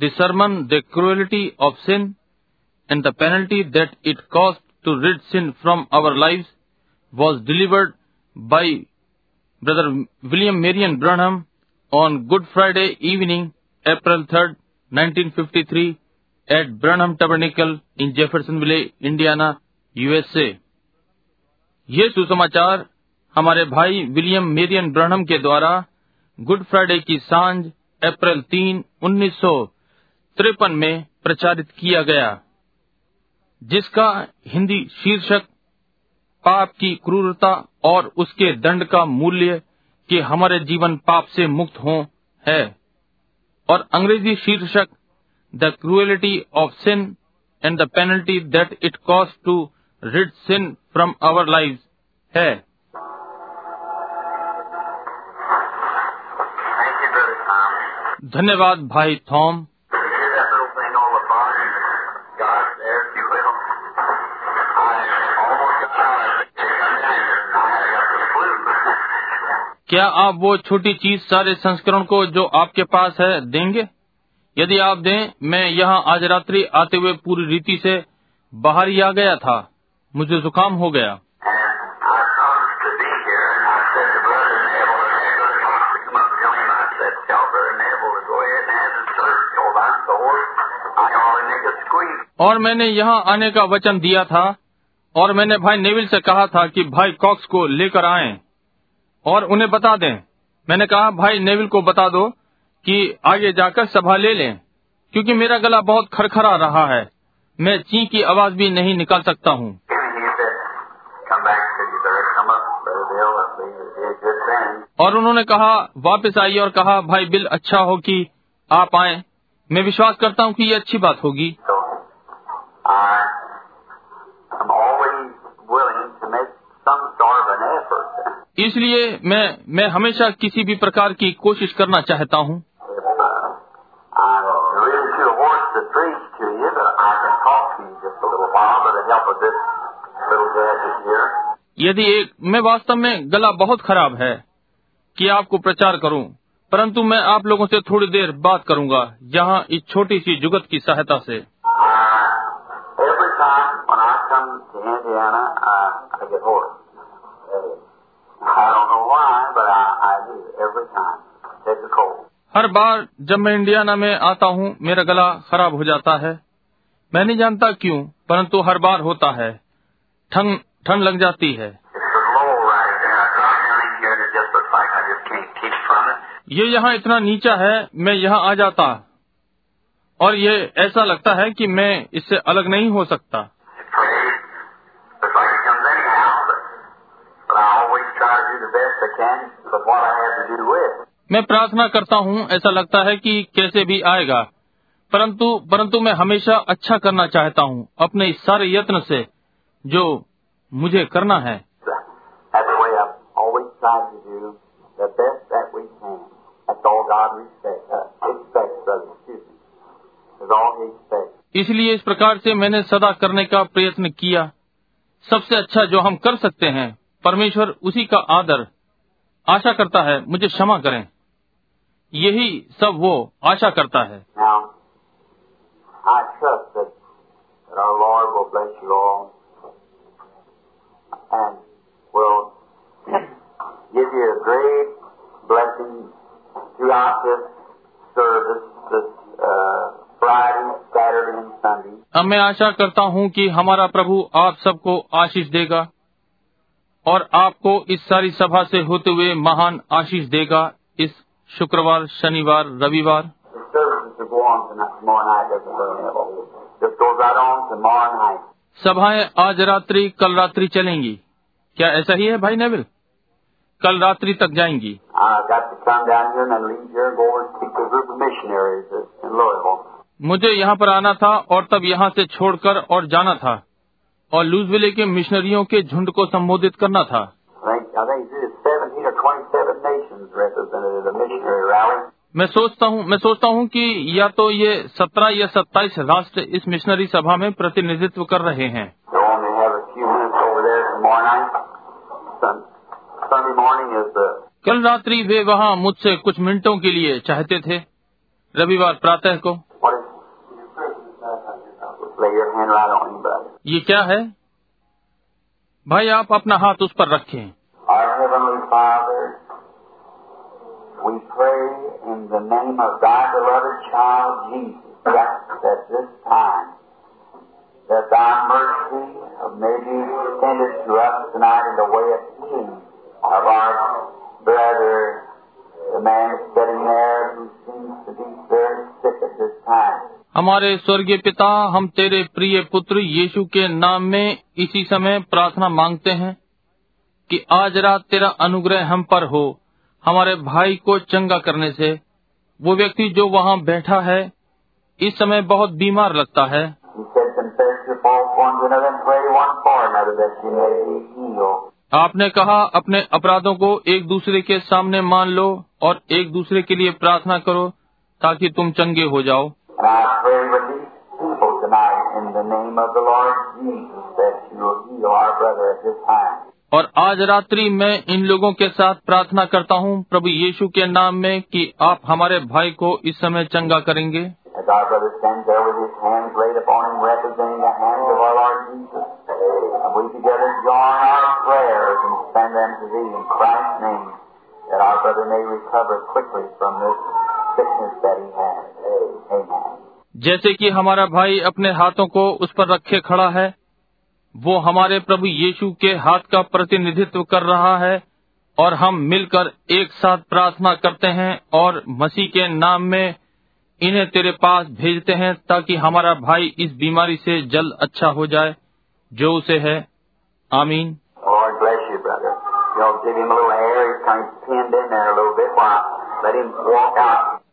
The sermon, The Cruelty of Sin and the Penalty That It Cost to Rid Sin from Our Lives, was delivered by Brother William Marion Branham on Good Friday evening, April 3rd, 1953, at Branham Tabernacle in Jeffersonville, Indiana, USA. ये सुसमाचार हमारे भाई William Marrion ब्रहणम के द्वारा good Friday की सांझ अप्रैल तीन उन्नीस में प्रचारित किया गया जिसका हिंदी शीर्षक पाप की क्रूरता और उसके दंड का मूल्य कि हमारे जीवन पाप से मुक्त हो है। और अंग्रेज़ी शीर्षक the cruelty of sin and the penalty that it cost to rid sin from our live है. धन्यवाद भाई थॉम You hear that little thing on the bottom? God, there, if you will. I almost got out of it. Come down here, and I had got the flu. क्या आप वो छोटी चीज़ सारे संस्करण को जो आपके पास है देंगे? यदि आप दें, मैं यहाँ आज रात्रि आते हुए पूरी रीति से बाहर ही आ गया था। मुझे जुकाम हो गया। और मैंने यहाँ आने का वचन दिया था, और मैंने भाई नेविल से कहा था कि भाई कॉक्स को लेकर आएँ। और उन्हें बता दें। मैंने कहा, भाई, नेविल को बता दो कि आगे जाकर सभा ले लें, क्योंकि मेरा गला बहुत खरखरा रहा है। मैं ची की आवाज़ भी नहीं निकाल सकता हूँ. और उन्होंने कहा, वापस आइए और कहा, भाई, बिल अच्छा हो कि आप आए। मैं विश्वास करता हूँ कि ये अच्छी बात होगी So I am always willing to make some sort of an effort. इसलिए मैं मैं हमेशा किसी भी प्रकार की कोशिश करना चाहता हूँ। यदि एक, मैं वास्तव में गला बहुत खराब है कि आपको प्रचार करूँ, परंतु मैं आप लोगों से थोड़ी देर बात करूँगा यहाँ इस छोटी सी जुगत की सहायता से। हर बार जब मैं इंडियाना में आता हूँ मेरा गला खराब हो जाता है। मैं नहीं जानता क्यों परंतु हर बार होता है। ठंड ठंड लग जाती है। ये यहाँ इतना नीचा है मैं यहाँ आ जाता। और ये ऐसा लगता है कि मैं इससे अलग नहीं हो सकता। मैं प्रार्थना करता हूँ ऐसा लगता है कि कैसे भी आएगा। परंतु परंतु मैं हमेशा अच्छा करना चाहता हूँ अपने इस सारे यत्न से जो मुझे करना है। Uh. इसलिए इस प्रकार से मैंने सदा करने का प्रयत्न किया। सबसे अच्छा जो हम कर सकते हैं परमेश्वर उसी का आदर आशा करता है मुझे क्षमा करें। यही सब वो आशा करता है। मैं आशा करता हूँ कि हमारा प्रभु आप सबको आशीष देगा। और आपको इस सारी सभा से होते हुए महान आशीष देगा इस शुक्रवार, शनिवार, रविवार। सभाएँ आज रात्रि, कल रात्रि चलेंगी। क्या ऐसा ही है भाई नेविल? कल रात्रि तक जाएँगी। मुझे यहाँ पर आना था और तब यहाँ से छोड़कर और जाना था। और लूज लूजविले के मिशनरियों के झुंड को संबोधित करना था। मैं सोचता हूँ मैं सोचता हूँ कि या तो ये सत्रह या सत्ताईस राष्ट्र इस मिशनरी सभा में प्रतिनिधित्व कर रहे हैं। कल रात्रि वे वहाँ मुझसे कुछ मिनटों के लिए चाहते थे। रविवार प्रातः को। ये क्या है? भाई आप अपना हाथ उस पर रखें। Father, हमारे स्वर्गीय पिता हम तेरे प्रिय पुत्र यीशु के नाम में इसी समय प्रार्थना मांगते हैं कि आज रात तेरा अनुग्रह हम पर हो हमारे भाई को चंगा करने से। वो व्यक्ति जो वहाँ बैठा है इस समय बहुत बीमार लगता है। आपने कहा अपने अपराधों को एक दूसरे के सामने मान लो और एक दूसरे के लिए प्रार्थना करो ताकि तुम चंगे हो जाओ। और आज रात्रि मैं इन लोगों के साथ प्रार्थना करता हूँ प्रभु यीशु के नाम में कि आप हमारे भाई को इस समय चंगा करेंगे। And we together join our prayers and send them to thee in Christ's name, that our brother may recover quickly from this sickness that he has. Amen. जैसे कि हमारा भाई अपने हाथों को उस पर रखे खड़ा है वो हमारे प्रभु यीशु के हाथ का प्रतिनिधित्व कर रहा है और हम मिलकर एक साथ प्रार्थना करते हैं और मसीह के नाम में इन्हें तेरे पास भेजते हैं ताकि हमारा भाई इस बीमारी से जल्द अच्छा हो जाए जो उसे है। आमीन।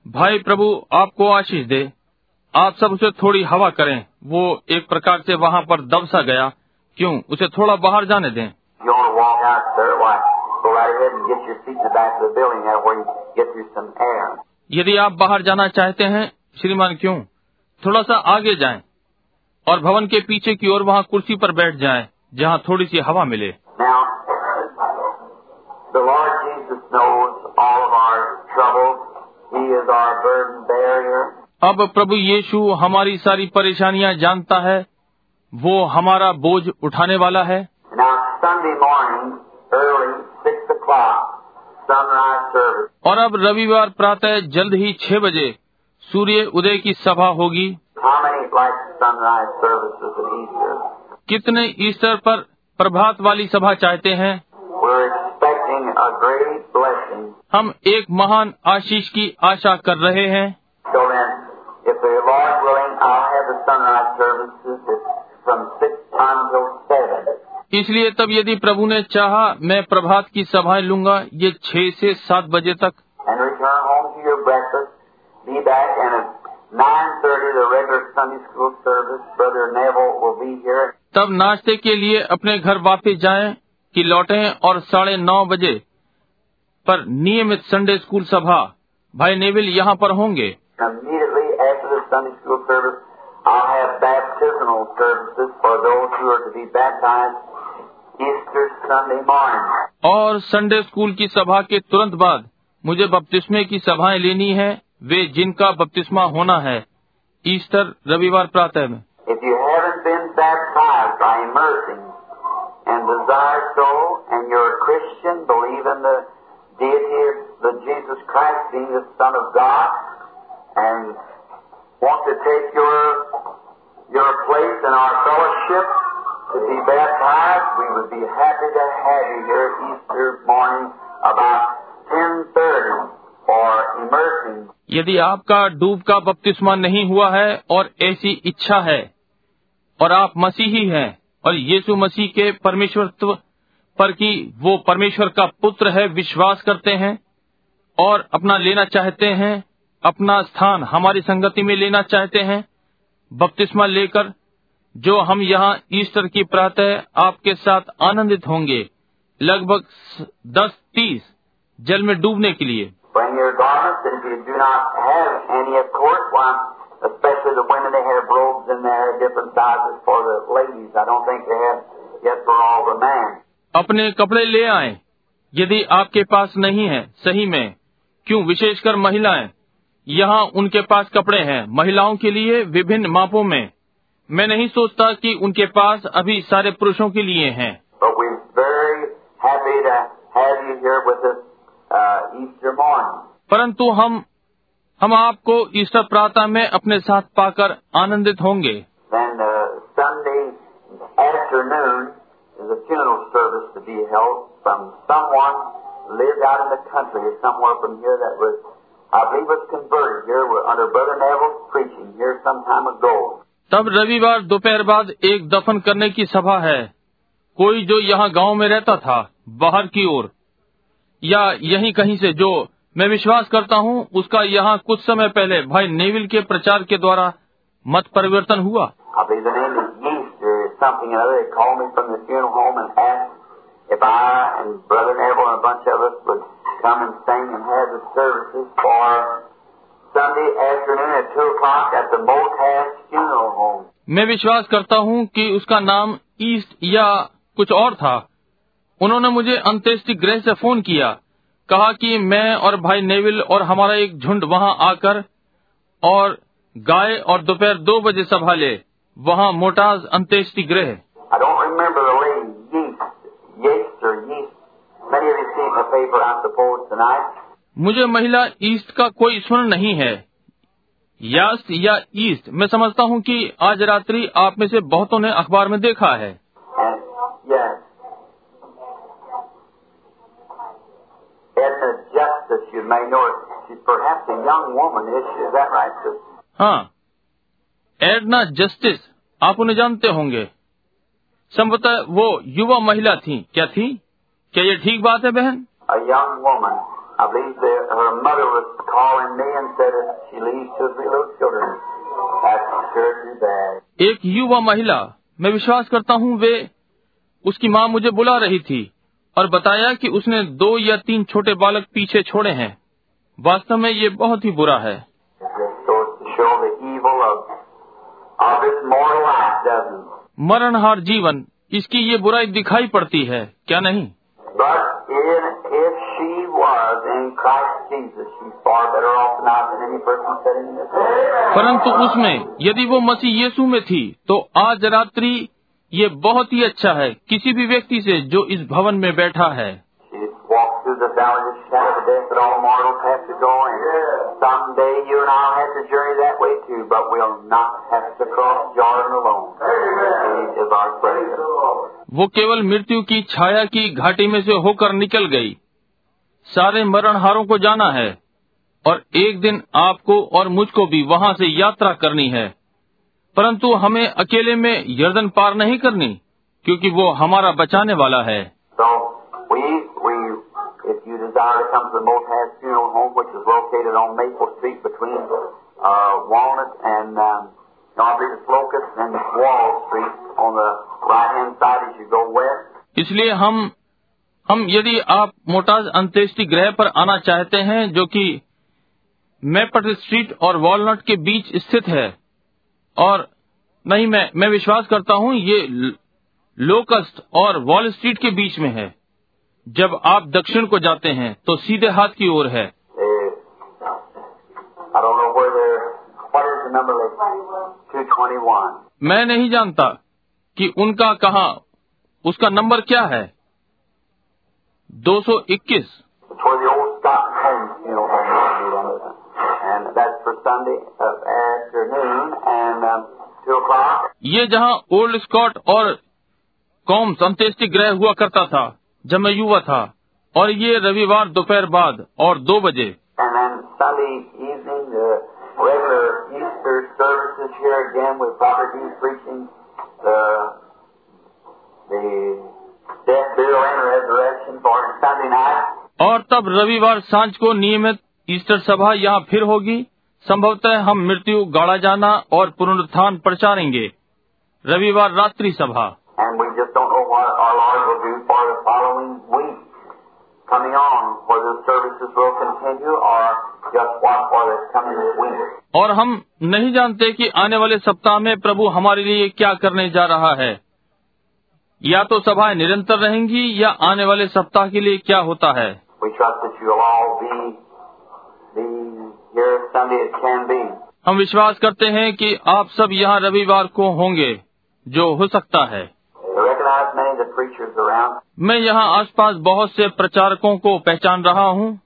भाई प्रभु आपको आशीष दे। आप सब उसे थोड़ी हवा करें। वो एक प्रकार से वहाँ पर दबसा गया। क्यों? उसे थोड़ा बाहर जाने दें। यदि आप बाहर जाना चाहते हैं श्रीमान क्यों? थोड़ा सा आगे जाएँ। और भवन के पीछे की ओर वहाँ कुर्सी पर बैठ जाएँ, जहाँ थोड़ी सी हवा मिले। अब प्रभु यीशु हमारी सारी परेशानियाँ जानता है। वो हमारा बोझ उठाने वाला है। और अब रविवार प्रातः जल्द ही छह बजे सूर्य उदय की सभा होगी। कितने ईस्टर पर प्रभात वाली सभा चाहते हैं? हम एक महान आशीष की आशा कर रहे हैं। इसलिए तब यदि प्रभु ने चाहा मैं प्रभात की सभाएँ लूँगा ये छह से सात बजे तक। तब नाश्ते के लिए अपने घर वापस जाएँ कि लौटें और साढ़े नौ बजे पर नियमित संडे स्कूल सभा। भाई नेविल यहाँ पर होंगे। और संडे स्कूल की सभा के तुरंत बाद मुझे बपतिस्मे की सभाएँ लेनी है। वे जिनका बपतिस्मा होना है ईस्टर रविवार प्रातः में If you haven't been baptized by immersing and desire so, and you're a Christian, believe in the deity of the Jesus Christ being the Son of God, and want to take your your place in our fellowship to be baptized, we would be happy to have you here Easter morning about 10:30 for immersing. यदि आपका डूब का बपतिस्मा नहीं हुआ है और ऐसी इच्छा है, और आप मसीही हैं, और यीशु मसीह के परमेश्वरत्व पर कि वो परमेश्वर का पुत्र है, विश्वास करते हैं और अपना लेना चाहते हैं, अपना स्थान हमारी संगति में लेना चाहते हैं, बपतिस्मा लेकर जो हम यहाँ ईस्टर की प्रातः आपके साथ आनंदित होंगे, लगभग दस, तीस जल में डूबने के लिए। Bring your garments, and if you do not have any, of course, why, especially the women, they have robes in there, different sizes for the ladies. I don't think they have yet for all the men. अपने कपड़े ले आए यदि आपके पास नहीं है सही में क्यों विशेषकर महिलाएँ यहाँ उनके पास कपड़े हैं महिलाओं के लिए विभिन्न मापों में मैं नहीं सोचता कि उनके पास अभी सारे पुरुषों के लिए हैं परंतु हम हम आपको ईस्टर प्रातः में अपने साथ पाकर आनंदित होंगे। तब रविवार दोपहर बाद एक दफन करने की सभा है। कोई जो यहाँ गाँव में रहता था बाहर की ओर। या यहीं कहीं से जो मैं विश्वास करता हूँ उसका यहाँ कुछ समय पहले भाई नेविल के प्रचार के द्वारा मत परिवर्तन हुआ। मैं विश्वास करता हूँ कि उसका नाम ईस्ट या कुछ और था। उन्होंने मुझे अंत्येष्टि गृह से फ़ोन किया कहा कि मैं और भाई नेविल और हमारा एक झुंड वहाँ आकर और गाय और दोपहर दो बजे सभा ले वहाँ मोटाज अंत्येष्टि गृह. मुझे महिला ईस्ट का कोई स्मरण नहीं है। यास्ट या ईस्ट मैं समझता हूँ कि आज रात्रि आप में से बहुतों ने अखबार में देखा है And, yes. in justice, you may know. It. She's perhaps a young woman, is she? Is that right, sir? हाँ। एडना जस्टिस आप उन्हें जानते होंगे। संभवतः वो युवा महिला थी। क्या थी? क्या ये ठीक बात है बहन? एक युवा महिला मैं विश्वास करता हूँ वे उसकी माँ मुझे बुला रही थी। और बताया कि उसने दो या तीन छोटे बालक पीछे छोड़े हैं। वास्तव में ये बहुत ही बुरा है। मरण हार जीवन, इसकी ये बुराई दिखाई पड़ती है, क्या नहीं? परंतु उसमें, यदि वो मसीह यीशु में थी तो आज रात्रि ये बहुत ही अच्छा है। किसी भी व्यक्ति से जो इस भवन में बैठा है। वो केवल मृत्यु की छाया की घाटी में से होकर निकल गई। सारे मरणहारों को जाना है। और एक दिन आपको और मुझको भी वहाँ से यात्रा करनी है। परंतु हमें अकेले में यर्दन पार नहीं करनी क्योंकि वो हमारा बचाने वाला है। इसलिए हम हम यदि आप मोटाज अंत्येष्टि ग्रह पर आना चाहते हैं जो कि मैपट स्ट्रीट और वॉलनट के बीच स्थित है और नहीं मैं मैं विश्वास करता हूँ ये लोकस्ट और वॉल स्ट्रीट के बीच में है। जब आप दक्षिण को जाते हैं तो सीधे हाथ की ओर है. मैं नहीं जानता कि उनका कहा उसका नंबर क्या है। 221 It's where the old Scott Holmes funeral home used to be, then, isn't it? And that's for ये जहाँ ओल्ड स्कॉट और कॉम संतेष्टि ग्रह हुआ करता था जब मैं युवा था और ये रविवार दोपहर बाद और दो बजे। और तब रविवार साँझ को नियमित ईस्टर सभा यहाँ फिर होगी। संभवतः हम मृत्यु गाड़ा जाना और पुनरुत्थान प्रचारेंगे रविवार रात्रि सभा। और हम नहीं जानते कि आने वाले सप्ताह में प्रभु हमारे लिए क्या करने जा रहा है। या तो सभाएँ निरंतर रहेंगी या आने वाले सप्ताह के लिए क्या होता है। We trust हम विश्वास करते हैं कि आप सब यहाँ रविवार को होंगे जो हो सकता है। मैं यहाँ आसपास बहुत से प्रचारकों को पहचान रहा हूँ।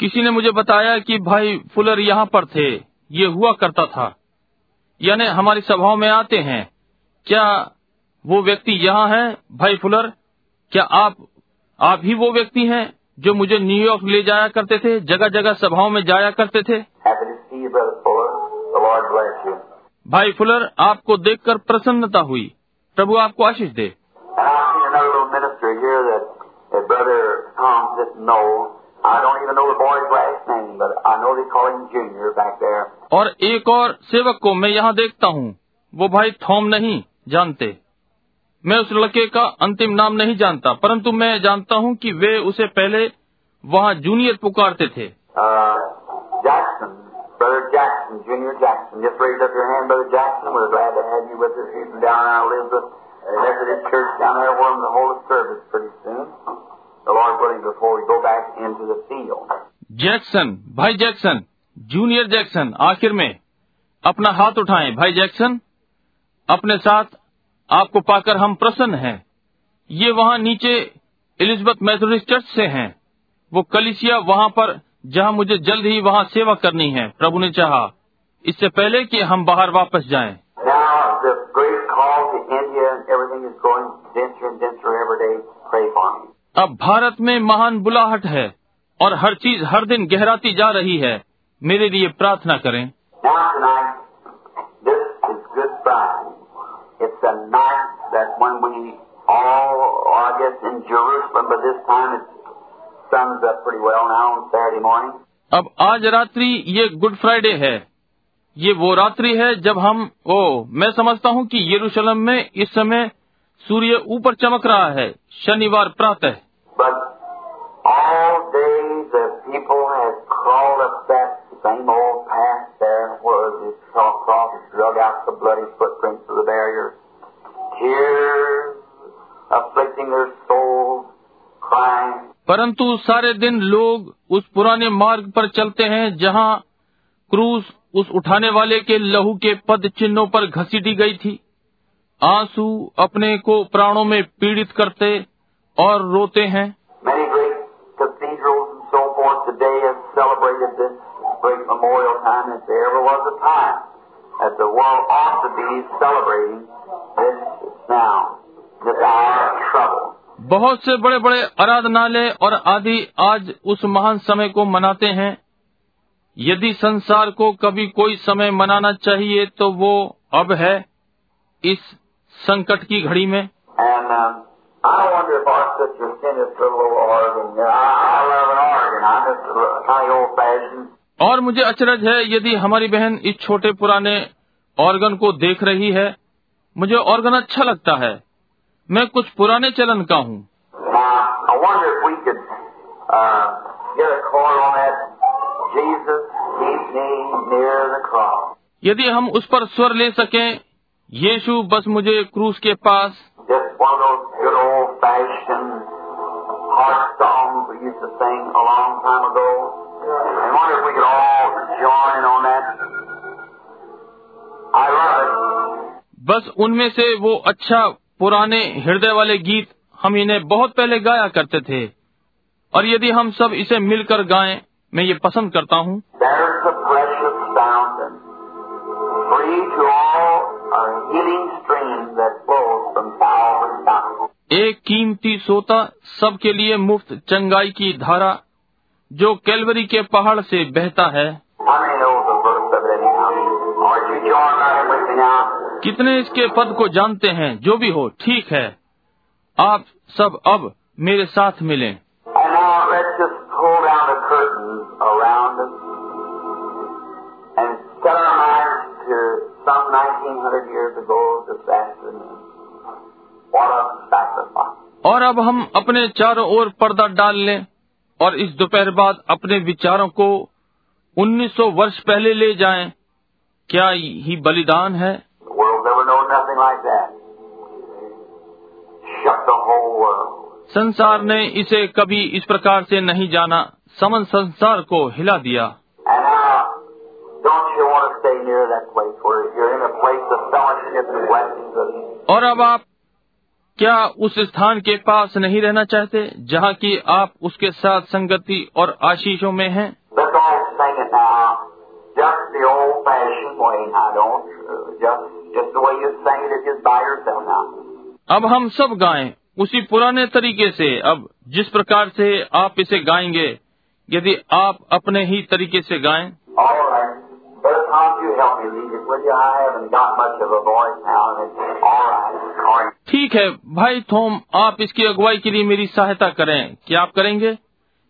किसी ने मुझे बताया कि भाई फुलर यहाँ पर थे। ये हुआ करता था। यानी हमारी सभाओं में आते हैं। क्या वो व्यक्ति यहाँ है, भाई फुलर? क्या आप आप ही वो व्यक्ति हैं जो मुझे न्यूयॉर्क ले जाया करते थे जगह जगह सभाओं में जाया करते थे. भाई फुलर, आपको देखकर प्रसन्नता हुई। प्रभु आपको आशीष दे। और एक और सेवक को मैं यहाँ देखता हूँ वो भाई थॉम नहीं जानते। मैं उस लड़के का अंतिम नाम नहीं जानता परंतु मैं जानता हूँ कि वे उसे पहले वहाँ जूनियर पुकारते थे। Jackson, जैक्सन भाई जैक्सन जूनियर जैक्सन आखिर में अपना हाथ उठाएँ, भाई जैक्सन अपने साथ आपको पाकर हम प्रसन्न हैं ये वहाँ नीचे एलिजबेथ मैथोरिस चर्च से हैं वो कलिसिया वहाँ पर जहाँ मुझे जल्द ही वहाँ सेवा करनी है प्रभु ने चाहा इससे पहले कि हम बाहर वापस जाएँ denser अब भारत में महान बुलाहट है और हर चीज़ हर दिन गहराती जा रही है। मेरे लिए प्रार्थना करें। अब आज रात्रि ये गुड फ्राइडे है। ये वो रात्रि है जब हम ओ मैं समझता हूँ कि यरूशलम में इस समय सूर्य ऊपर चमक रहा है। शनिवार प्रातः। But all day the people have crawled up that same old path there where the cross drug out the bloody footprints of the barriers. Tears afflicting their souls, crying. परंतु सारे दिन लोग उस पुराने मार्ग पर चलते हैं जहाँ क्रूस उस उठाने वाले के लहू के पद चिन्हों पर घसीटी गई थी आँसू अपने को प्राणों में पीड़ित करते और रोते हैं। बहुत से बड़े बड़े आराधनालय और आदि आज उस महान समय को मनाते हैं। यदि संसार को कभी कोई समय मनाना चाहिए तो वो अब है इस संकट की घड़ी में। And, uh, I wonder if our sister sent us a little organ. I, I love an organ. I'm just a kind of old-fashioned. और मुझे अचरज है यदि हमारी बहन इस छोटे पुराने ऑर्गन को देख रही है मुझे ऑर्गन अच्छा लगता है मैं कुछ पुराने चलन का हूँ uh. यदि हम उस पर स्वर ले सकें यीशु बस मुझे क्रूस के पास Just one of those good old-fashioned heart songs we used to sing a long time ago. I wonder if we could all join in on that. I love it. बस उनमें से वो अच्छा पुराने हृदय वाले गीत हम इन्हें बहुत पहले गाया करते थे और यदि हम सब इसे मिलकर गाएँ मैं ये पसंद करता हूँ There's the एक कीमती सोता सबके लिए मुफ़्त चंगाई की धारा, जो कैलवरी के पहाड़ से बहता है। कितने इसके पद को जानते हैं, जो भी हो, ठीक है। आप सब अब मेरे साथ मिले। और अब हम अपने चारों ओर पर्दा डाल लें और इस दोपहर बाद अपने विचारों को 1900 वर्ष पहले ले जाएँ। क्या ही बलिदान है? संसार ने इसे कभी इस प्रकार से नहीं जाना। समन संसार को हिला दिया। और अब आप क्या उस स्थान के पास नहीं रहना चाहते जहाँ की आप उसके साथ संगति और आशीषों में है अब हम सब गाएँ उसी पुराने तरीके से अब जिस प्रकार से आप इसे गाएँगे यदि आप अपने ही तरीके से गाएँ। right. ठीक है, भाई थोम, आप इसकी अगुवाई के लिए मेरी सहायता करें। क्या आप करेंगे?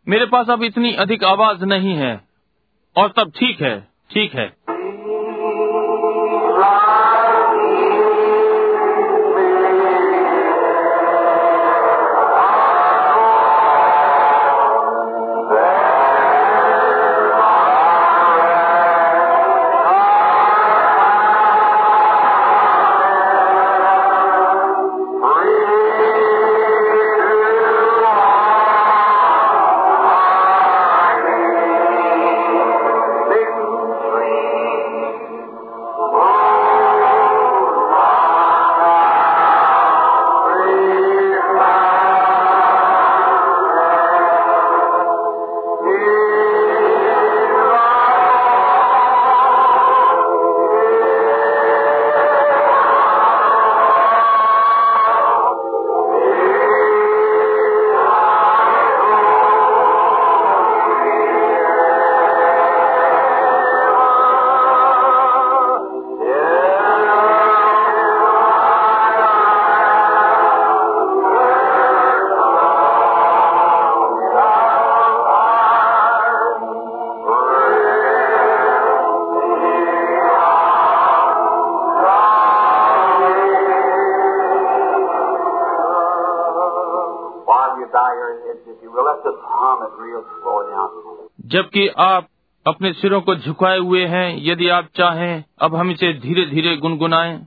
मेरे पास अब इतनी अधिक आवाज़ नहीं है। और तब ठीक है ठीक है। जबकि आप अपने सिरों को झुकाए हुए हैं, यदि आप चाहें, अब हम इसे धीरे धीरे गुनगुनाएँ।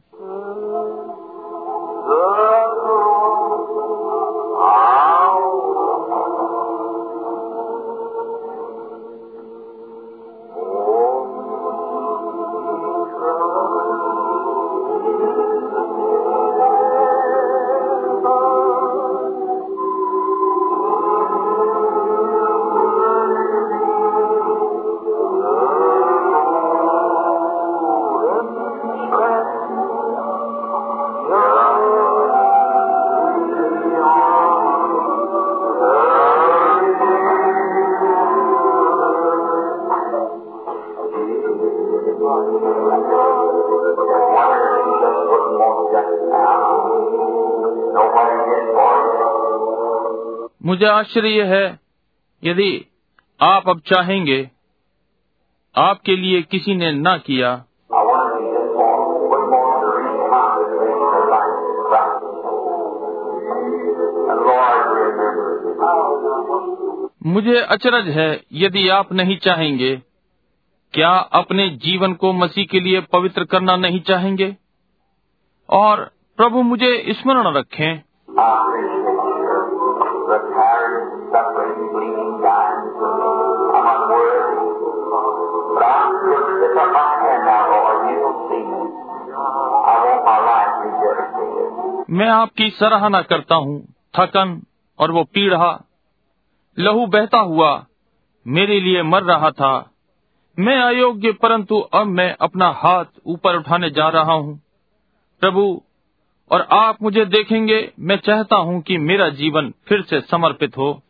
मुझे आश्चर्य है यदि आप अब चाहेंगे, आपके लिए किसी ने ना किया. मुझे अचरज है यदि आप नहीं चाहेंगे, क्या अपने जीवन को मसीह के लिए पवित्र करना नहीं चाहेंगे और प्रभु मुझे स्मरण रखें मैं आपकी सराहना करता हूँ, थकन और वो पीड़ा। लहू बहता हुआ मेरे लिए मर रहा था। मैं अयोग्य, परंतु अब मैं अपना हाथ ऊपर उठाने जा रहा हूँ। प्रभु, और आप मुझे देखेंगे, मैं चाहता हूँ कि मेरा जीवन फिर से समर्पित हो.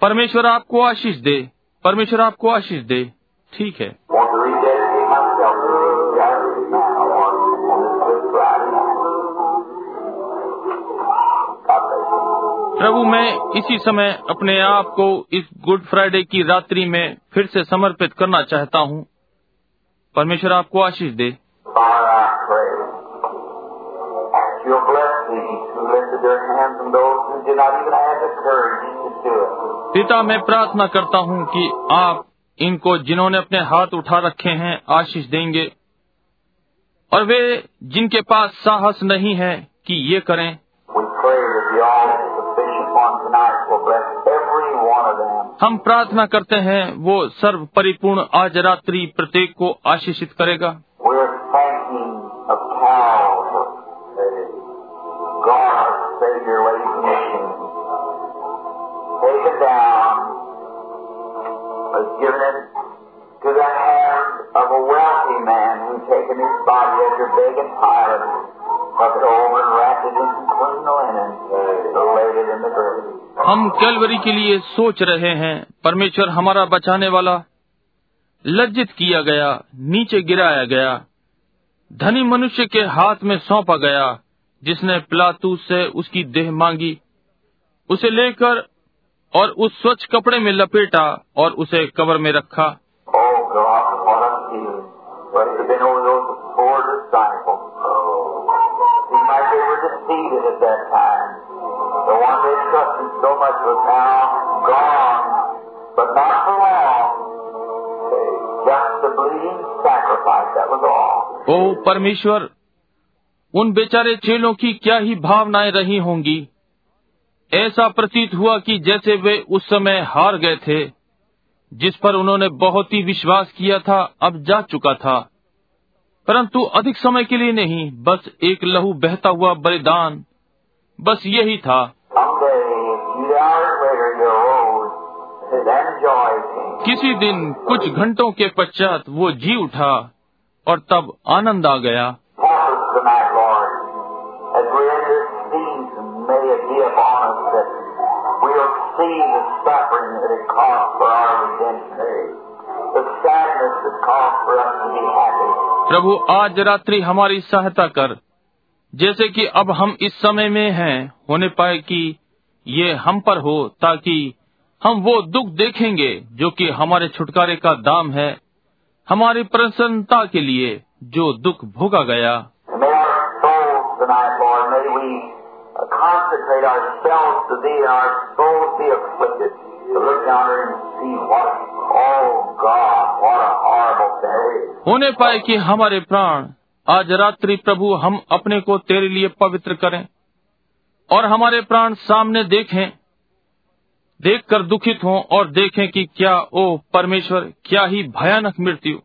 परमेश्वर आपको आशीष दे, परमेश्वर आपको आशीष दे। ठीक है। प्रभु, मैं इसी समय अपने आप को इस गुड फ्राइडे की रात्रि में फिर से समर्पित करना चाहता हूँ परमेश्वर आपको आशीष दे. पिता, मैं प्रार्थना करता हूँ कि आप इनको, जिन्होंने अपने हाथ उठा रखे हैं, आशीष देंगे और वे जिनके पास साहस नहीं है कि ये करें हम प्रार्थना करते हैं वो सर्व परिपूर्ण आज रात्रि प्रत्येक को आशीषित करेगा Pilate, over and wrapped it in clean linen, and laid it in the grave. हम कैलवरी के लिए सोच रहे हैं, परमेश्वर हमारा बचाने वाला लज्जित किया गया, नीचे गिराया गया, धनी मनुष्य के हाथ में सौंपा गया, जिसने पिलातूस से उसकी देह मांगी, उसे लेकर और उस स्वच्छ कपड़े में लपेटा और उसे कवर में रखा। They trusted so much was now gone, but not for long. Just a bleeding sacrifice, that was all. ओ परमेश्वर उन बेचारे चेलों की क्या ही भावनाएँ रही होंगी ऐसा प्रतीत हुआ कि जैसे वे उस समय हार गए थे जिस पर उन्होंने बहुत ही विश्वास किया था अब जा चुका था परंतु अधिक समय के लिए नहीं बस एक लहू बहता हुआ बलिदान बस यही था किसी दिन कुछ घंटों के पश्चात वो जी उठा और तब आनंद आ गया। प्रभु, आज रात्रि हमारी सहायता कर। जैसे कि अब हम इस समय में हैं होने पाए कि ये हम पर हो ताकि हम वो दुख देखेंगे जो कि हमारे छुटकारे का दाम है हमारी प्रसन्नता के लिए जो दुख भोगा गया। होने पाए कि हमारे प्राण आज रात्रि प्रभु, हम अपने को तेरे लिए पवित्र करें और हमारे प्राण सामने देखें, देखकर दुखित हों और देखें कि क्या, ओ परमेश्वर, क्या ही भयानक मृत्यु।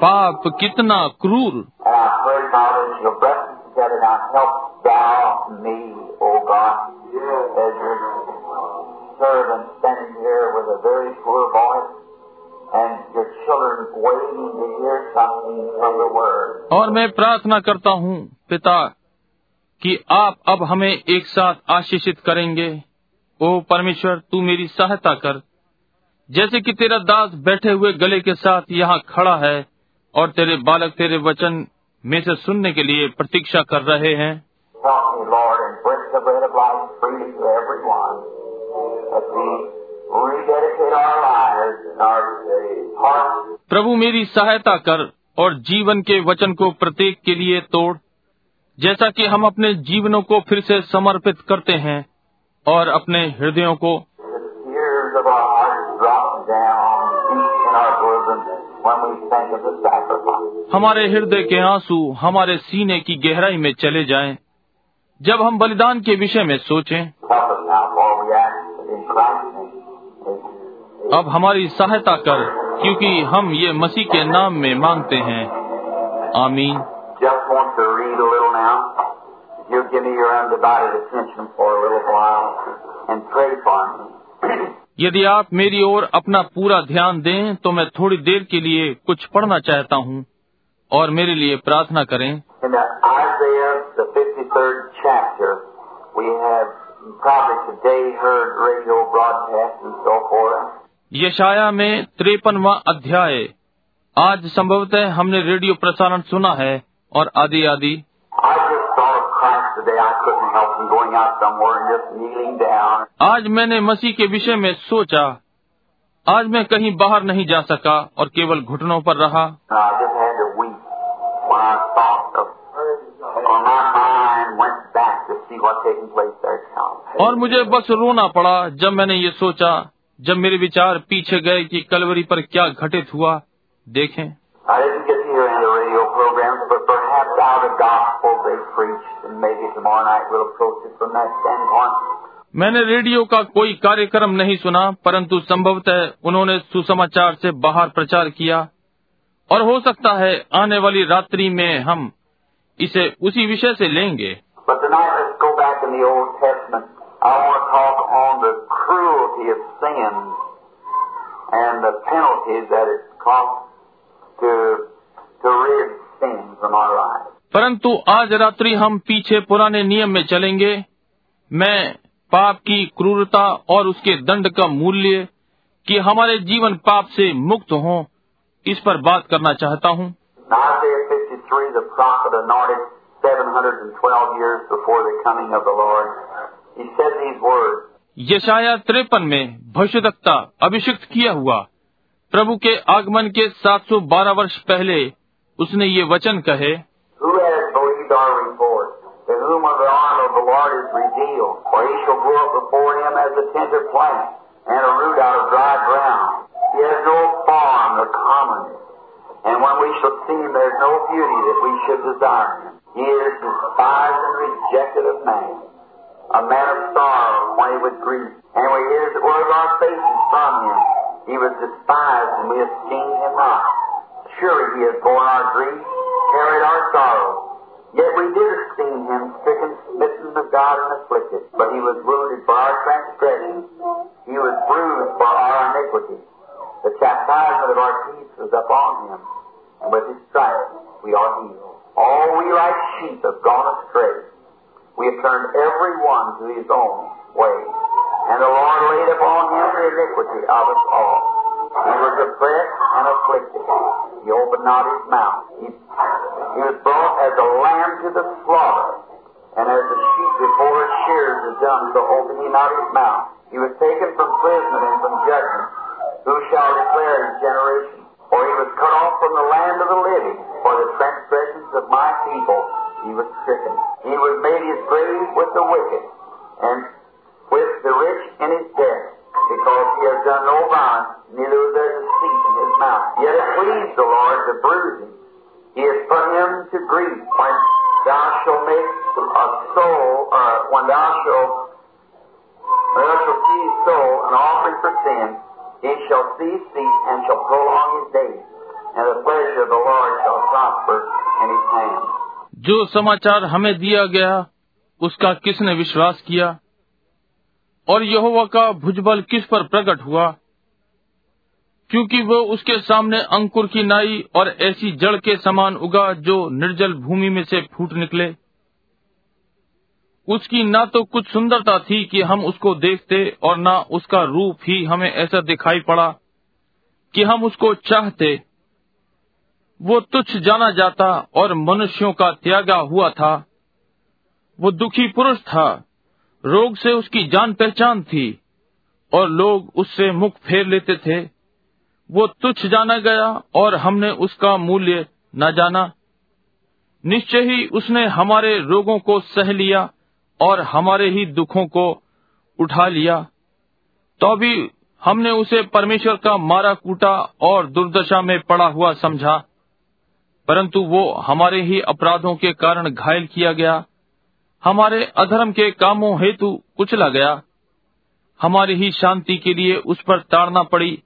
पाप कितना क्रूर। और मैं प्रार्थना करता हूँ पिता कि आप अब हमें एक साथ आशीषित करेंगे। ओ परमेश्वर तू मेरी सहायता कर। जैसे कि तेरा दास बैठे हुए गले के साथ यहाँ खड़ा है और तेरे बालक तेरे वचन में से सुनने के लिए प्रतीक्षा कर रहे हैं। Lord, and bring the bread of life freely to everyone we प्रभु मेरी सहायता कर और जीवन के वचन को प्रत्येक के लिए तोड़ जैसा कि हम अपने जीवनों को फिर से समर्पित करते हैं और अपने हृदयों को. हमारे हृदय के आँसू हमारे सीने की गहराई में चले जाएँ जब हम बलिदान के विषय में सोचें अब हमारी सहायता कर क्योंकि हम ये मसीह के नाम में मांगते हैं। आमीन। यदि आप मेरी ओर अपना पूरा ध्यान दें तो मैं थोड़ी देर के लिए कुछ पढ़ना चाहता हूँ और मेरे लिए प्रार्थना करें। यशाया में त्रेपनवा अध्याय। आज संभवतः हमने रेडियो प्रसारण सुना है और आदि आदि। आज मैंने मसीह के विषय में सोचा। आज मैं कहीं बाहर नहीं जा सका और केवल घुटनों पर रहा। Uh, और मुझे बस रोना पड़ा जब मैंने ये सोचा जब मेरे विचार पीछे गए कि कलवरी पर क्या घटित हुआ देखें. मैंने रेडियो का कोई कार्यक्रम नहीं सुना परंतु संभवतः उन्होंने सुसमाचार से बाहर प्रचार किया। और हो सकता है आने वाली रात्रि में हम इसे उसी विषय से लेंगे। परंतु आज रात्रि हम पीछे पुराने नियम में चलेंगे। मैं पाप की क्रूरता और उसके दंड का मूल्य कि हमारे जीवन पाप से मुक्त हों इस पर बात करना चाहता हूँ। the prophet anointed 712 years before the coming of the Lord, he said these words, यशाया त्रेपन में भविष्यदक्ता अभिषिक्त किया हुआ प्रभु के आगमन के 712 वर्ष पहले उसने ये वचन कहे Who has believed our report? To whom of the arm of the Lord is revealed? For he shall grow up before him as a tender plant, and a root out of dry ground. He has no form nor commonness. And when we shall see him, there is no beauty that we should desire. He is despised and rejected of man, a man of sorrow, acquainted with grief. And we hear the word of our faces from him. He was despised, and we esteemed him not. Surely he has borne our grief, carried our sorrows. Yet we did esteem him stricken, smitten of God, and afflicted. But he was wounded for our transgressions. He was bruised for our iniquity. The chastisement of our peace was upon him. And with his stripes we are healed. All we like sheep have gone astray. We have turned every one to his own way. And the Lord laid upon him the iniquity of us all. He was oppressed and afflicted. He opened not his mouth. He, he was brought as a lamb to the slaughter. And as a sheep before his shears is dumb, so opened he not his mouth. He was taken from prison and from judgment. Who shall declare his generation? For he was cut off from the land of the living. For the transgressions of my people he was stricken. He was made his grave with the wicked, and with the rich in his death, because he has done no violence, neither was there deceit in his mouth. Yet it pleased the Lord to bruise him. He has put him to grief. When thou shalt make a soul, uh, when thou shalt, when thou shalt see his soul an offering for sin, he shall feet and shall prolong his days, and the pleasure of the Lord shall prosper in his hand. जो समाचार हमें दिया गया उसका किसने विश्वास किया? और यहोवा का भुजबल किस पर प्रकट हुआ? क्योंकि वो उसके सामने अंकुर की नाई और ऐसी जड़ के समान उगा जो निर्जल भूमि में से फूट निकले। उसकी ना तो कुछ सुंदरता थी कि हम उसको देखते और ना उसका रूप ही हमें ऐसा दिखाई पड़ा कि हम उसको चाहते। वो तुच्छ जाना जाता और मनुष्यों का त्यागा हुआ था। वो दुखी पुरुष था, रोग से उसकी जान पहचान थी और लोग उससे मुख फेर लेते थे। वो तुच्छ जाना गया और हमने उसका मूल्य न जाना। निश्चय ही उसने हमारे रोगों को सह लिया। और हमारे ही दुखों को उठा लिया। तो भी हमने उसे परमेश्वर का मारा कूटा और दुर्दशा में पड़ा हुआ समझा। परंतु वो हमारे ही अपराधों के कारण घायल किया गया। हमारे अधर्म के कामों हेतु कुचला गया। हमारी ही शांति के लिए उस पर ताड़ना पड़ी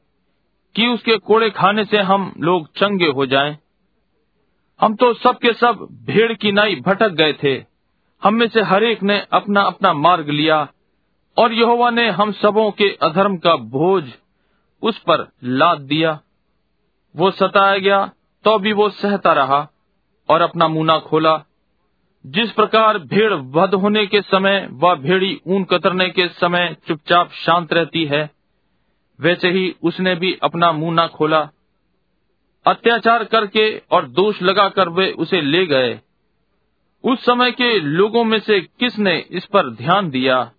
कि उसके कोड़े खाने से हम लोग चंगे हो जाएँ। हम तो सब के सब भेड़ की नाई भटक गए थे। हम में से हरेक ने अपना अपना मार्ग लिया, और यहोवा ने हम सबों के अधर्म का बोझ उस पर लाद दिया। वो सताया गया तो भी वो सहता रहा और अपना मुँह न खोला। जिस प्रकार भेड़ वध होने के समय व भेड़ी ऊन कतरने के समय चुपचाप शांत रहती है, वैसे ही उसने भी अपना मुँह न खोला। अत्याचार करके और दोष लगाकर वे उसे ले गए। उस समय के लोगों में से किसने इस पर ध्यान दिया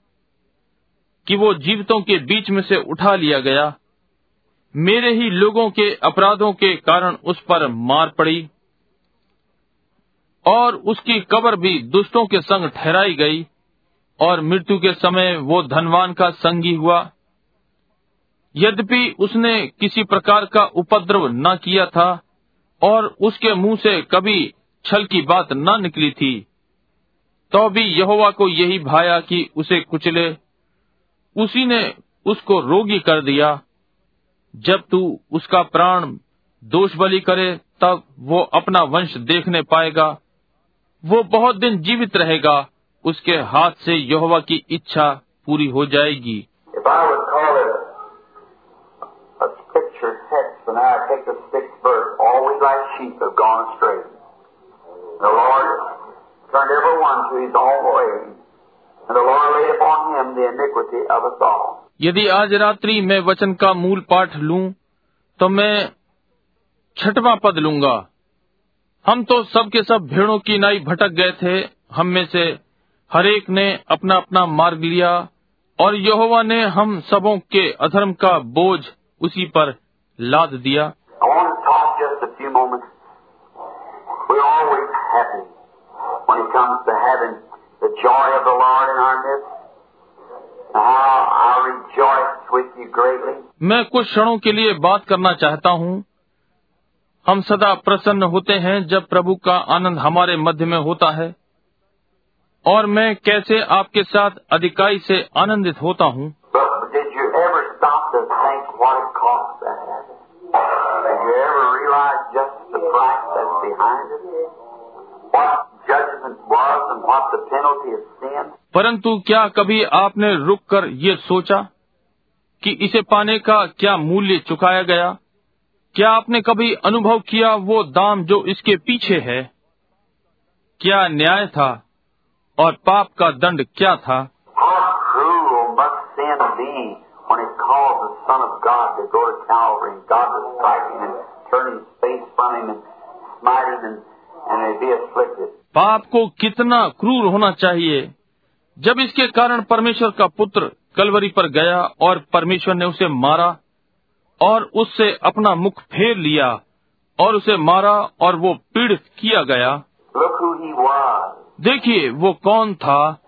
कि वो जीवितों के बीच में से उठा लिया गया? मेरे ही लोगों के अपराधों के कारण उस पर मार पड़ी और उसकी कब्र भी दुष्टों के संग ठहराई गई और मृत्यु के समय वो धनवान का संगी हुआ। यद्यपि उसने किसी प्रकार का उपद्रव न किया था और उसके मुँह से कभी छल की बात न निकली थी तो भी यहोवा को यही भाया कि उसे कुचले। उसी ने उसको रोगी कर दिया। जब तू उसका प्राण दोष बलि करे तब वो अपना वंश देखने पाएगा। वो बहुत दिन जीवित रहेगा। उसके हाथ से यहोवा की इच्छा पूरी हो जाएगी। I take the sixth verse, like sheep have gone astray. The Lord turned every one to his own way, and the Lord laid upon him the iniquity of us all. यदि आज रात्रि मैं वचन का मूल पाठ लूँ तो मैं छठवां पद लूँगा हम तो सब के सब भेड़ों की नाई भटक गए थे हम में से हरेक ने अपना अपना मार्ग लिया और यहोवा ने हम सबों के अधर्म का बोझ उसी पर लाद दिया I want to talk just a few moments. We're always happy when it comes to having the joy of the Lord in our midst. How I rejoice with you greatly. मैं कुछ क्षणों के लिए बात करना चाहता हूँ हम सदा प्रसन्न होते हैं जब प्रभु का आनंद हमारे मध्य में होता है और मैं कैसे आपके साथ अधिकाई से आनंदित होता हूँ But did you ever stop to think what it cost to have it? Did you ever realize just the price that's behind it? परंतु क्या कभी आपने रुक कर ये सोचा कि इसे पाने का क्या मूल्य चुकाया गया? क्या आपने कभी अनुभव किया वो दाम जो इसके पीछे है? क्या न्याय था और पाप का दंड क्या था? God पाप को कितना क्रूर होना चाहिए। जब इसके कारण परमेश्वर का पुत्र कलवरी पर गया और परमेश्वर ने उसे मारा और उससे अपना मुख फेर लिया और उसे मारा और वो पीड़ित किया गया. देखिए वो कौन था.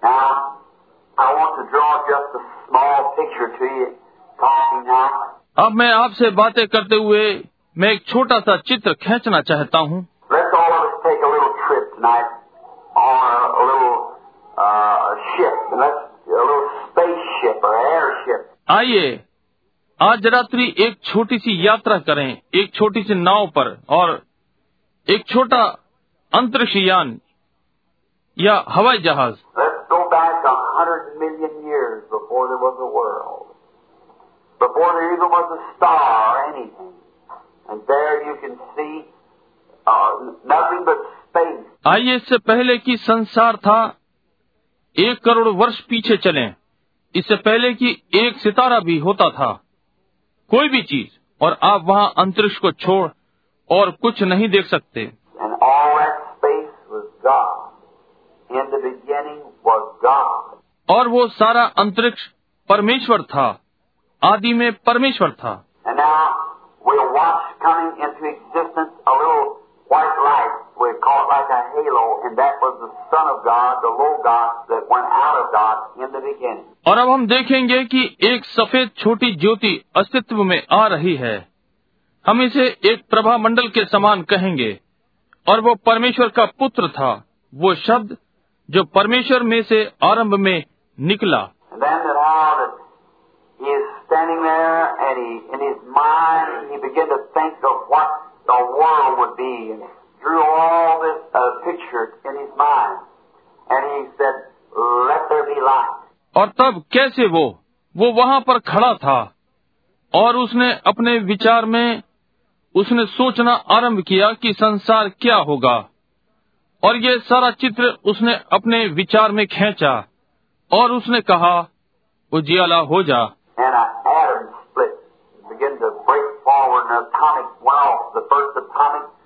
अब मैं आपसे बातें करते हुए मैं एक छोटा सा चित्र खींचना चाहता हूँ। little trip tonight on a, a little uh, ship, and let's a little spaceship or airship. आइए आज रात्रि एक छोटी सी यात्रा करें एक छोटी सी नाव पर और एक छोटा अंतरिक्ष यान या हवाई जहाज Let's go back a hundred million years before there was a world, before there even was a star or anything, and there you can see uh, nothing but space. आइए इससे पहले कि संसार था एक करोड़ वर्ष पीछे चलें। इससे पहले कि एक सितारा भी होता था। कोई भी चीज़ और आप वहाँ अंतरिक्ष को छोड़ और कुछ नहीं देख सकते. और वो सारा अंतरिक्ष परमेश्वर था। आदि में परमेश्वर था। And now we'll watch coming into existence a little white light. were caught like a halo, and that was the Son of God, the Logos that went out of God in the beginning. और अब हम देखेंगे कि एक सफ़ेद छोटी ज्योति अस्तित्व में आ रही है। हम इसे एक प्रभा मंडल के समान कहेंगे। और वो परमेश्वर का पुत्र था। वो शब्द जो परमेश्वर में से आरंभ में निकला। Drew all this uh, picture in his mind. And he said, "Let there be light." और तब कैसे वो वो वहाँ पर खड़ा था और उसने अपने विचार में उसने सोचना आरंभ किया कि संसार क्या होगा और ये सारा चित्र उसने अपने विचार में खेचा और उसने कहा उजियाला हो जा split,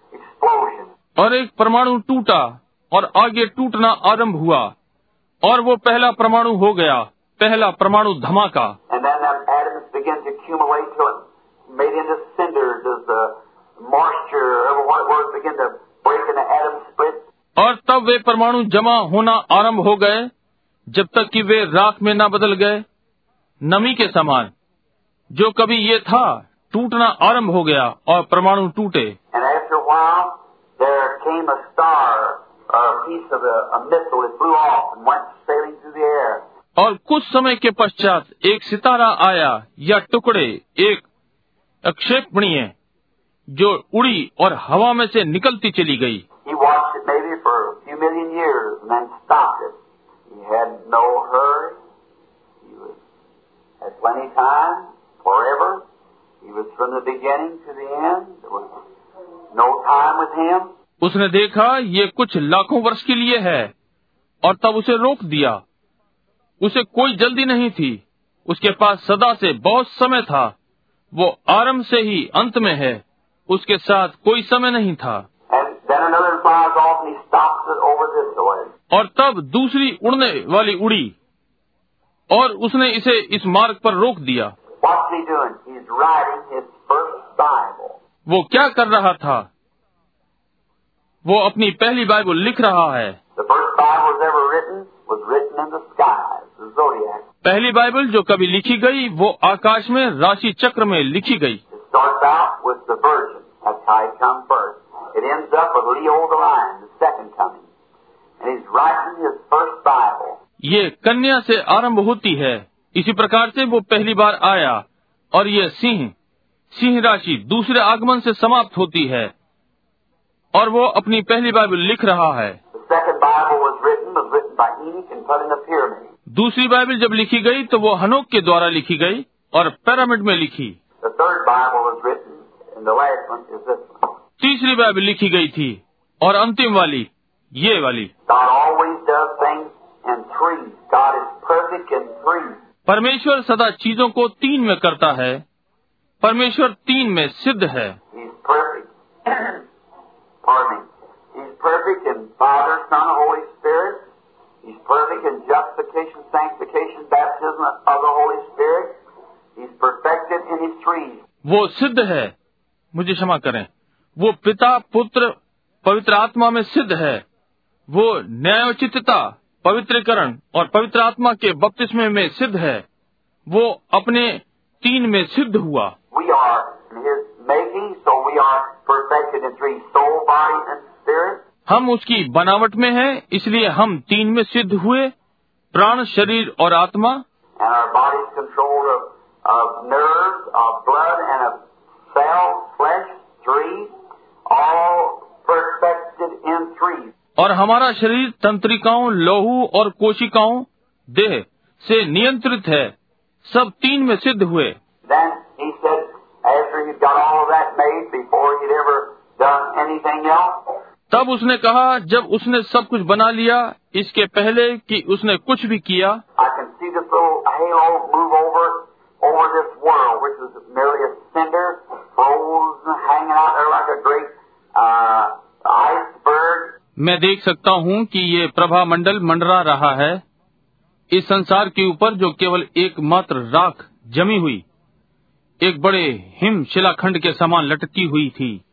और एक परमाणु टूटा और आगे टूटना आरंभ हुआ और वो पहला परमाणु हो गया पहला परमाणु धमाका। और तब वे परमाणु जमा होना आरंभ हो गए जब तक कि वे राख में न बदल गए नमी के समान। जो कभी ये था टूटना आरंभ हो गया और परमाणु टूटे। And came a star a piece of a, a missile that flew off and went sailing through the air. और कुछ समय के पश्चात एक सितारा आया या टुकड़े एक अक्षेपणीय जो उड़ी और हवा में से निकलती चली गई He watched it maybe for a few million years and then stopped it. He had no hurry. He was had plenty of time, forever. He was from the beginning to the end. There was no time with him. उसने देखा ये कुछ लाखों वर्ष के लिए है और तब उसे रोक दिया। उसे कोई जल्दी नहीं थी। उसके पास सदा से बहुत समय था। वो आरंभ से ही अंत में है। उसके साथ कोई समय नहीं था. और तब दूसरी उड़ने वाली उड़ी और उसने इसे इस मार्ग पर रोक दिया. वो क्या कर रहा था? वो अपनी पहली बाइबल लिख रहा है। पहली बाइबल जो कभी लिखी गई वो आकाश में राशि चक्र में लिखी गई। ये कन्या से आरंभ होती है। इसी प्रकार से वो पहली बार आया और ये सिंह सिंह राशि दूसरे आगमन से समाप्त होती है। और वो अपनी पहली बाइबल लिख रहा है। दूसरी बाइबल जब लिखी गई तो वो हनोक के द्वारा लिखी गई और पैरामिड में लिखी। तीसरी बाइबल लिखी गई थी और अंतिम वाली ये वाली। परमेश्वर सदा चीज़ों को तीन में करता है। परमेश्वर तीन में सिद्ध है। Pardon me. He's perfect in Father, Son, Holy Spirit. He's perfect in justification, sanctification, baptism of the Holy Spirit. He's perfected in His threes. वो सिद्ध है मुझे क्षमा करें वो पिता पुत्र पवित्र आत्मा में सिद्ध है वो न्यायोचितता पवित्रीकरण और पवित्र आत्मा के बपतिस्मे में सिद्ध है वो अपने तीन में सिद्ध हुआ We are in His हम उसकी बनावट में हैं इसलिए हम तीन में सिद्ध हुए प्राण शरीर और आत्मा। और हमारा शरीर तंत्रिकाओं लोहू और कोशिकाओं देह से नियंत्रित है। सब तीन में सिद्ध हुए। तब उसने कहा जब उसने सब कुछ बना लिया इसके पहले कि उसने कुछ भी किया। मैं देख सकता हूँ कि ये प्रभा मंडल मंडरा रहा है। इस संसार के ऊपर जो केवल एकमात्र राख जमी हुई एक बड़े हिम शिलाखंड के समान लटकी हुई थी।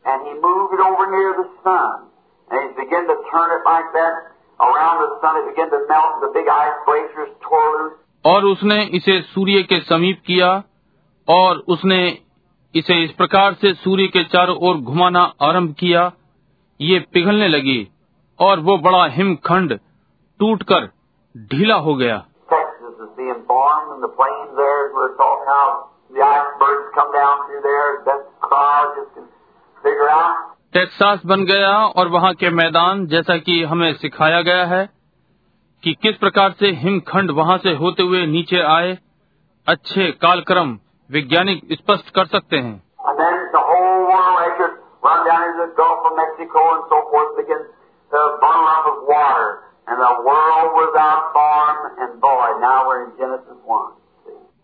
और उसने इसे सूर्य के समीप किया और उसने इसे इस प्रकार से सूर्य के चारों ओर घुमाना आरंभ किया। ये पिघलने लगी और वो बड़ा हिमखंड टूटकर ढीला हो गया। टेक्सास बन गया और वहाँ के मैदान जैसा कि हमें सिखाया गया है कि किस प्रकार से हिमखंड वहाँ से होते हुए नीचे आए अच्छे कालक्रम वैज्ञानिक स्पष्ट कर सकते हैं।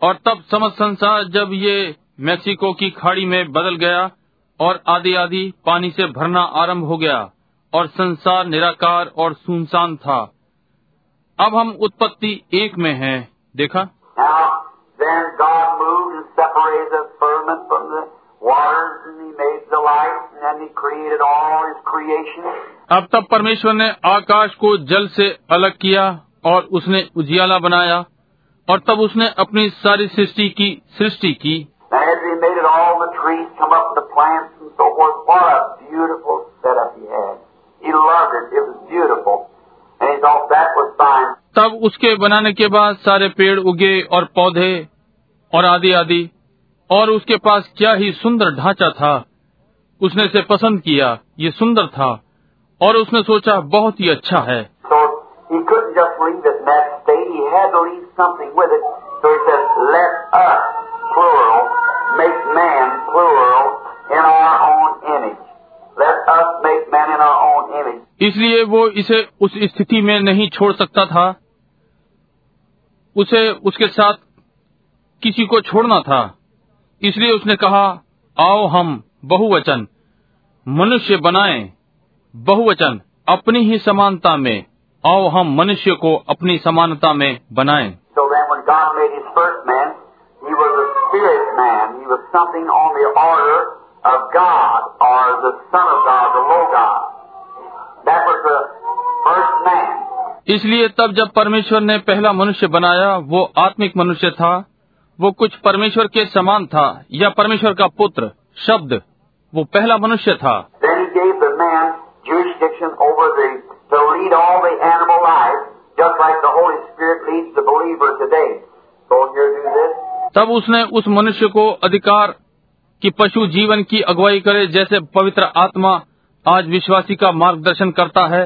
और तब समस्त संसार जब ये मेक्सिको की खाड़ी में बदल गया और आधी आधी पानी से भरना आरंभ हो गया और संसार निराकार और सुनसान था। अब हम उत्पत्ति एक में हैं। देखा. अब तब परमेश्वर ने आकाश को जल से अलग किया और उसने उजियाला बनाया और तब उसने अपनी सारी सृष्टि की सृष्टि की। तब उसके बनाने के बाद सारे पेड़ उगे और पौधे और आदि आदि। और उसके पास क्या ही सुंदर ढांचा था। उसने इसे पसंद किया। ये सुंदर था। और उसने सोचा बहुत ही अच्छा है। So, he had to leave something with it. So he said, let us, plural, make man, plural, in our own image. Let us make man in our own image. इसलिए वो इसे उस स्थिति में नहीं छोड़ सकता था उसे उसके साथ किसी को छोड़ना था इसलिए उसने कहा आओ हम बहुवचन मनुष्य बनाएँ बहुवचन अपनी ही समानता में आओ हम मनुष्य को अपनी समानता में बनाए। इसलिए तब जब परमेश्वर ने पहला मनुष्य बनाया वो आत्मिक मनुष्य था। वो कुछ परमेश्वर के समान था या परमेश्वर का पुत्र शब्द वो पहला मनुष्य था। to lead all the animal life, just like the Holy Spirit leads the believer today. Go here, do this. तब उसने उस मनुष्य को अधिकार कि पशु जीवन की अगुवाई करे जैसे पवित्र आत्मा आज विश्वासी का मार्गदर्शन करता है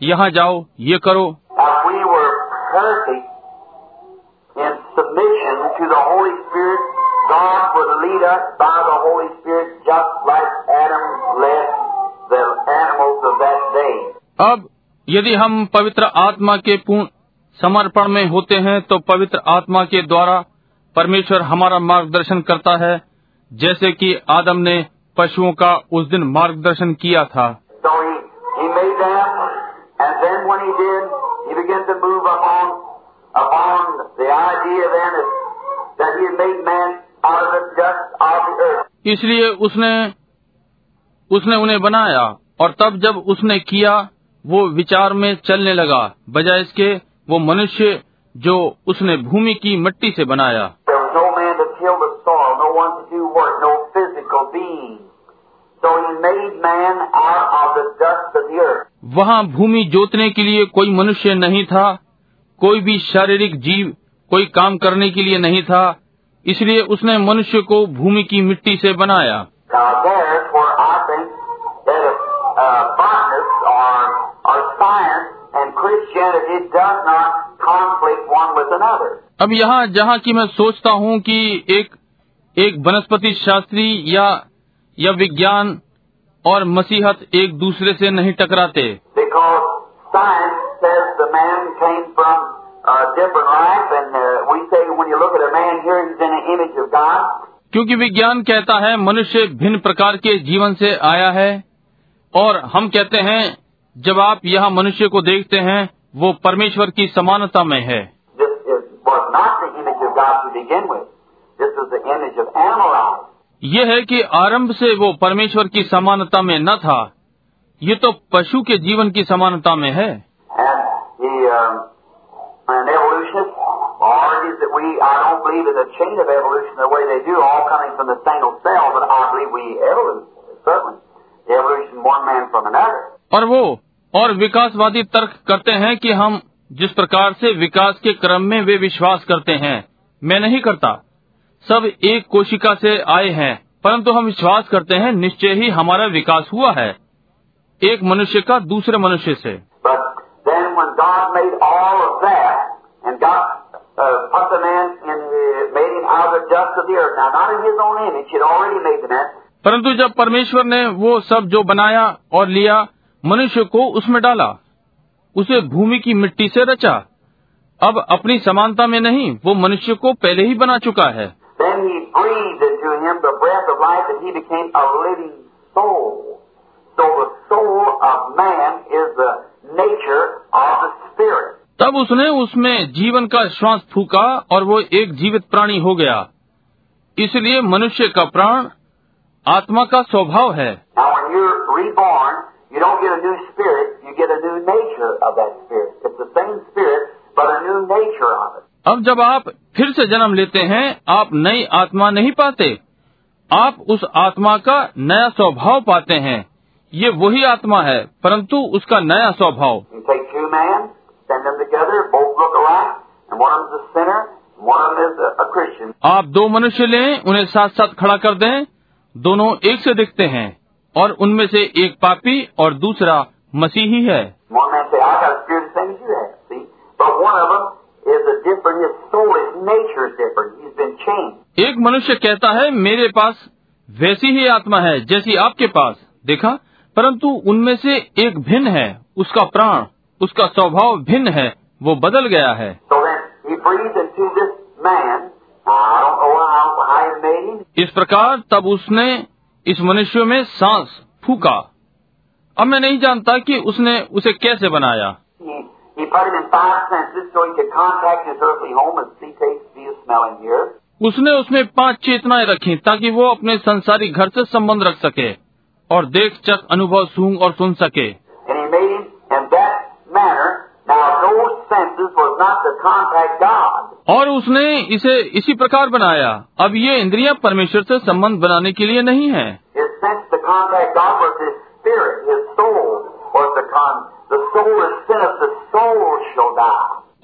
यहाँ जाओ ये करो If we were perfect in submission to the Holy Spirit, God would lead us by the Holy Spirit just like Adam led the animals of that day. अब यदि हम पवित्र आत्मा के पूर्ण समर्पण में होते हैं तो पवित्र आत्मा के द्वारा परमेश्वर हमारा मार्गदर्शन करता है जैसे कि आदम ने पशुओं का उस दिन मार्गदर्शन किया था So he, he upon, upon that. इसलिए उसने उसने उन्हें बनाया और तब जब उसने किया वो विचार में चलने लगा बजाय इसके वो मनुष्य जो उसने भूमि की मट्टी से बनाया। वहाँ भूमि जोतने के लिए कोई मनुष्य नहीं था कोई भी शारीरिक जीव कोई काम करने के लिए नहीं था इसलिए उसने मनुष्य को भूमि की मिट्टी से बनाया। अब यहाँ जहाँ की मैं सोचता हूँ कि एक एक वनस्पति शास्त्री या, या विज्ञान और मसीहत एक दूसरे से नहीं टकराते। क्योंकि विज्ञान कहता है मनुष्य भिन्न प्रकार के जीवन से आया है और हम कहते हैं जब आप यहाँ मनुष्य को देखते हैं वो परमेश्वर की समानता में है। This is, was not the image of God to begin with. This is the image of animal life. ये है कि आरंभ से वो परमेश्वर की समानता में न था। ये तो पशु के जीवन की समानता में है। और वो और विकासवादी तर्क करते हैं कि हम जिस प्रकार से विकास के क्रम में वे विश्वास करते हैं मैं नहीं करता। सब एक कोशिका से आए हैं परंतु हम विश्वास करते हैं निश्चय ही हमारा विकास हुआ है एक मनुष्य का दूसरे मनुष्य से। परंतु जब परमेश्वर ने वो सब जो बनाया और लिया मनुष्य को उसमें डाला उसे भूमि की मिट्टी से रचा। अब अपनी समानता में नहीं वो मनुष्य को पहले ही बना चुका है. तब उसने उसमें जीवन का श्वास फूका और वो एक जीवित प्राणी हो गया। इसलिए मनुष्य का प्राण आत्मा का स्वभाव है। You don't get a new spirit, you get a new nature of that spirit. It's the same spirit, but a new nature of it. अब जब आप फिर से जन्म लेते हैं आप नई आत्मा नहीं पाते। आप उस आत्मा का नया स्वभाव पाते हैं। ये वही आत्मा है परंतु उसका नया स्वभाव। आप दो मनुष्य लें उन्हें साथ साथ खड़ा कर दें दोनों एक से दिखते हैं। और उनमें से एक पापी और दूसरा मसीही है। एक मनुष्य कहता है मेरे पास वैसी ही आत्मा है जैसी आपके पास। देखा परंतु उनमें से एक भिन्न है उसका प्राण उसका स्वभाव भिन्न है वो बदल गया है। इस प्रकार तब उसने इस मनुष्य में सांस फूका। अब मैं नहीं जानता कि उसने उसे कैसे बनाया। उसने उसमें पाँच चेतनाएँ रखी ताकि वो अपने संसारी घर से संबंध रख सके और देख चक अनुभव सूंग और सुन सके। और उसने इसे इसी प्रकार बनाया। अब ये इंद्रिया परमेश्वर से संबंध बनाने के लिए नहीं है।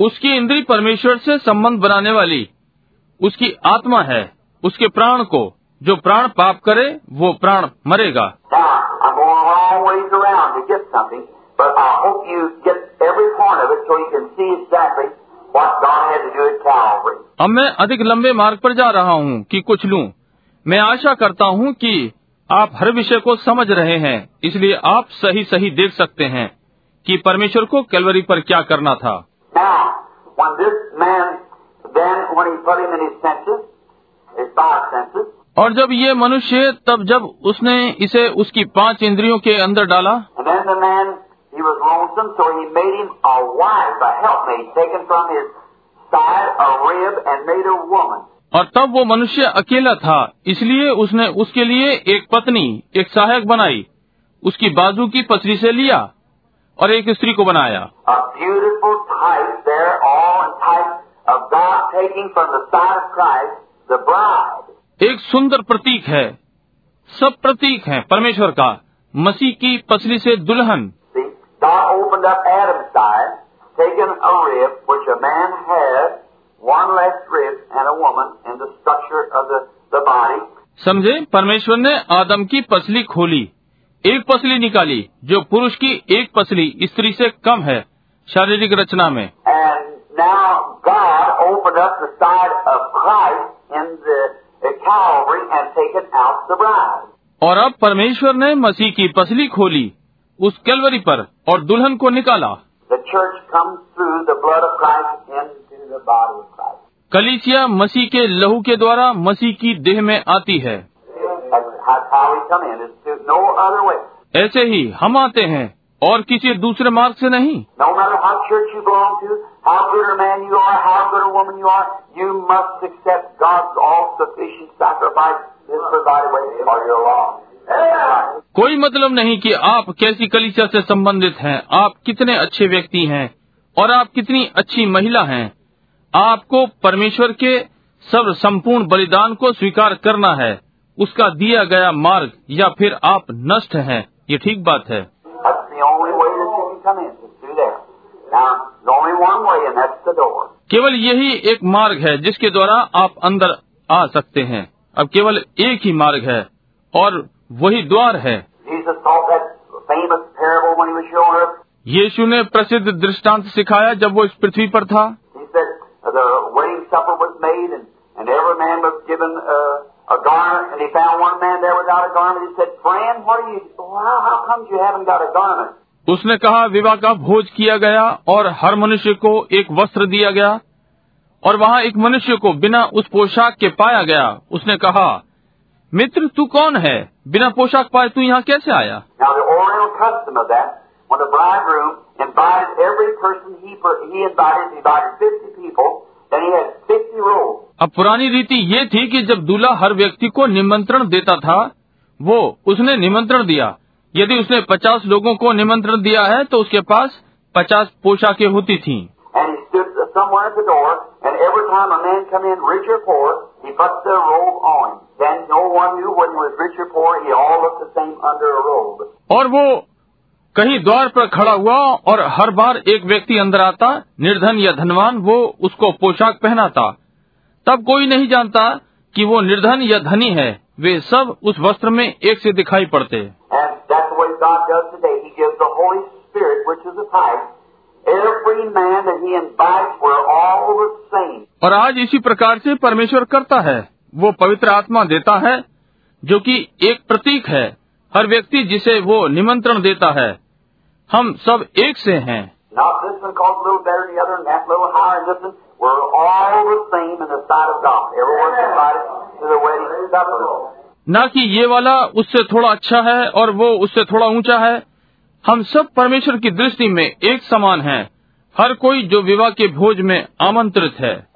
उसकी इंद्री परमेश्वर से संबंध बनाने वाली उसकी आत्मा है उसके प्राण को जो प्राण पाप करे वो प्राण मरेगा। Now, But I hope you get every point of it so you can see exactly what God had to do at Calvary. अब मैं अधिक लंबे मार्ग पर जा रहा हूँ कि कुछ लूँ मैं आशा करता हूँ कि आप हर विषय को समझ रहे हैं इसलिए आप सही सही देख सकते हैं कि परमेश्वर को कैलवरी पर क्या करना था और जब ये मनुष्य तब जब उसने इसे उसकी पाँच इंद्रियों के अंदर डाला He was lonesome, so he made him a wife, a helpmate, taken from his side a rib and made a woman. और तब वो मनुष्य अकेला था इसलिए उसने उसके लिए एक पत्नी एक सहायक बनाई उसकी बाजू की पसरी से लिया और एक स्त्री को बनाया। एक सुंदर प्रतीक है सब प्रतीक है परमेश्वर का मसीह की पसरी से दुल्हन। God opened up Adam's side, taken a rib, which a man had, one less rib, and a woman in the structure of the, the body. समझे परमेश्वर ने आदम की पसली खोली एक पसली निकाली जो पुरुष की एक पसली स्त्री से कम है शारीरिक रचना में And now God opened up the side of Christ in the, the Calvary and taken out the bride. और अब परमेश्वर ने मसीह की पसली खोली उस कैलवरी पर और दुल्हन को निकाला। कलीसिया मसीह के लहू के द्वारा मसीह की देह में आती है। ऐसे ही हम आते हैं और किसी दूसरे मार्ग से नहीं। चाहे कोई मतलब नहीं कि आप कैसी कलिसिया से संबंधित हैं, आप कितने अच्छे व्यक्ति हैं और आप कितनी अच्छी महिला हैं। आपको परमेश्वर के सब संपूर्ण बलिदान को स्वीकार करना है। उसका दिया गया मार्ग या फिर आप नष्ट हैं, ये ठीक बात है। केवल यही एक मार्ग है जिसके द्वारा आप अंदर आ सकते हैं। अब केवल एक ही मार्ग है और वही द्वार है। यीशु ने प्रसिद्ध दृष्टांत सिखाया जब वो इस पृथ्वी पर था। उसने कहा विवाह का भोज किया गया और हर मनुष्य को एक वस्त्र दिया गया और वहाँ एक मनुष्य को बिना उस पोशाक के पाया गया। उसने कहा मित्र तू कौन है? बिना पोशाक पाए तू यहाँ कैसे आया? अब पुरानी रीति ये थी कि जब दूल्हा हर व्यक्ति को निमंत्रण देता था वो उसने निमंत्रण दिया। यदि उसने पचास लोगों को निमंत्रण दिया है तो उसके पास पचास पोशाकें होती थीं। Somewhere at the door, and every time a man come in, rich or poor, he put the robe on him. Then no one knew whether he was rich or poor. He all looked the same under a robe. और वो कहीं द्वार पर खड़ा हुआ और हर बार एक व्यक्ति अंदर आता निर्धन या धनवान वो उसको पोशाक पहनाता तब कोई नहीं जानता कि वो निर्धन या धनी है वे सब उस वस्त्र में एक से दिखाई पड़ते. Every man और आज इसी प्रकार से परमेश्वर करता है। वो पवित्र आत्मा देता है जो कि एक प्रतीक है। हर व्यक्ति जिसे वो निमंत्रण देता है। हम सब एक से हैं। न कि ये वाला उससे थोड़ा अच्छा है और वो उससे थोड़ा ऊँचा है। हम सब परमेश्वर की दृष्टि में एक समान हैं। हर कोई जो विवाह के भोज में आमंत्रित है।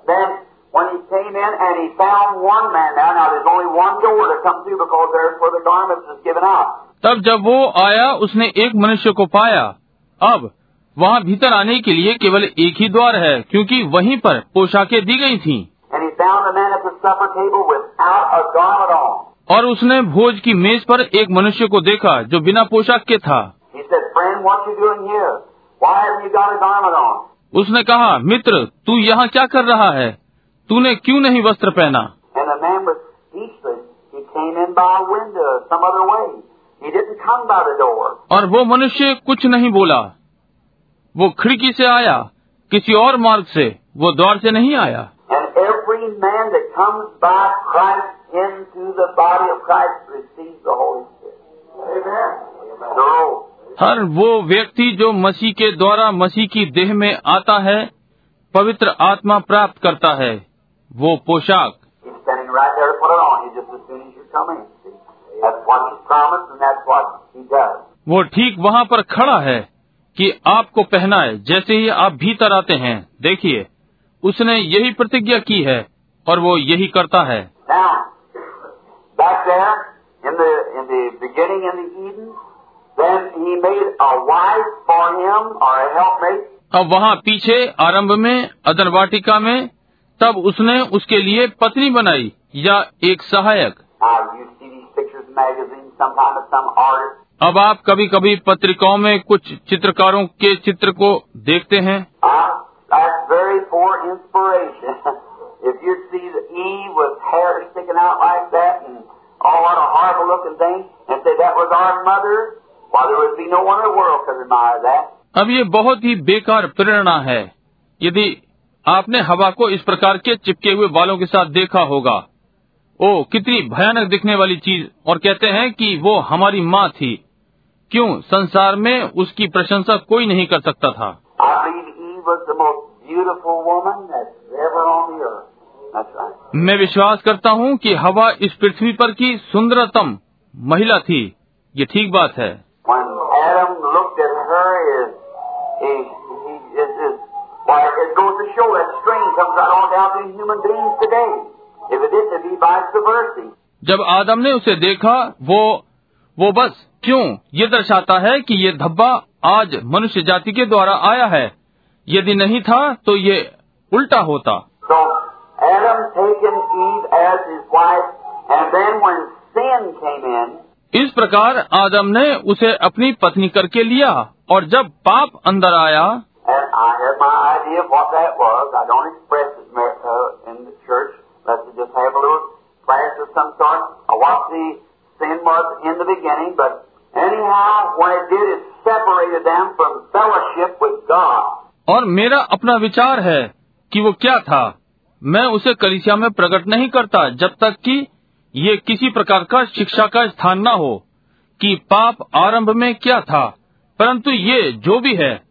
तब जब वो आया उसने एक मनुष्य को पाया। अब वहाँ भीतर आने के लिए केवल एक ही द्वार है क्योंकि वहीं पर पोशाकें दी गई थी। और उसने भोज की मेज पर एक मनुष्य को देखा जो बिना पोशाक के था। उसने कहा मित्र तू यहाँ क्या कर रहा है? तूने क्यों नहीं वस्त्र पहना? और वो मनुष्य कुछ नहीं बोला। वो खिड़की से आया किसी और मार्ग से वो द्वार से नहीं आया। Christ, the Holy Amen. No. हर वो व्यक्ति जो मसीह के द्वारा मसीह की देह में आता है पवित्र आत्मा प्राप्त करता है वो पोशाक। वो ठीक वहाँ पर खड़ा है कि आपको पहना है जैसे ही आप भीतर आते हैं। देखिए उसने यही प्रतिज्ञा की है और वो यही करता है। अब वहाँ पीछे आरंभ में अदर वाटिका में तब उसने उसके लिए पत्नी बनाई या एक सहायक। अब आप कभी कभी पत्रिकाओं में कुछ चित्रकारों के चित्र को देखते हैं? Uh, अब ये बहुत ही बेकार प्रेरणा है। यदि आपने हवा को इस प्रकार के चिपके हुए बालों के साथ देखा होगा ओ कितनी भयानक दिखने वाली चीज़। और कहते हैं कि वो हमारी माँ थी। क्यों? संसार में उसकी प्रशंसा कोई नहीं कर सकता था। मैं विश्वास करता हूँ कि हवा इस पृथ्वी पर की सुंदरतम महिला थी। ये ठीक बात है। When Adam looked at her, his, he, he, his, his, why, it goes to show that strain comes right on down to human beings today. If it didn't, it'd be vice versa. जब आदम ने उसे देखा वो वो बस क्यों ये दर्शाता है कि ये धब्बा आज मनुष्य जाति के द्वारा आया है यदि नहीं था तो ये उल्टा होता So Adam taken Eve as his wife, and then when sin came in, इस प्रकार आदम ने उसे अपनी पत्नी करके लिया और जब पाप अंदर आया और मेरा अपना विचार है कि वो क्या था। मैं उसे कलिसिया में प्रकट नहीं करता जब तक की ये किसी प्रकार का शिक्षा का स्थान न हो कि पाप आरंभ में क्या था। परंतु ये जो भी है,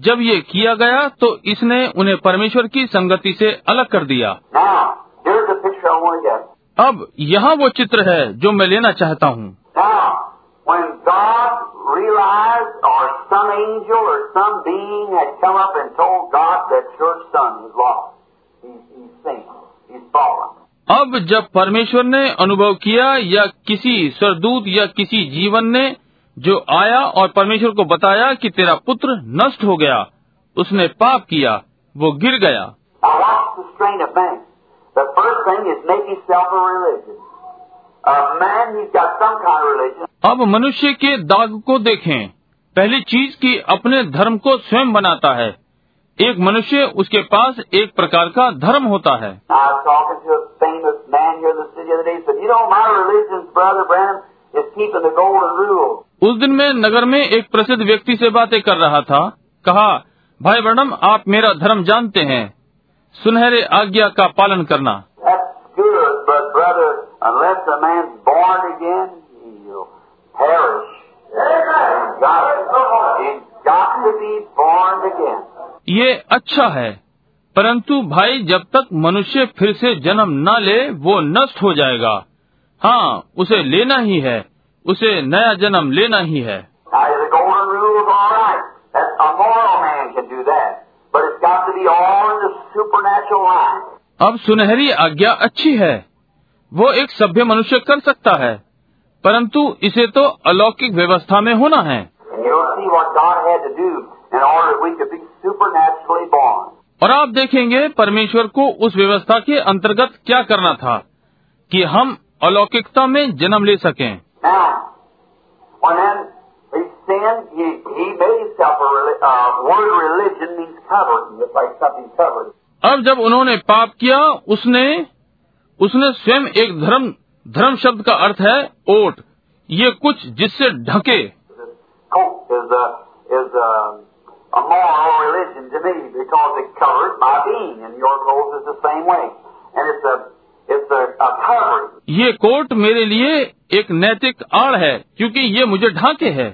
जब ये किया गया तो इसने उन्हें परमेश्वर की संगति से अलग कर दिया. अब यहाँ वो चित्र है जो मैं लेना चाहता हूँ। अब जब परमेश्वर ने अनुभव किया या किसी स्वरदूत या किसी जीवन ने जो आया और परमेश्वर को बताया कि तेरा पुत्र नष्ट हो गया उसने पाप किया वो गिर गया। अब मनुष्य के दाग को देखें। पहली चीज़ की अपने धर्म को स्वयं बनाता है। एक मनुष्य उसके पास एक प्रकार का धर्म होता है। उस दिन मैं नगर में एक प्रसिद्ध व्यक्ति से बातें कर रहा था। कहा भाई वर्णम आप मेरा धर्म जानते हैं। सुनहरे आज्ञा का पालन करना। Again, ये अच्छा है परंतु भाई जब तक मनुष्य फिर से जन्म न ले वो नष्ट हो जाएगा। हाँ उसे लेना ही है उसे नया जन्म लेना ही है. अब सुनहरी आज्ञा अच्छी है। वो एक सभ्य मनुष्य कर सकता है परंतु इसे तो अलौकिक व्यवस्था में होना है। और आप देखेंगे परमेश्वर को उस व्यवस्था के अंतर्गत क्या करना था कि हम अलौकिकता में जन्म ले सकें। अब जब उन्होंने पाप किया उसने उसने स्वयं एक धर्म धर्म शब्द का अर्थ है ओट। ये कुछ जिससे ढके। a moral religion to me because it covers my being, and your clothes is the same way, and it's a it's a, a covering. ये कोट मेरे लिए एक नैतिक आड़ है क्योंकि ये मुझे ढाके है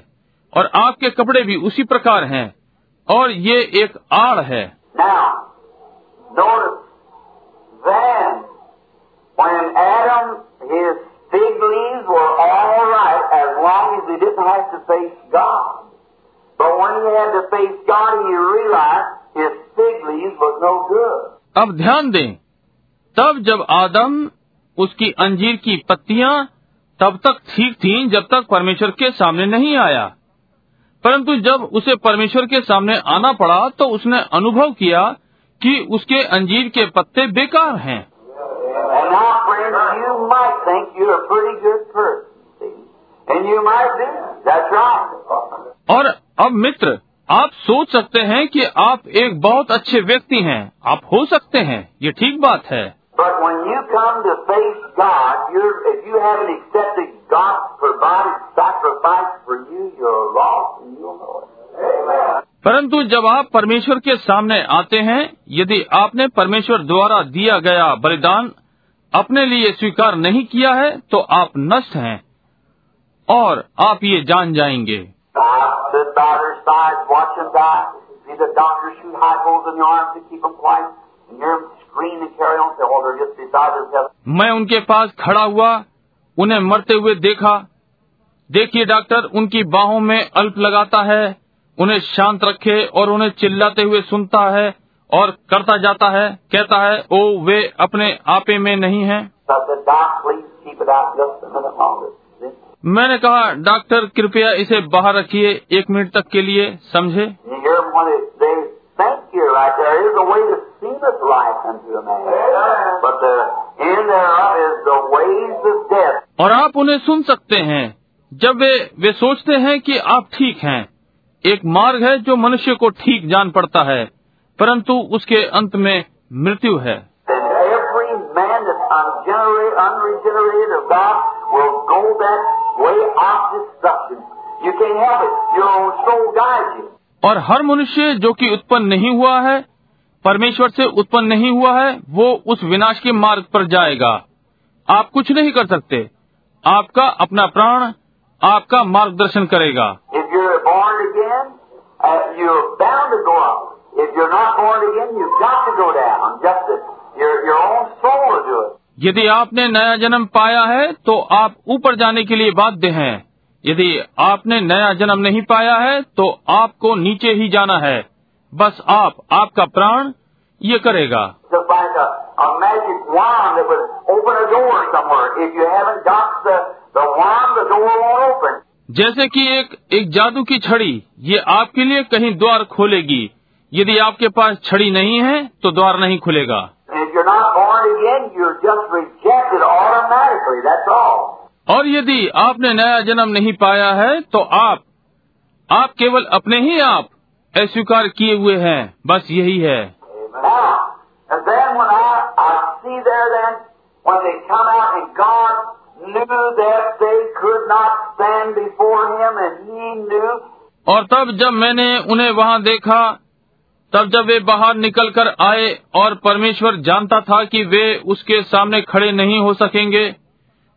और आपके कपड़े भी उसी प्रकार हैं और ये एक आड़ है Now, notice then when Adam his fig leaves were all right as long as he didn't have to face God. But when he had to face God, he realized his fig leaves was no good. अब ध्यान दें तब जब आदम उसकी अंजीर की पत्तियाँ तब तक ठीक थीं जब तक परमेश्वर के सामने नहीं आया। परंतु जब उसे परमेश्वर के सामने आना पड़ा तो उसने अनुभव किया कि उसके अंजीर के पत्ते बेकार हैं। और अब मित्र आप सोच सकते हैं कि आप एक बहुत अच्छे व्यक्ति हैं। आप हो सकते हैं। ये ठीक बात है। परंतु जब आप परमेश्वर के सामने आते हैं यदि आपने परमेश्वर द्वारा दिया गया बलिदान अपने लिए स्वीकार नहीं किया है तो आप नष्ट हैं और आप ये जान जाएँगे। Stood by their sides, watch them. See the doctors shoot high holes in the arms to keep them quiet, and hear them scream and carry on. Say, oh, they're just beside themselves. मैं उनके पास खड़ा हुआ उन्हें मरते हुए देखा देखिए doctor उनकी बाहों में अल्प लगाता है उन्हें शांत रखे और उन्हें चिल्लाते हुए सुनता है और करता जाता है कहता है ओ वे अपने आपे में नहीं हैं मैंने कहा डॉक्टर कृपया इसे बाहर रखिए एक मिनट तक के लिए समझे? और आप उन्हें सुन सकते हैं। जब वे वे सोचते हैं कि आप ठीक हैं। एक मार्ग है जो मनुष्य को ठीक जान पड़ता है परंतु उसके अंत में मृत्यु है। Man that's ungenerated, unregenerated of God will go that way of destruction. You can't help it. Your own soul guides you. और हर मनुष्य जो कि उत्पन्न नहीं हुआ है परमेश्वर से उत्पन्न नहीं हुआ है वो उस विनाश के मार्ग पर जाएगा आप कुछ नहीं कर सकते आपका अपना प्राण आपका मार्गदर्शन करेगा If you're born again, uh, you're bound to go up. If you're not born again, you've got to go down. Just that your your own soul will do it. यदि आपने नया जन्म पाया है तो आप ऊपर जाने के लिए बाध्य हैं। यदि आपने नया जन्म नहीं पाया है तो आपको नीचे ही जाना है। बस आप आपका प्राण ये करेगा. जैसे कि एक एक जादू की छड़ी ये आपके लिए कहीं द्वार खोलेगी। यदि आपके पास छड़ी नहीं है तो द्वार नहीं खुलेगा। और यदि आपने नया जन्म नहीं पाया है तो आप आप केवल अपने ही आप अस्वीकार किए हुए हैं बस यही है। और तब जब मैंने उन्हें वहाँ देखा तब जब वे बाहर निकल कर आए और परमेश्वर जानता था कि वे उसके सामने खड़े नहीं हो सकेंगे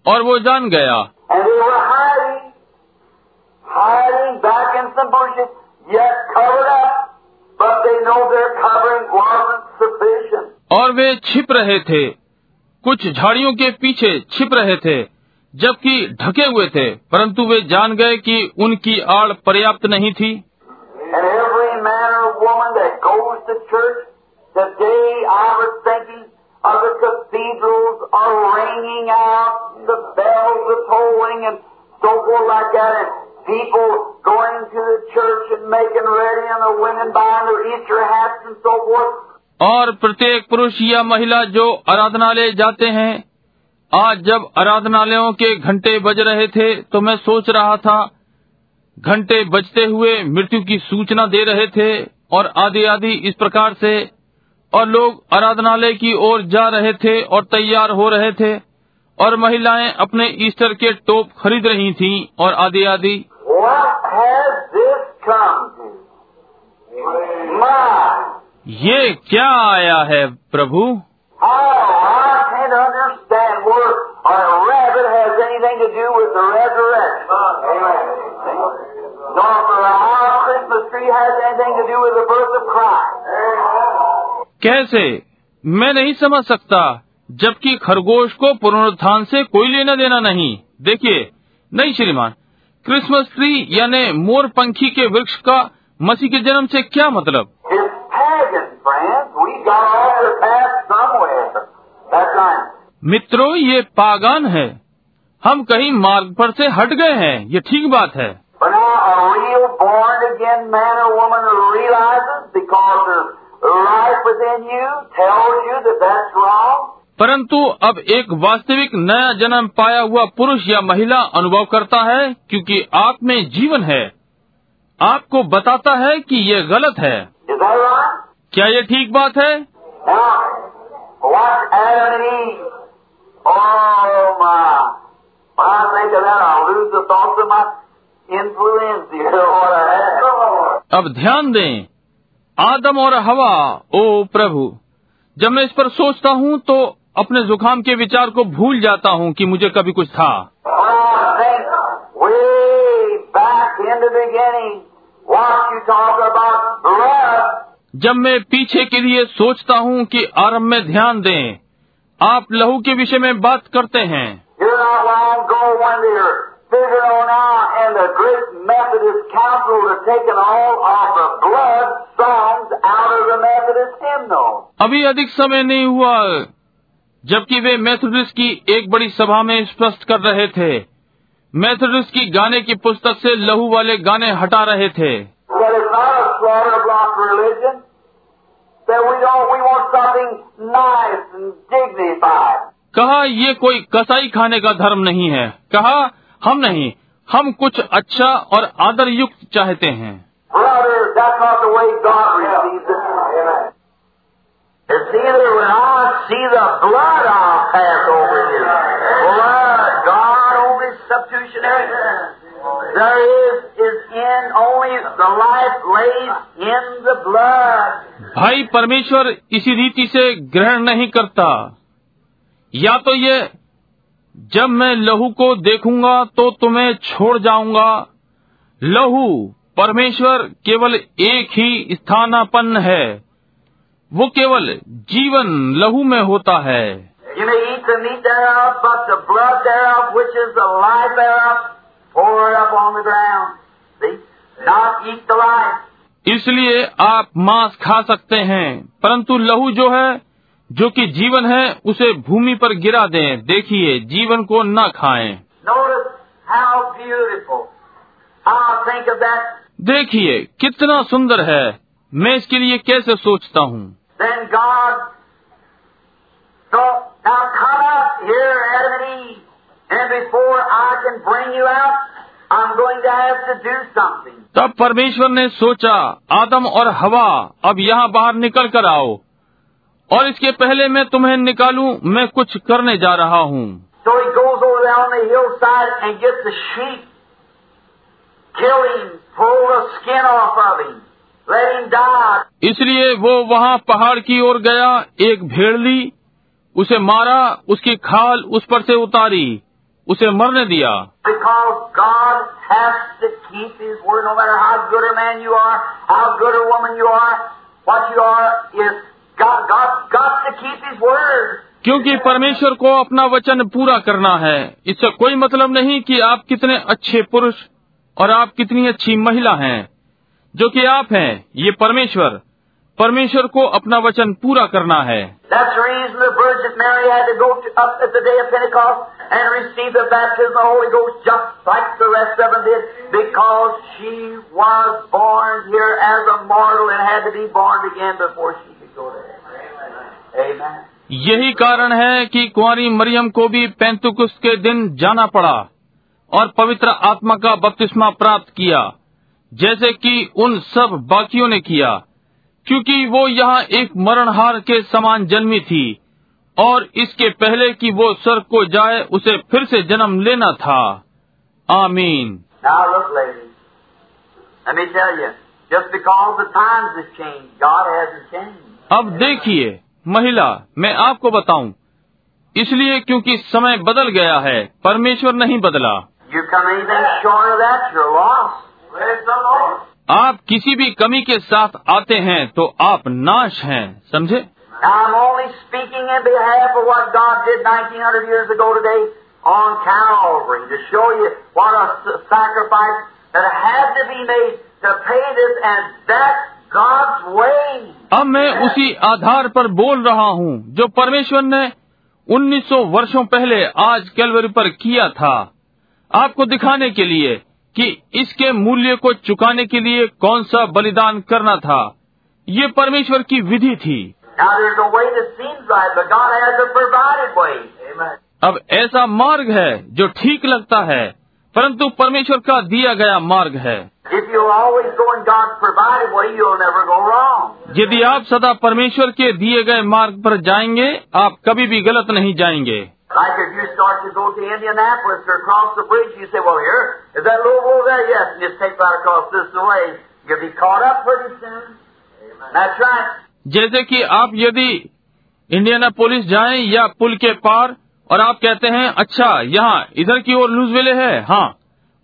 और वो जान गया। Hiding, hiding up. और वे छिप रहे थे। कुछ झाड़ियों के पीछे छिप रहे थे जबकि ढके हुए थे परंतु वे जान गए कि उनकी आड़ पर्याप्त नहीं थी And every man or woman that goes to church, today I was thinking of the cathedrals are ringing out, the bells are tolling and so forth like that, and people going to the church and making ready and the women buying their Easter hats and so forth. और प्रत्येक पुरुष या महिला जो आराधनालय जाते हैं आज जब आराधनालयों के घंटे बज रहे थे तो मैं सोच रहा था घंटे बजते हुए मृत्यु की सूचना दे रहे थे और आदि आदि इस प्रकार से और लोग आराधनालय की ओर जा रहे थे और तैयार हो रहे थे और महिलाएँ अपने ईस्टर के टोप खरीद रही थी और आदि आदि। ये क्या आया है प्रभु? I, कैसे? मैं नहीं समझ सकता, जबकि खरगोश को पुनरुत्थान से कोई लेना देना नहीं। देखिए, नहीं श्रीमान, क्रिसमस ट्री यानी मोर पंखी के वृक्ष का मसीह के जन्म से क्या मतलब? मित्रों, ये पागान है। हम कहीं मार्ग पर से हट गए हैं, ये ठीक बात है। Real born again man or woman realizes because the life within you tells you that that's wrong. परंतु अब एक वास्तविक नया जन्म पाया हुआ पुरुष या महिला अनुभव करता है क्योंकि आप में जीवन है आपको बताता है कि ये गलत है? क्या ये ठीक बात है Now, अब ध्यान दें, आदम और हवा, ओ प्रभु, जब मैं इस पर सोचता हूँ तो अपने जुकाम के विचार को भूल जाता हूँ कि मुझे कभी कुछ था। जब मैं पीछे के लिए सोचता हूँ कि आरंभ में ध्यान दें, आप लहू के विषय में बात करते हैं। Figuring on out and the great Methodist Council had taken all of the blood songs out of the Methodist hymnal. अभी अधिक समय नहीं हुआ जबकि वे मेथोडिस्ट की एक बड़ी सभा में स्पष्ट कर रहे थे मेथोडिस्ट की गाने की पुस्तक से लहू वाले गाने हटा रहे थे That it's not a slaughter block religion. That we don't, we want something nice कहा ये कोई कसाई खाने का धर्म नहीं है कहा हम नहीं हम कुछ अच्छा और आदर युक्त चाहते हैं। भाई परमेश्वर इसी रीति से ग्रहण नहीं करता। या तो ये जब मैं लहू को देखूँगा तो तुम्हें छोड़ जाऊँगा। लहू परमेश्वर केवल एक ही स्थानापन्न है। वो केवल जीवन लहू में होता है। इसलिए आप मांस खा सकते हैं परंतु लहू जो है जो कि जीवन है उसे भूमि पर गिरा दें। देखिए जीवन को न खाएँ। देखिए कितना सुंदर है। मैं इसके लिए कैसे सोचता हूँ? तब परमेश्वर ने सोचा आदम और हवा अब यहाँ बाहर निकल कर आओ। और इसके पहले मैं तुम्हें निकालूं मैं कुछ करने जा रहा हूँ So he goes over there on the hillside and gets the sheep, kill him, pull the skin off of him, let him die. इसलिए वो वहाँ पहाड़ की ओर गया एक भेड़ ली उसे मारा उसकी खाल उस पर से उतारी उसे मरने दिया Because क्योंकि परमेश्वर को अपना वचन पूरा करना है। इससे कोई मतलब नहीं कि आप कितने अच्छे पुरुष और आप कितनी अच्छी महिला हैं जो कि आप हैं। ये परमेश्वर परमेश्वर को अपना वचन पूरा करना है। यही कारण है कि कुंवारी मरियम को भी पैंतुकुस्त के दिन जाना पड़ा और पवित्र आत्मा का बपतिस्मा प्राप्त किया, जैसे कि उन सब बाकियों ने किया, क्योंकि वो यहाँ एक मरणहार के समान जन्मी थी और इसके पहले कि वो स्वर्ग को जाए, उसे फिर से जन्म लेना था। आमीन। Now अब देखिए महिला मैं आपको बताऊँ। इसलिए क्योंकि समय बदल गया है परमेश्वर नहीं बदला। आप किसी भी कमी के साथ आते हैं तो आप नाश हैं समझे? To that अब मैं उसी आधार पर बोल रहा हूँ जो परमेश्वर ने 1900 वर्षों पहले आज कैलवरी पर किया था। आपको दिखाने के लिए कि इसके मूल्य को चुकाने के लिए कौन सा बलिदान करना था ये परमेश्वर की विधि थी. अब ऐसा मार्ग है जो ठीक लगता है परंतु परमेश्वर का दिया गया मार्ग है। यदि आप सदा परमेश्वर के दिए गए मार्ग पर जाएँगे आप कभी भी गलत नहीं जाएँगे। जैसे कि आप यदि इंडियानापोलिस जाए या पुल के पार और आप कहते हैं अच्छा यहाँ इधर की ओर लूजवेले है। हाँ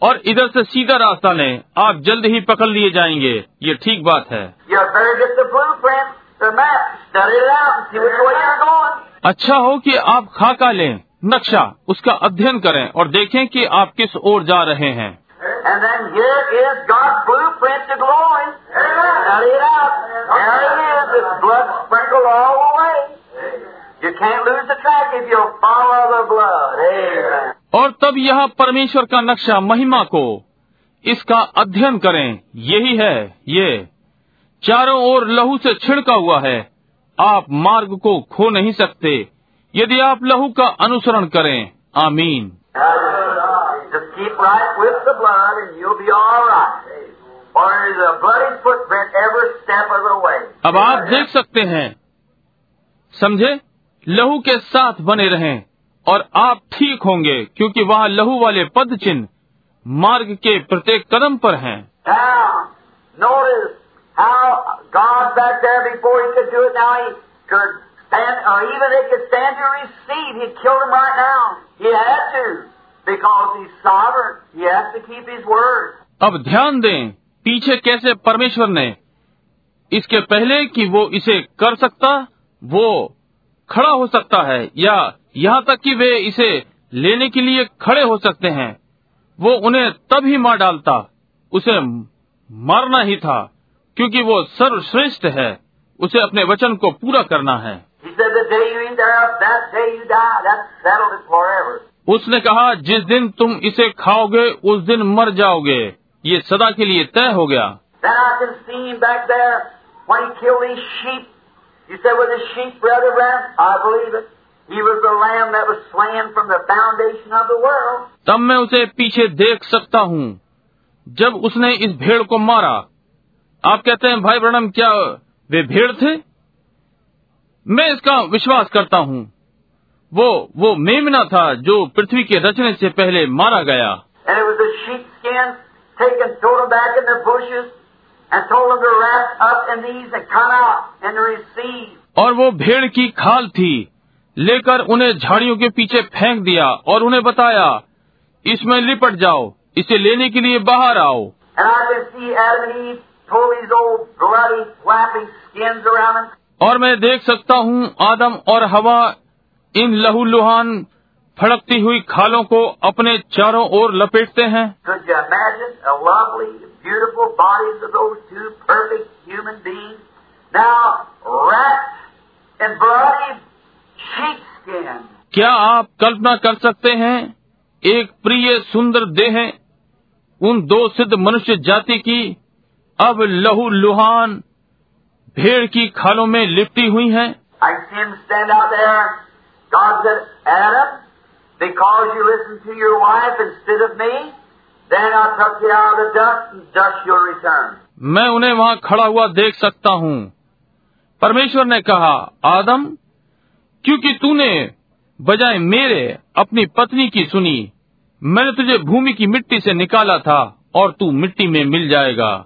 और इधर से सीधा रास्ता लें आप जल्द ही पकड़ लिए जाएँगे। ये ठीक बात है. अच्छा हो कि आप खाका लें नक्शा उसका अध्ययन करें और देखें कि आप किस ओर जा रहे हैं। और तब यह परमेश्वर का नक्शा महिमा को इसका अध्ययन करें। यही है ये। चारों ओर लहू से छिड़का हुआ है। आप मार्ग को खो नहीं सकते। यदि आप लहू का अनुसरण करें आमीन। अब आप देख सकते हैं। समझे? लहू के साथ बने रहें और आप ठीक होंगे क्योंकि वहाँ लहू वाले पद चिन्ह मार्ग के प्रत्येक कदम पर हैं। अब ध्यान दें पीछे कैसे परमेश्वर ने इसके पहले कि वो इसे कर सकता वो खड़ा हो सकता है या यहाँ तक कि वे इसे लेने के लिए खड़े हो सकते हैं। वो उन्हें तब ही मार डालता उसे मारना ही था क्योंकि वो सर्वश्रेष्ठ है उसे अपने वचन को पूरा करना है. उसने कहा जिस दिन तुम इसे खाओगे उस दिन मर जाओगे। ये सदा के लिए तय हो गया। You said, with his sheep, Brother Branham? I believe it. He was the lamb that was slain from the foundation of the world. तब मैं उसे पीछे देख सकता हूँ जब उसने इस भेड़ को मारा आप कहते हैं भाई ब्रणम क्या वे भेड़ थे मैं इसका विश्वास करता हूँ वो वो मेमना था जो पृथ्वी के रचने से पहले मारा गया And it was a sheepskin taken, thrown back in the bushes, और वो भेड़ की खाल थी लेकर उन्हें झाड़ियों के पीछे फेंक दिया और उन्हें बताया इसमें लिपट जाओ इसे लेने के लिए बाहर आओ। और मैं देख सकता हूँ आदम और हवा इन लहू लुहान फड़कती हुई खालों को अपने चारों ओर लपेटते हैं। Beautiful bodies of those two perfect human beings now wrapped in bloody sheepskin? क्या आप कल्पना कर सकते हैं एक प्रिय सुंदर देह उन दो सिद्ध मनुष्य जाति की अब लहू लुहान भेड़ की खालों में लिपटी हुई हैं I see him stand out there. God said, Adam, because you listened to your wife instead of me, then I took you out of the dust, and dust you'll return. मैं उन्हें वहाँ खड़ा हुआ देख सकता हूँ। परमेश्वर ने कहा आदम क्योंकि तूने बजाय मेरे अपनी पत्नी की सुनी मैंने तुझे भूमि की मिट्टी से निकाला था और तू मिट्टी में मिल जाएगा।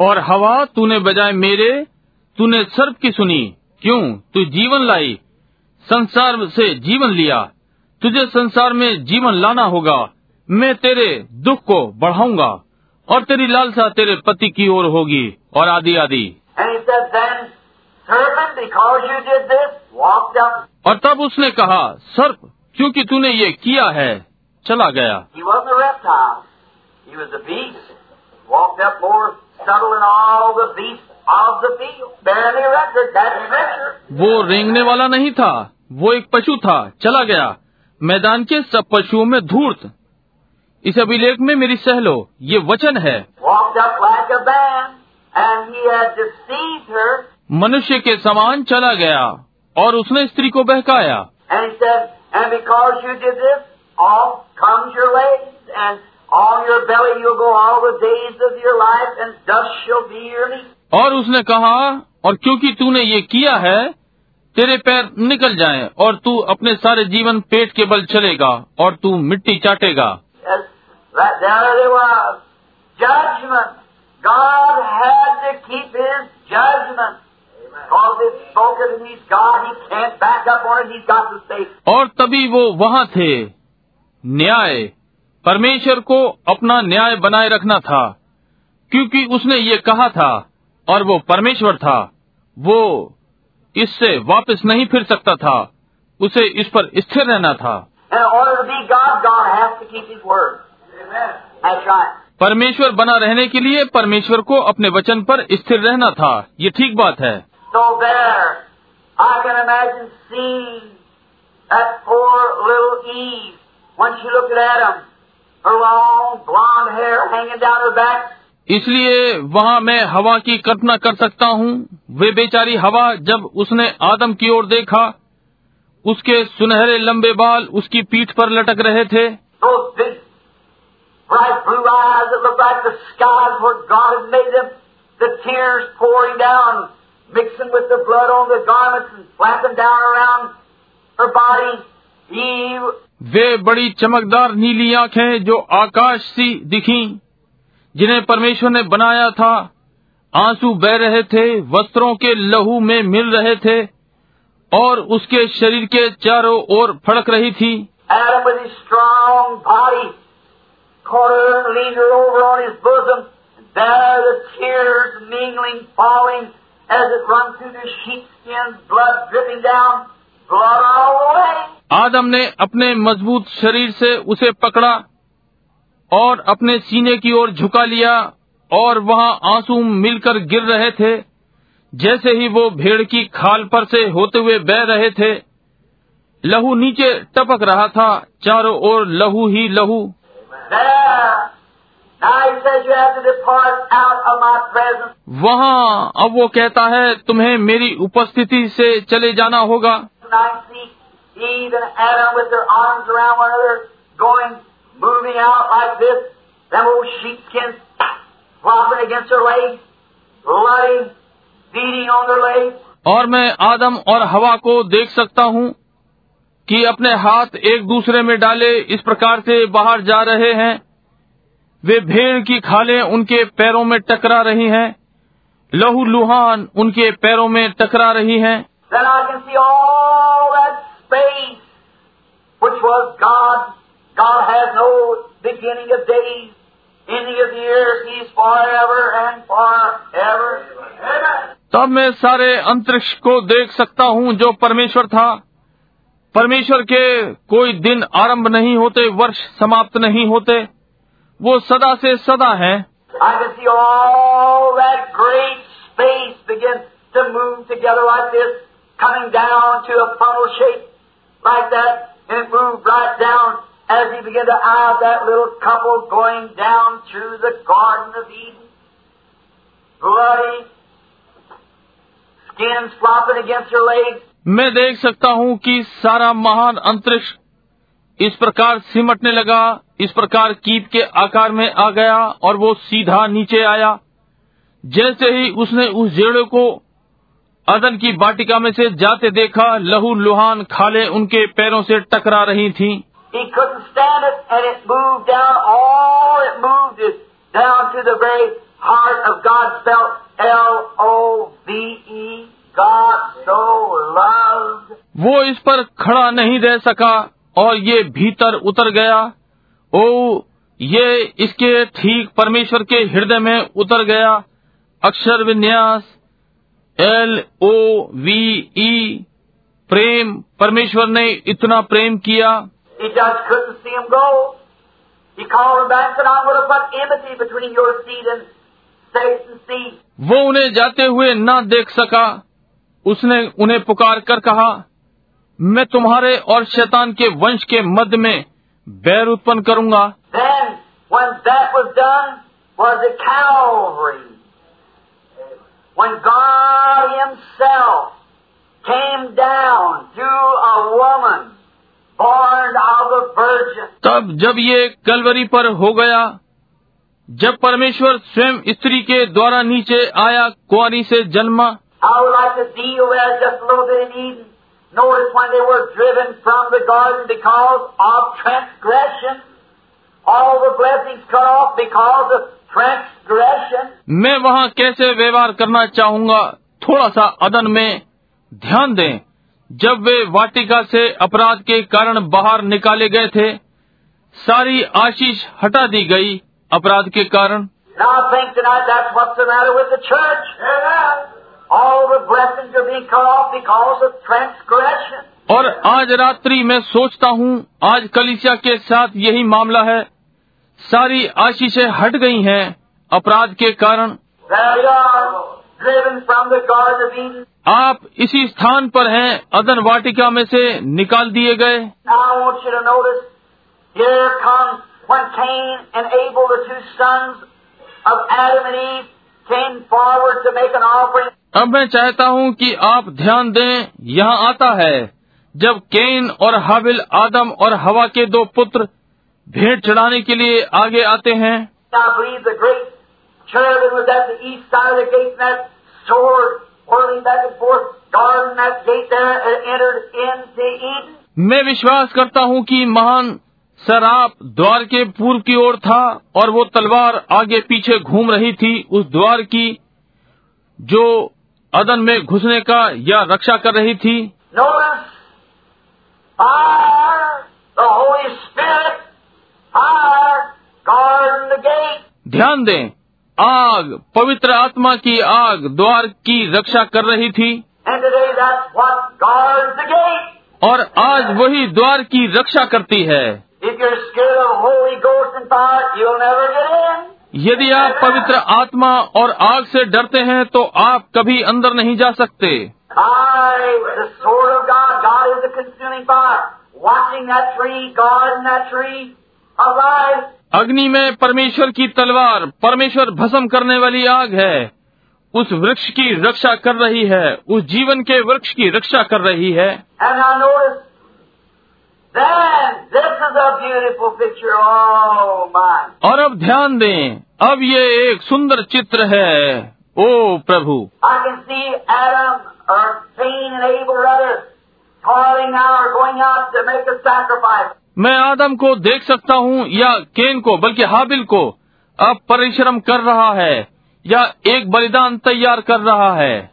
और हवा तूने बजाय मेरे तूने सर्प की सुनी। क्यों? तू जीवन लाई संसार से जीवन लिया। तुझे संसार में जीवन लाना होगा। मैं तेरे दुख को बढ़ाऊँगा और तेरी लालसा तेरे पति की ओर होगी और आदि आदि और तब उसने कहा सर्प क्योंकि तूने ये किया है चला गया। He was a beast. Walked up more subtle than all the beasts. वो रेंगने वाला नहीं था। वो एक पशु था। चला गया। मैदान के सब पशुओं में धूर्त। इस अभिलेख में मेरी सहलो ये वचन है। मनुष्य के समान चला गया और उसने स्त्री को बहकाया। और उसने कहा और क्योंकि तूने ये किया है तेरे पैर निकल जाएँ और तू अपने सारे जीवन पेट के बल चलेगा और तू मिट्टी चाटेगा। और तभी वो वहाँ थे न्याय परमेश्वर को अपना न्याय बनाए रखना था क्योंकि उसने ये कहा था और वो परमेश्वर था वो इससे वापस नहीं फिर सकता था उसे इस पर स्थिर रहना था। God, God right. परमेश्वर बना रहने के लिए परमेश्वर को अपने वचन पर स्थिर रहना था ये ठीक बात है। So there, इसलिए वहाँ मैं हवा की कल्पना कर सकता हूँ। वे बेचारी हवा जब उसने आदम की ओर देखा उसके सुनहरे लंबे बाल उसकी पीठ पर लटक रहे थे। वे बड़ी चमकदार नीली आँखें जो आकाश सी दिखी, जिन्हें परमेश्वर ने बनाया था आँसू बह रहे थे, वस्त्रों के लहू में मिल रहे थे, और उसके शरीर के चारों ओर फड़क रही थी Blood all. आदम ने अपने मज़बूत शरीर से उसे पकड़ा और अपने सीने की ओर झुका लिया और वहाँ आँसू मिलकर गिर रहे थे जैसे ही वो भेड़ की खाल पर से होते हुए बह रहे थे, लहू नीचे टपक रहा था, चारों ओर लहू ही लहू. वहाँ अब वो कहता है, तुम्हें मेरी उपस्थिति से चले जाना होगा Eve and Adam with their arms around one another, going, moving out like this. Them old sheepskins flopping against their legs, bloody, beating on their legs. और मैं आदम और हवा को देख सकता हूँ कि अपने हाथ एक दूसरे में डाले इस प्रकार से बाहर जा रहे हैं वे भेड़ की खालें उनके पैरों में टकरा रही हैं लहू लुहान उनके पैरों में टकरा रही हैं space, which was God. God has no beginning of days, ending of years. He's forever and forever. Amen. तब मैं सारे अंतरिक्ष को देख सकता हूँ जो परमेश्वर था परमेश्वर के कोई दिन आरंभ नहीं होते वर्ष समाप्त नहीं होते वो सदा से सदा है I can see all that great space begin to move together like this, coming down to a funnel shape Like that, and it moved right down as he began to eye that little couple going down through the Garden of Eden. Bloody, skins flopping against their legs. मैं देख सकता हूँ कि सारा महान अंतरिक्ष इस प्रकार सिमटने लगा इस प्रकार कीप के आकार में आ गया और वो सीधा नीचे आया जैसे ही उसने उस जेड़े को अदन की बाटिका में से जाते देखा लहू लुहान खाले उनके पैरों से टकरा रही थीं। So loved. वो इस पर खड़ा नहीं रह सका और ये भीतर उतर गया ओ ये इसके ठीक परमेश्वर के हृदय में उतर गया अक्षर विन्यास एल ओ वी ई प्रेम परमेश्वर ने इतना प्रेम किया। वो उन्हें जाते हुए न देख सका। उसने उन्हें पुकार कर कहा मैं तुम्हारे और शैतान के वंश के मध्य में बैर उत्पन्न करूँगा। Then. When God Himself came down to a woman born of a virgin. तब जब ये कलवरी पर हो गया जब परमेश्वर स्वयं स्त्री के द्वारा नीचे आया कुआरी से जन्मा I would like to deal there just a little bit in Eden. Notice when they were driven from the garden because of transgression. All the blessings cut off because of transgression. मैं वहाँ कैसे व्यवहार करना चाहूँगा? थोड़ा सा अदन में ध्यान दें। जब वे वाटिका से अपराध के कारण बाहर निकाले गए थे सारी आशीष हटा दी गई अपराध के कारण। और आज रात्रि मैं सोचता हूँ आज कलिसिया के साथ यही मामला है। सारी आशीषें हट गई हैं अपराध के कारण। आप इसी स्थान पर हैं, अदन वाटिका में से निकाल दिए गए। अब मैं चाहता हूँ कि आप ध्यान दें, यहाँ आता है, जब केन और हाबिल आदम और हवा के दो पुत्र भेंट चढ़ाने के लिए आगे आते हैं। मैं विश्वास करता हूँ कि महान शराब द्वार के पूर्व की ओर था और वो तलवार आगे पीछे घूम रही थी उस द्वार की जो अदन में घुसने का या रक्षा कर रही थी। Notice, ध्यान दें। आग पवित्र आत्मा की आग द्वार की रक्षा कर रही थी। और आज वही द्वार की रक्षा करती है। यदि आप पवित्र आत्मा और आग से डरते हैं तो आप कभी अंदर नहीं जा सकते। I, अग्नि में परमेश्वर की तलवार परमेश्वर भस्म करने वाली आग है। उस वृक्ष की रक्षा कर रही है उस जीवन के वृक्ष की रक्षा कर रही है। और अब ध्यान दें अब ये एक सुंदर चित्र है। ओ प्रभु। मैं आदम को देख सकता हूँ या केन को बल्कि हाबिल को। अब परिश्रम कर रहा है या एक बलिदान तैयार कर रहा है।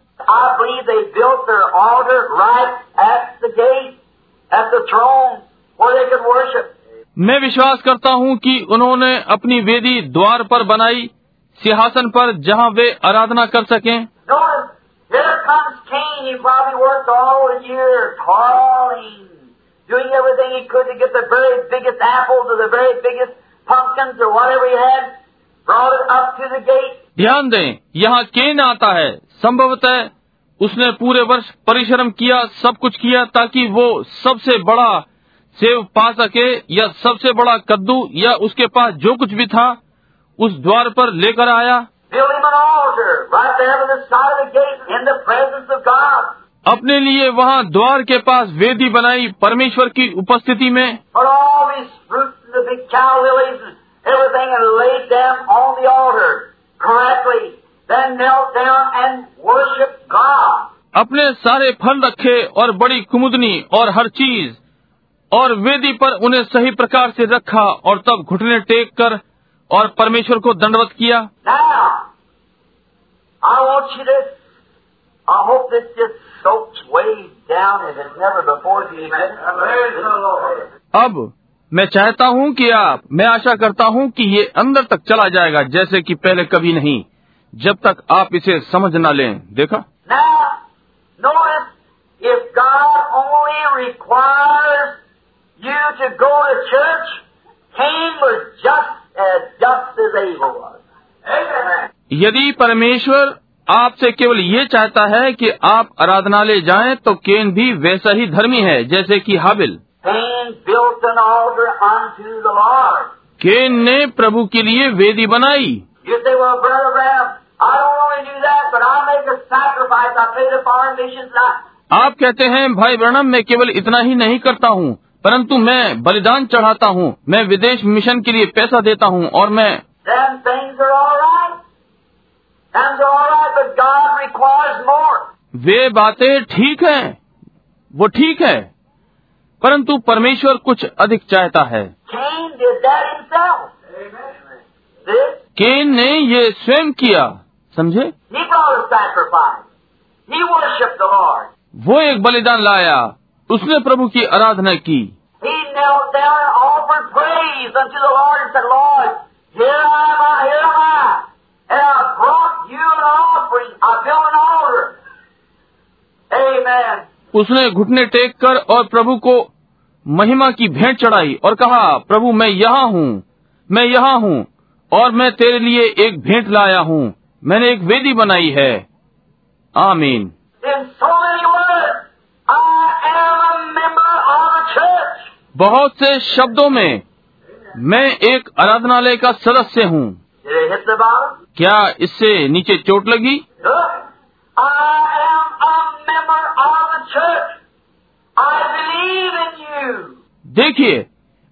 मैं विश्वास करता हूँ कि उन्होंने अपनी वेदी द्वार पर बनाई सिंहासन पर जहाँ वे आराधना कर सकें। Here doing everything he could to get the very biggest apples or the very biggest pumpkins or whatever he had, brought it up to the gate. ध्यान दें यहाँ केन आता है संभवतः उसने पूरे वर्ष परिश्रम किया सब कुछ किया ताकि वो सबसे बड़ा सेव पा सके या सबसे बड़ा कद्दू या उसके पास जो कुछ भी था उस द्वार पर लेकर आया अपने लिए वहाँ द्वार के पास वेदी बनाई परमेश्वर की उपस्थिति में। अपने सारे फल रखे और बड़ी कुमुदनी और हर चीज़ और वेदी पर उन्हें सही प्रकार से रखा और तब घुटने टेक कर और परमेश्वर को दंडवत किया। Now, I want you to, I hope this just अब मैं चाहता हूँ कि आप मैं आशा करता हूँ कि ये अंदर तक चला जाएगा जैसे कि पहले कभी नहीं। जब तक आप इसे समझ ना लें। देखा? यदि परमेश्वर आपसे केवल ये चाहता है कि आप आराधनालय जाएँ तो केन भी वैसा ही धर्मी है जैसे कि हाबिल। केन ने प्रभु के लिए वेदी बनाई। आप कहते हैं भाई वर्णम मैं केवल इतना ही नहीं करता हूँ परंतु मैं बलिदान चढ़ाता हूँ मैं विदेश मिशन के लिए पैसा देता हूँ और मैं. वे बातें ठीक हैं वो ठीक है परंतु परमेश्वर कुछ अधिक चाहता है। केन ने ये स्वयं किया समझे? वो एक बलिदान लाया उसने प्रभु की आराधना की। Said, Lord, here I, am and I brought you an offering. I built an altar. Amen. उसने घुटने टेक कर और प्रभु को महिमा की भेंट चढ़ाई और कहा प्रभु मैं यहाँ हूँ मैं यहाँ हूँ और मैं तेरे लिए एक भेंट लाया हूँ मैंने एक वेदी बनाई है आमीन so words, बहुत से शब्दों में मैं एक आराधनालय का सदस्य हूँ क्या इससे नीचे चोट लगी? देखिए,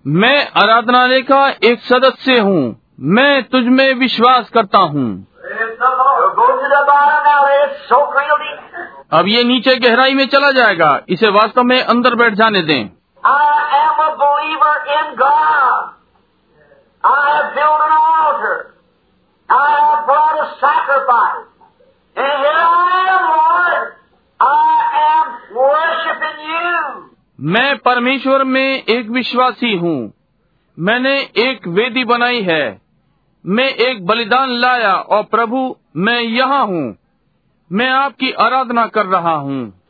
मैं आराधनालय का एक सदस्य हूँ। मैं तुझमें विश्वास करता हूँ। अब ये नीचे गहराई में चला जाएगा। इसे वास्तव में अंदर बैठ जाने दें। I am a believer in God. I have built an altar. मैं परमेश्वर में एक विश्वासी हूँ। मैंने एक वेदी बनाई है। मैं एक बलिदान लाया और प्रभु, मैं यहाँ हूँ। मैं आपकी आराधना कर रहा हूँ।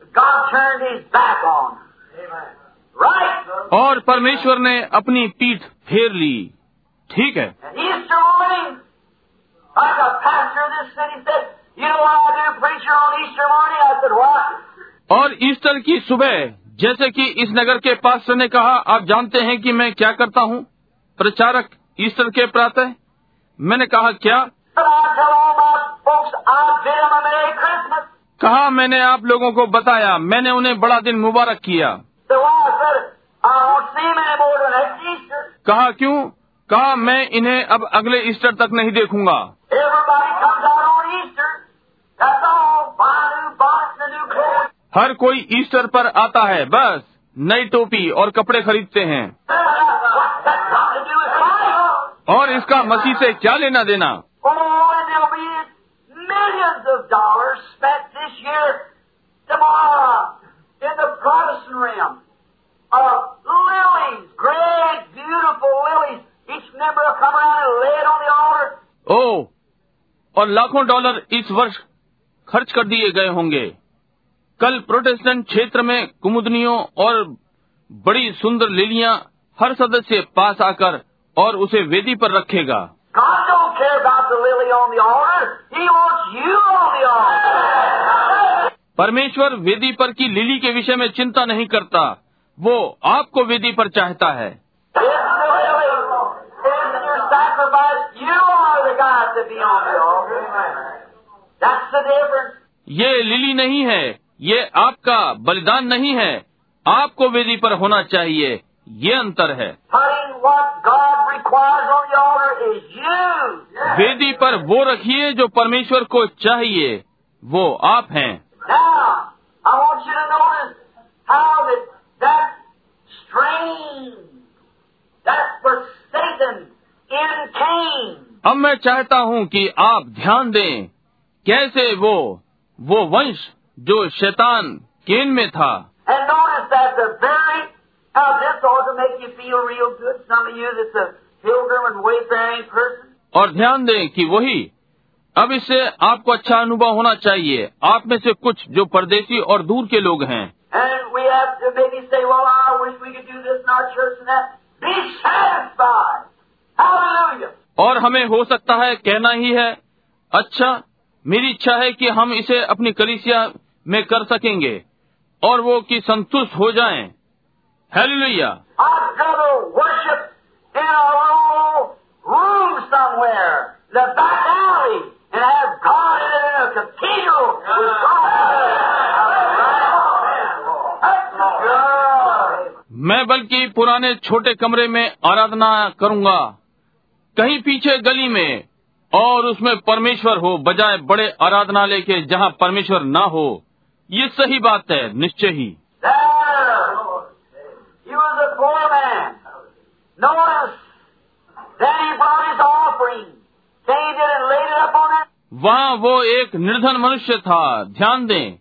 और परमेश्वर ने अपनी पीठ फेर ली। ठीक है। like a pastor in this city said, You know what I do, preacher, on Easter morning? I said, What? और ईस्टर की सुबह जैसे कि इस नगर के पास ने कहा आप जानते हैं कि मैं क्या करता हूँ? प्रचारक ईस्टर के प्रातः मैंने कहा क्या? कहा मैंने आप लोगों को बताया मैंने उन्हें बड़ा दिन मुबारक किया. कहा क्यों? कहा मैं इन्हें अब अगले ईस्टर तक नहीं देखूँगा। हर कोई ईस्टर पर आता है बस नई टोपी और कपड़े खरीदते हैं। और इसका मसीह से क्या लेना देना? Of lilies, great, beautiful lilies. ओ और लाखों डॉलर इस वर्ष खर्च कर दिए गए होंगे। कल प्रोटेस्टेंट क्षेत्र में कुमुदनियों और बड़ी सुंदर लिलियाँ हर सदस्य पास आकर और उसे वेदी पर रखेगा. परमेश्वर वेदी पर की लिली के विषय में चिंता नहीं करता। वो आपको वेदी पर चाहता है It's the lily. It's in your sacrifice. ये लिली नहीं है ये आपका बलिदान नहीं है। आपको वेदी पर होना चाहिए ये अंतर है। वेदी पर वो रखिए जो परमेश्वर को चाहिए वो आप हैं। That अब मैं चाहता हूँ कि आप ध्यान दें कैसे वो वो वंश जो शैतान केन में था। और ध्यान दें कि वही अब इससे आपको अच्छा अनुभव होना चाहिए। आप में से कुछ जो परदेशी और दूर के लोग हैं। We और हमें हो सकता है कहना ही है अच्छा मेरी इच्छा है कि हम इसे अपनी कलिसिया में कर सकेंगे और वो कि संतुष्ट हो जाए। हेलुया मैं बल्कि पुराने छोटे कमरे में आराधना करूँगा। कहीं पीछे गली में और उसमें परमेश्वर हो बजाय बड़े आराधनालय के जहाँ परमेश्वर ना हो ये सही बात है निश्चय ही. वहाँ वो एक निर्धन मनुष्य था ध्यान दें।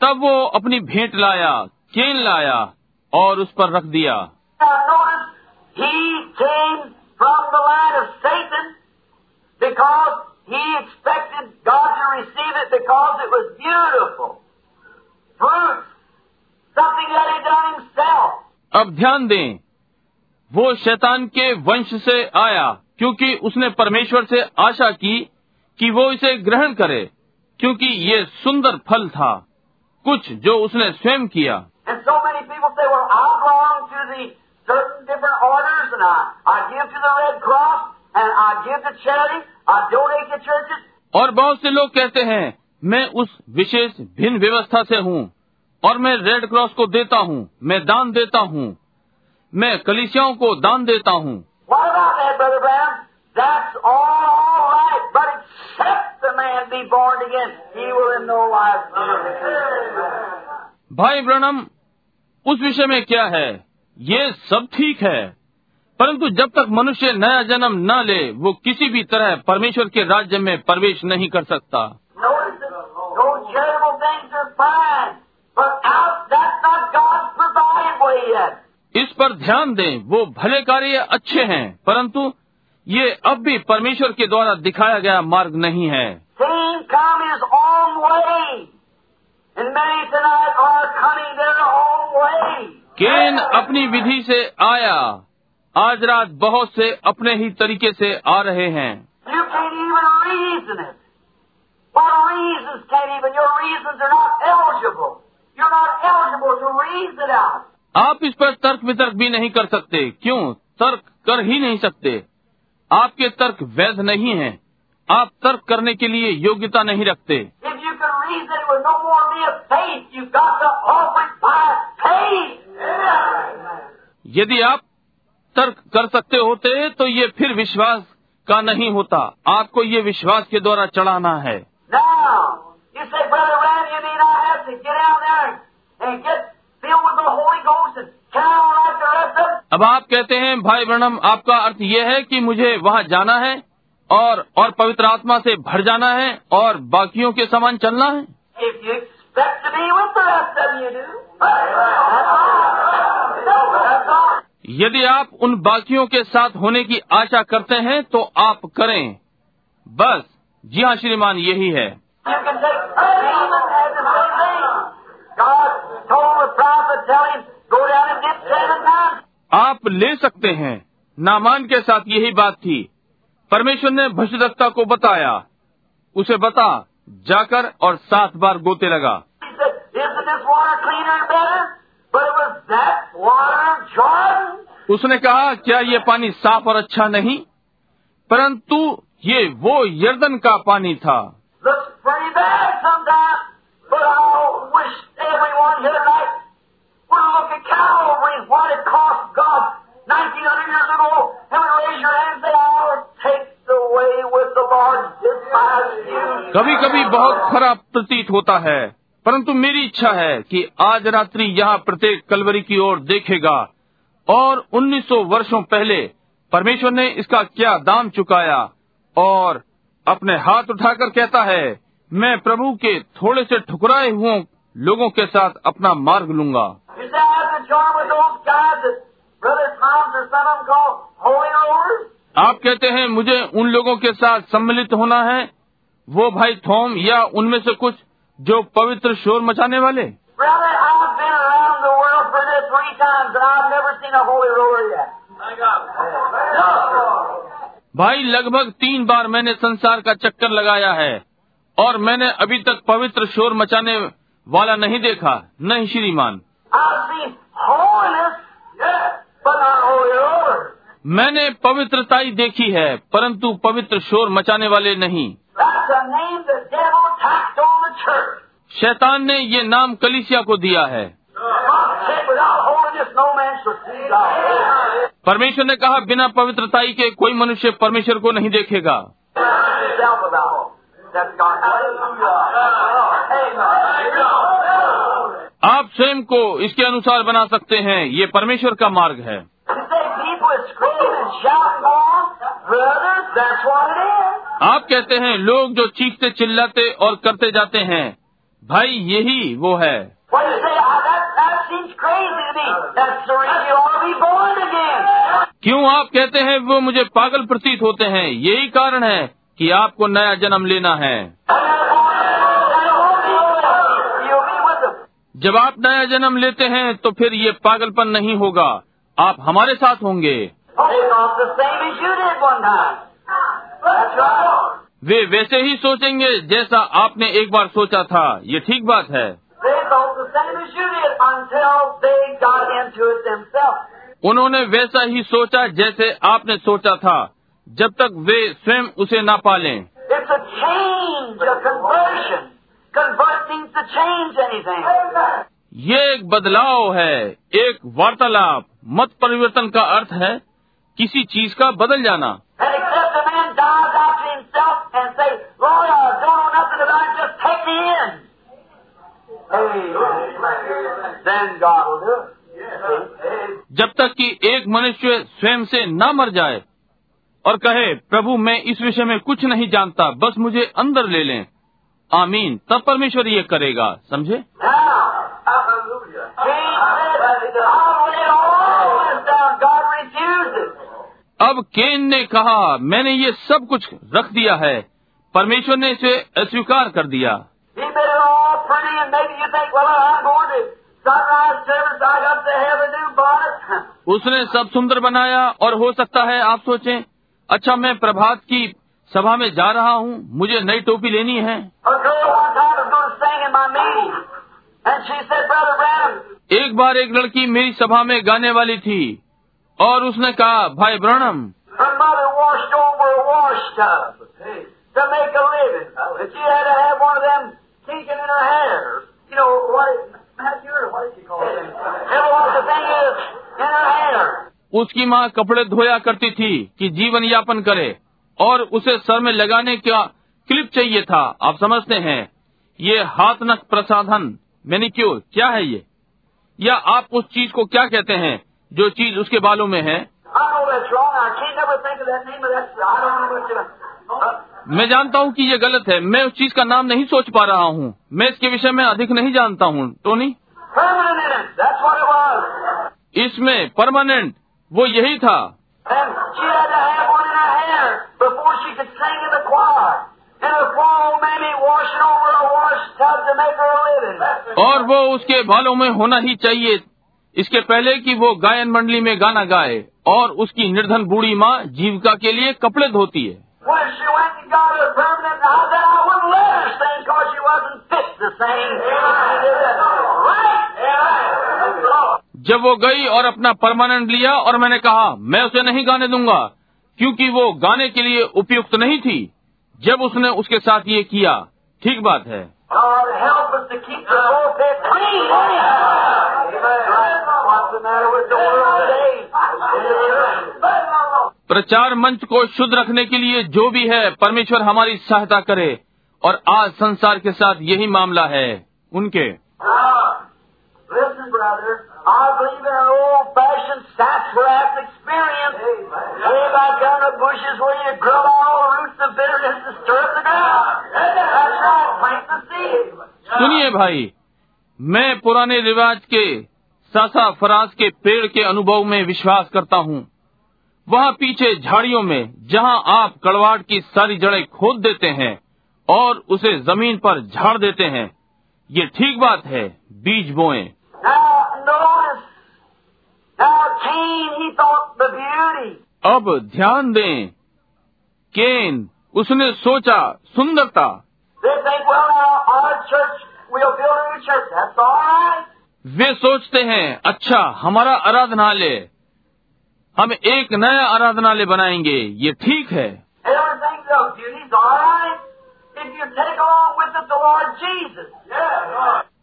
तब वो अपनी भेंट लाया केन लाया और उस पर रख दिया। He came from the line of Satan because he expected God to receive it because it was beautiful. Fruits, something that he done himself. अब ध्यान दें वो शैतान के वंश से आया क्योंकि उसने परमेश्वर से आशा की कि वो इसे ग्रहण करे क्योंकि ये सुंदर फल था कुछ जो उसने स्वयं किया And so many people say, well, I belong to the certain different orders and I, I give to the Red Cross and I give to charity, I donate to churches. और बहुत से लोग कहते हैं मैं उस विशेष भिन्न व्यवस्था से हूँ और मैं रेड क्रॉस को देता हूँ मैं दान देता हूँ मैं कलिसियाओं को दान देता हूँ What about that, Brother Brown? That's all right, but except the man be born again, he will in no भाई ब्रणम उस विषय में क्या है ये सब ठीक है। परंतु जब तक मनुष्य नया जन्म न ले वो किसी भी तरह परमेश्वर के राज्य में प्रवेश नहीं कर सकता। इस पर ध्यान दें वो भले कार्य अच्छे हैं परंतु ये अब भी परमेश्वर के द्वारा दिखाया गया मार्ग नहीं है। केन अपनी विधि से आया। आज रात बहुत से अपने ही तरीके से आ रहे हैं। आप इस पर तर्क वितर्क भी नहीं कर सकते। क्यों? तर्क कर ही नहीं सकते। आपके तर्क वैध नहीं हैं। आप तर्क करने के लिए योग्यता नहीं रखते। यदि आप तर्क कर सकते होते तो ये फिर विश्वास का नहीं होता। आपको ये विश्वास के द्वारा चढ़ाना है। अब आप कहते हैं भाई ब्रणम आपका अर्थ ये है कि मुझे वहाँ जाना है और और पवित्र आत्मा से भर जाना है और बाकियों के समान चलना है। यदि आप उन बाकियों के साथ होने की आशा करते हैं तो आप करें। बस जी हाँ श्रीमान यही है। आप ले सकते हैं। नामान के साथ यही बात थी। परमेश्वर ने भषदत्ता को बताया। उसे बता जाकर और सात बार गोते लगा। उसने कहा क्या ये पानी साफ़ और अच्छा नहीं? परंतु ये वो यर्दन का पानी था। Calvary, 1900 years ago, and raise your hand and say, I'll take the way with the Lord despise कभी कभी बहुत खराब प्रतीत होता है परंतु मेरी इच्छा है कि आज रात्रि यहाँ प्रत्येक कलवरी की ओर देखेगा। और 1900 वर्षों पहले परमेश्वर ने इसका क्या दाम चुकाया और अपने हाथ उठाकर कहता है मैं प्रभु के थोड़े से ठुकराए हुए लोगों के साथ अपना मार्ग लूँगा। आप कहते हैं मुझे उन लोगों के साथ सम्मिलित होना है वो भाई थोम या उनमें से कुछ जो पवित्र शोर मचाने वाले? भाई लगभग तीन बार मैंने संसार का चक्कर लगाया है और मैंने अभी तक पवित्र शोर मचाने वाला नहीं देखा नहीं श्रीमान. मैंने पवित्रताई देखी है परंतु पवित्र शोर मचाने वाले नहीं। शैतान ने ये नाम कलिसिया को दिया है। परमेश्वर ने कहा बिना पवित्रताई के कोई मनुष्य परमेश्वर को नहीं देखेगा। आप स्वयं को इसके अनुसार बना सकते हैं। ये परमेश्वर का मार्ग है। आप कहते हैं, लोग जो चीखते, चिल्लाते और करते जाते हैं, भाई यही वो है। क्यों आप कहते हैं, वो मुझे पागल प्रतीत होते हैं? यही कारण है कि आपको नया जन्म लेना है। जब आप नया जन्म लेते हैं तो फिर ये पागलपन नहीं होगा। आप हमारे साथ होंगे। वे वैसे ही सोचेंगे जैसा आपने एक बार सोचा था। ये ठीक बात है। उन्होंने वैसा ही सोचा जैसे आपने सोचा था। जब तक वे स्वयं उसे ना पालें। ये एक बदलाव है एक वार्तालाप। मत परिवर्तन का अर्थ है किसी चीज़ का बदल जाना। जब तक कि एक मनुष्य स्वयं से न मर जाए और कहे प्रभु मैं इस विषय में कुछ नहीं जानता बस मुझे अंदर ले लें। आमीन। तब परमेश्वर ये करेगा। समझे? अब केन ने कहा, मैंने ये सब कुछ रख दिया है। परमेश्वर ने इसे अस्वीकार कर दिया। उसने सब सुंदर बनाया और हो सकता है, आप सोचें अच्छा मैं प्रभात की सभा में जा रहा हूँ, मुझे नई टोपी लेनी है। एक बार एक लड़की मेरी सभा में गाने वाली थी, और उसने कहा, भाई ब्रणम, उसकी माँ कपड़े धोया करती थी कि जीवन यापन करे। और उसे सर में लगाने का क्लिप चाहिए था। आप समझते हैं ये हाथ नक प्रसाधन मैनिक्योर क्या है ये? या आप उस चीज़ को क्या कहते हैं जो चीज़ उसके बालों में है? मैं जानता हूँ कि ये गलत है। मैं उस चीज़ का नाम नहीं सोच पा रहा हूँ। मैं इसके विषय में अधिक नहीं जानता हूँ टोनी was. इसमें परमानेंट वो यही था। before she could sing in the choir. और वो उसके बालों में होना ही चाहिए। इसके पहले कि वो गायन मंडली में गाना गाए और उसकी निर्धन बूढ़ी माँ जीविका के लिए कपड़े धोती है। जब वो गई और अपना परमानेंट लिया और मैंने कहा मैं उसे नहीं गाने दूँगा। क्योंकि वो गाने के लिए उपयुक्त नहीं थी जब उसने उसके साथ ये किया। ठीक बात है। प्रचार मंच को शुद्ध रखने के लिए जो भी है परमेश्वर हमारी सहायता करे और आज संसार के साथ यही मामला है। उनके। Listen, brother, experience. Way back down the bushes where you grub all roots of bitterness to stir up the ground. That's right. Plant the seed. सुनिए भाई मैं पुराने रिवाज के सासा फराज के पेड़ के अनुभव में विश्वास करता हूँ वहाँ पीछे झाड़ियों में जहाँ आप कड़वाट की सारी जड़ें खोद देते हैं और उसे ज़मीन पर झाड़ देते हैं ये ठीक बात है बीज बोएँ अब ध्यान दें केन उसने सोचा सुंदरता। वे सोचते हैं अच्छा हमारा आराधनालय हम एक नया आराधनालय बनाएँगे ये ठीक है।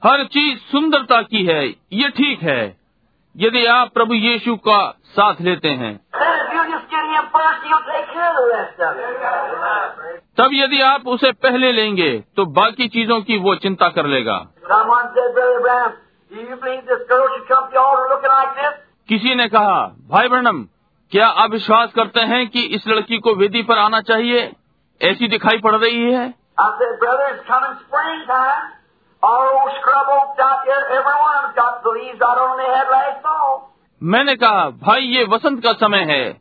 हर चीज़ सुंदरता की है ये ठीक है। यदि आप प्रभु यीशु का साथ लेते हैं, तब यदि आप उसे पहले लेंगे तो बाकी चीज़ों की वो चिंता कर लेगा। किसी ने कहा, भाई ब्रणम क्या आप विश्वास करते हैं कि इस लड़की को वेदी पर आना चाहिए? ऐसी दिखाई पड़ रही है? मैंने कहा भाई ये वसंत का समय है।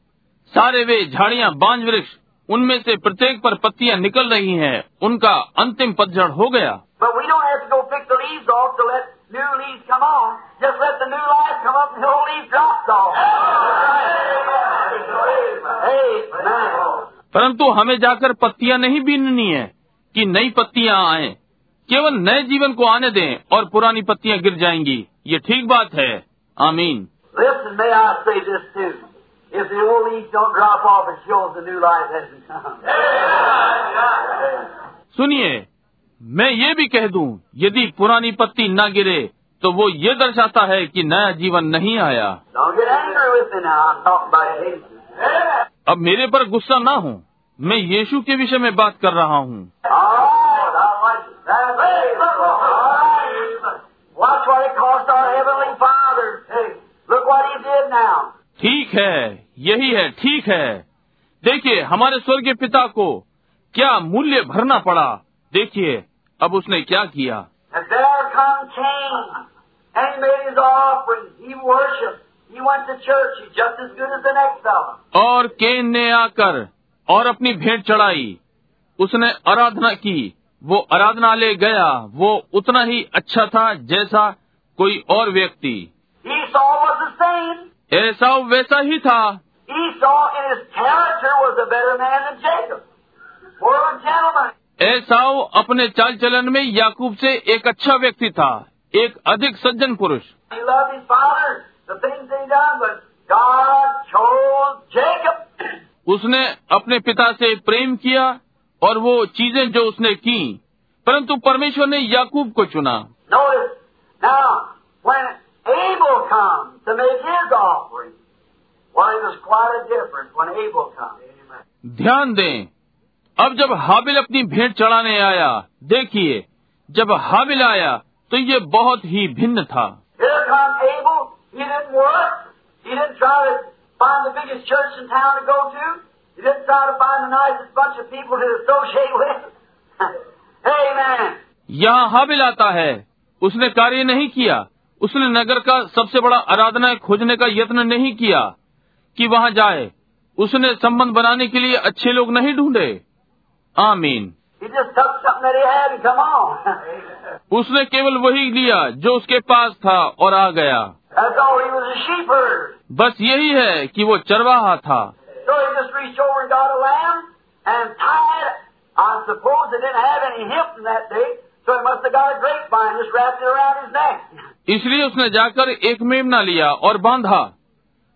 सारे वे झाड़ियाँ बांझ वृक्ष उनमें से प्रत्येक पर पत्तियाँ निकल रही हैं। उनका अंतिम पतझड़ हो गया। परंतु हमें जाकर पत्तियाँ नहीं बीननी है कि नई पत्तियाँ आएँ। केवल नए जीवन को आने दें और पुरानी पत्तियाँ गिर जाएँगी। ये ठीक बात है। आमीन। सुनिए मैं ये भी कह दूँ यदि पुरानी पत्ती ना गिरे तो वो ये दर्शाता है कि नया जीवन नहीं आया। अब मेरे पर गुस्सा ना हो। मैं यीशु के विषय में बात कर रहा हूँ। ठीक है यही है ठीक है। देखिए हमारे स्वर्गीय पिता को क्या मूल्य भरना पड़ा। देखिए अब उसने क्या किया? और केन ने आकर और अपनी भेंट चढ़ाई। उसने आराधना की। वो आराधनालय गया वो उतना ही अच्छा था जैसा कोई और व्यक्ति। ऐसा वैसा ही था। ऐसा अपने चाल चलन में याकूब से एक अच्छा व्यक्ति था एक अधिक सज्जन पुरुष। उसने अपने पिता से प्रेम किया और वो चीज़ें जो उसने की। परंतु परमेश्वर ने याकूब को चुना। ध्यान दें अब जब हाबिल अपनी भेंट चढ़ाने आया देखिए जब हाबिल आया तो ये बहुत ही भिन्न था। He didn't try to find the biggest church in town to go to. just try to find यहाँ हाँ बिलाता है। उसने कार्य नहीं किया। उसने नगर का सबसे बड़ा आराधना खोजने का यत्न नहीं किया कि वहाँ जाए। उसने संबंध बनाने के लिए अच्छे लोग नहीं ढूंढे। आमीन। उसने केवल वही लिया जो उसके पास था और आ गया। बस यही है कि वो चरवाहा था। So he just reached over and got a lamb and tied it. I suppose they didn't have any hemp in that day, so he must have got a grapevine just wrapped it around his neck. इसलिए उसने जाकर एक मेमना लिया और बांधा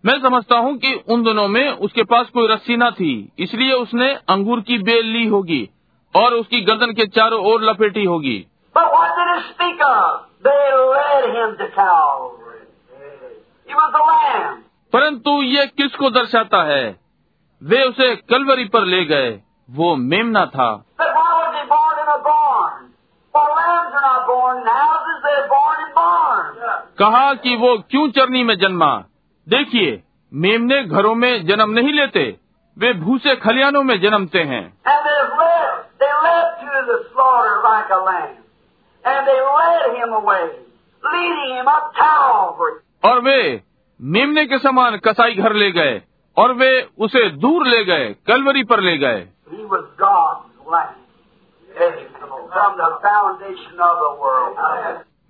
मैं समझता हूँ कि उन दोनों में उसके पास कोई रस्सी न थी इसलिए उसने अंगूर की बेल ली होगी और उसकी गर्दन के चारों ओर लपेटी होगी. परंतु ये किसको दर्शाता है वे उसे कलवरी पर ले गए। वो मेमना था। कहा कि वो क्यों चरनी में जन्मा? देखिए मेमने घरों में जन्म नहीं लेते। वे भूसे खलियानों में जन्मते हैं। और वे मेमने के समान कसाई घर ले गए। और वे उसे दूर ले गए कलवरी पर ले गए।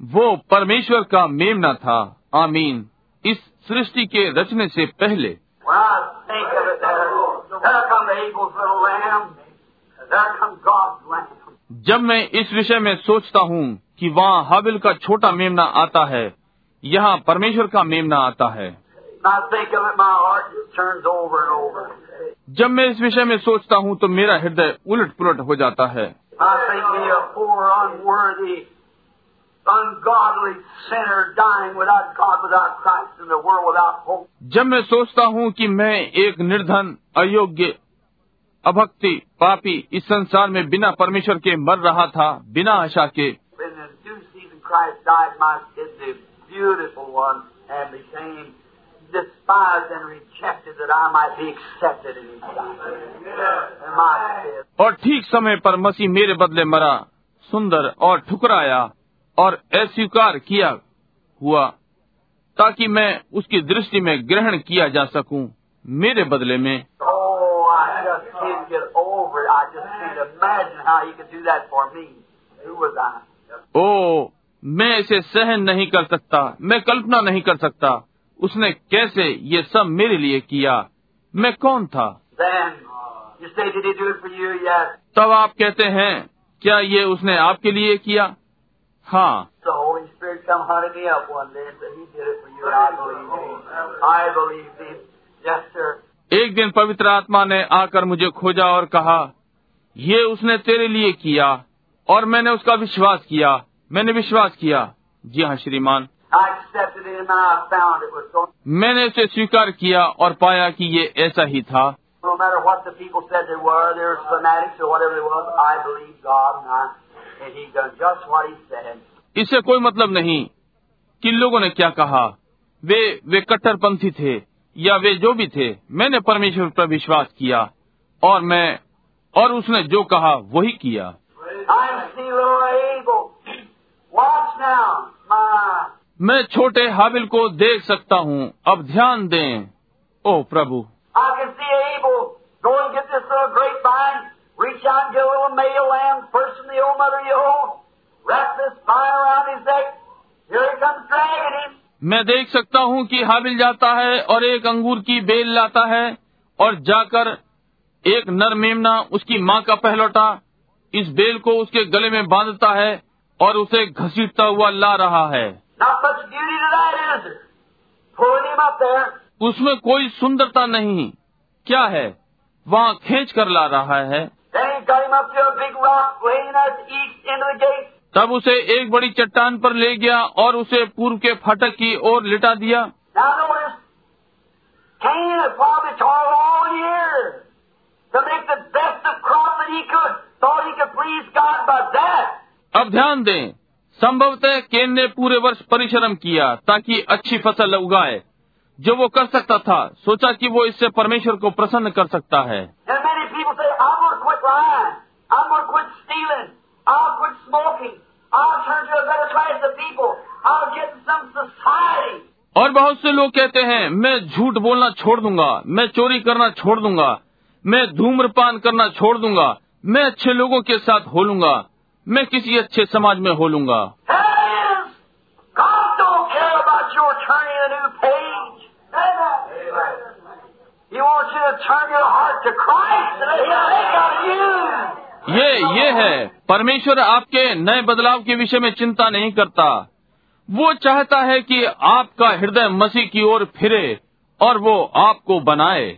वो परमेश्वर का मेमना था। आमीन। इस सृष्टि के रचने से पहले। जब मैं इस विषय में सोचता हूँ कि वहाँ हाबिल का छोटा मेमना आता है यहाँ परमेश्वर का मेमना आता है। जब मैं इस विषय में सोचता हूँ तो मेरा हृदय उलट पुलट हो जाता है। जब मैं सोचता हूँ कि मैं एक निर्धन अयोग्य अभक्ति पापी इस संसार में बिना परमेश्वर के मर रहा था बिना आशा के। Died, my, the beautiful one, and became और ठीक समय पर मसीह मेरे बदले मरा सुंदर और ठुकराया और अस्वीकार किया हुआ ताकि मैं उसकी दृष्टि में ग्रहण किया जा सकूँ मेरे बदले में। ओ oh, मैं इसे सहन नहीं कर सकता मैं कल्पना नहीं कर सकता। उसने कैसे ये सब मेरे लिए किया? मैं कौन था? तब आप कहते हैं क्या ये उसने आपके लिए किया? हाँ। एक दिन पवित्र आत्मा ने आकर मुझे खोजा और कहा ये उसने तेरे लिए किया और मैंने उसका विश्वास किया। मैंने विश्वास किया। जी हाँ श्रीमान। मैंने इसे स्वीकार किया और पाया कि ये ऐसा ही था। इससे कोई मतलब नहीं कि लोगों ने क्या कहा। वे वे कट्टरपंथी थे या वे जो भी थे मैंने परमेश्वर पर विश्वास किया और मैं और उसने जो कहा वही किया। मैं छोटे हाबिल को देख सकता हूँ। अब ध्यान दें ओ प्रभु। मैं देख सकता हूँ कि हाबिल जाता है और एक अंगूर की बेल लाता है और जाकर एक नर मेमना उसकी माँ का पहलौटा इस बेल को उसके गले में बांधता है और उसे घसीटता हुआ ला रहा है। Not उसमें कोई सुंदरता नहीं। क्या है? वहाँ खेच कर ला रहा है। तब उसे एक बड़ी चट्टान पर ले गया और उसे पूर्व के फाटक की ओर लिटा दिया। अब ध्यान दें संभवतः केन ने पूरे वर्ष परिश्रम किया ताकि अच्छी फ़सल उगाए। जो वो कर सकता था सोचा कि वो इससे परमेश्वर को प्रसन्न कर सकता है. और बहुत से लोग कहते हैं मैं झूठ बोलना छोड़ दूँगा मैं चोरी करना छोड़ दूँगा मैं धूम्रपान करना छोड़ दूँगा मैं अच्छे लोगों के साथ हो लूँगा मैं किसी अच्छे समाज में हो लूँगा ये ये है, परमेश्वर आपके नए बदलाव के विषय में चिंता नहीं करता। वो चाहता है कि आपका हृदय मसीह की ओर फिरे और वो आपको बनाए।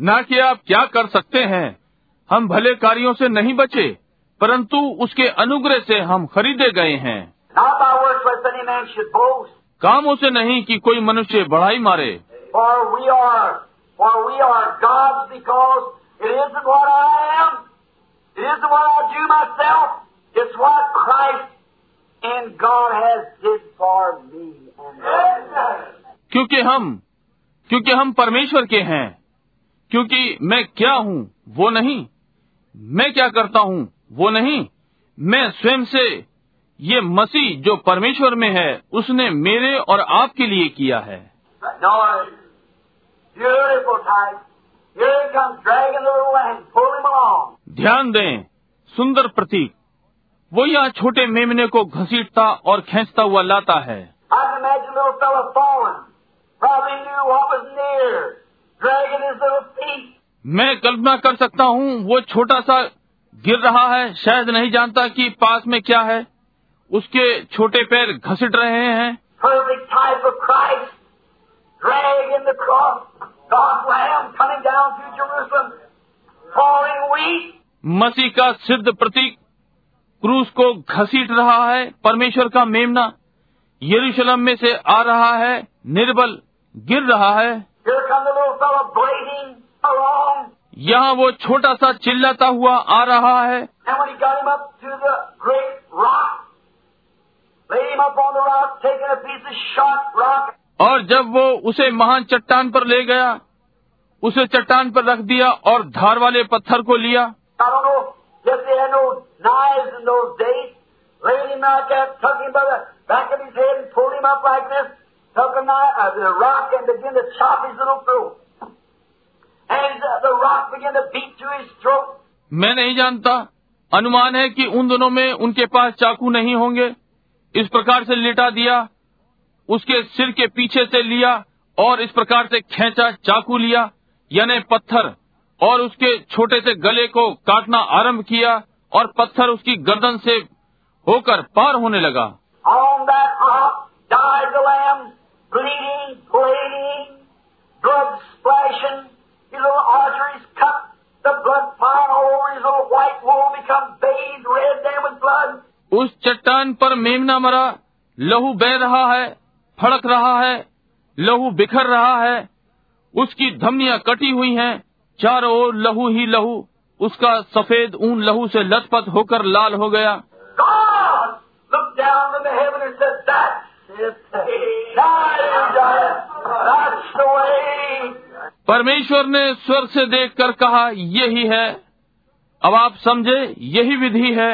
न कि आप क्या कर सकते हैं। हम भले कार्यो से नहीं बचे परंतु उसके अनुग्रह से हम खरीदे गए हैं। काम उसे नहीं कि कोई मनुष्य बढ़ाई मारे। क्योंकि हम क्योंकि हम परमेश्वर के हैं। क्योंकि मैं क्या हूँ, वो नहीं। मैं क्या करता हूँ, वो नहीं। मैं स्वयं से ये मसीह जो परमेश्वर में है, उसने मेरे और आपके लिए किया है. ध्यान दें, सुंदर प्रतीक, वो यहाँ छोटे मेमने को घसीटता और खींचता हुआ लाता है। मैं कल्पना कर सकता हूँ वो छोटा सा गिर रहा है शायद नहीं जानता कि पास में क्या है। उसके छोटे पैर घसीट रहे हैं। मसीह का सिद्ध प्रतीक क्रूस को घसीट रहा है परमेश्वर का मेमना यरूशलेम में से आ रहा है निर्बल गिर रहा है। यहाँ वो छोटा सा चिल्लाता हुआ आ रहा है और जब वो उसे महान चट्टान पर ले गया उसे चट्टान पर रख दिया और धार वाले पत्थर को लिया took a knife, uh, the rock and began to chop his little throat. And uh, the rock began to beat through his throat. मैं नहीं जानता अनुमान है कि उन दोनों में उनके पास चाकू नहीं होंगे इस प्रकार से लेटा दिया उसके सिर के पीछे से लिया और इस प्रकार से खेचा चाकू लिया यानी पत्थर और उसके छोटे से गले को काटना आरंभ किया और पत्थर उसकी गर्दन से होकर पार होने लगा bleeding, bleeding, blood splashing, his little arteries cut, the blood flying all over his little white wool become bathed red there with blood. उस चट्टान पर मेमना मरा लहू बह रहा है फड़क रहा है लहू बिखर रहा है उसकी धमनियाँ कटी हुई हैं चारों ओर लहू ही लहू उसका सफ़ेद ऊन लहू से लथपथ होकर लाल हो गया God looked down from the heaven and said, That's it. परमेश्वर ने स्वर्ग से देखकर कहा यही है अब आप समझे यही विधि है?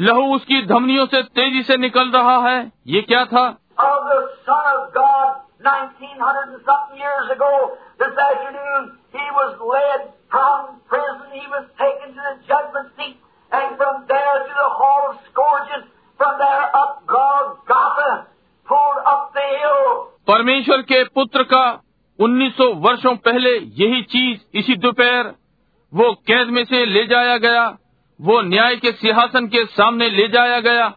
लहू उसकी धमनियों से तेज़ी से निकल रहा है ये क्या था Of the Son of God, 1900 and something years ago, this afternoon, he was led from prison. He was taken to the judgment seat, and from there to the hall of scourges. परमेश्वर के पुत्र का 1900 वर्षों पहले यही चीज़ इसी दोपहर वो कैद में से ले जाया गया वो न्याय के सिंहासन के सामने ले जाया गया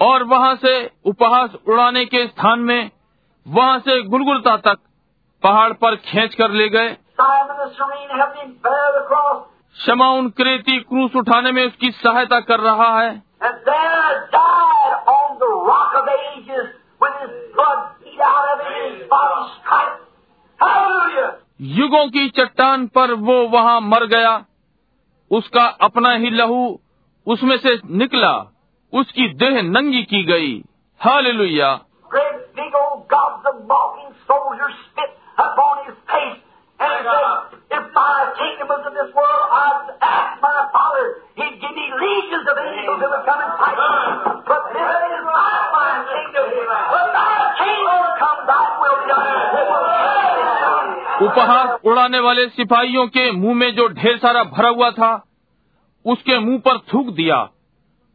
और वहाँ से उपहास उड़ाने के स्थान में वहाँ से गुलगुलता तक पहाड़ पर खींच कर ले गए. शमाउन क्रेती क्रूस उठाने में उसकी सहायता कर रहा है। And there died on the rock of ages with his blood beat out of him, his body striped. Hallelujah! युगों की चट्टान पर वो वहां मर गया उसका अपना ही लहू उसमें से निकला उसकी देह नंगी की गई hallelujah Great big old gobs of mocking soldiers spit upon his face. And he said, If my kingdom was in this world, उपहास उड़ाने वाले सिपाहियों के मुँह में जो ढेर सारा भरा हुआ था, उसके मुँह पर थूक दिया।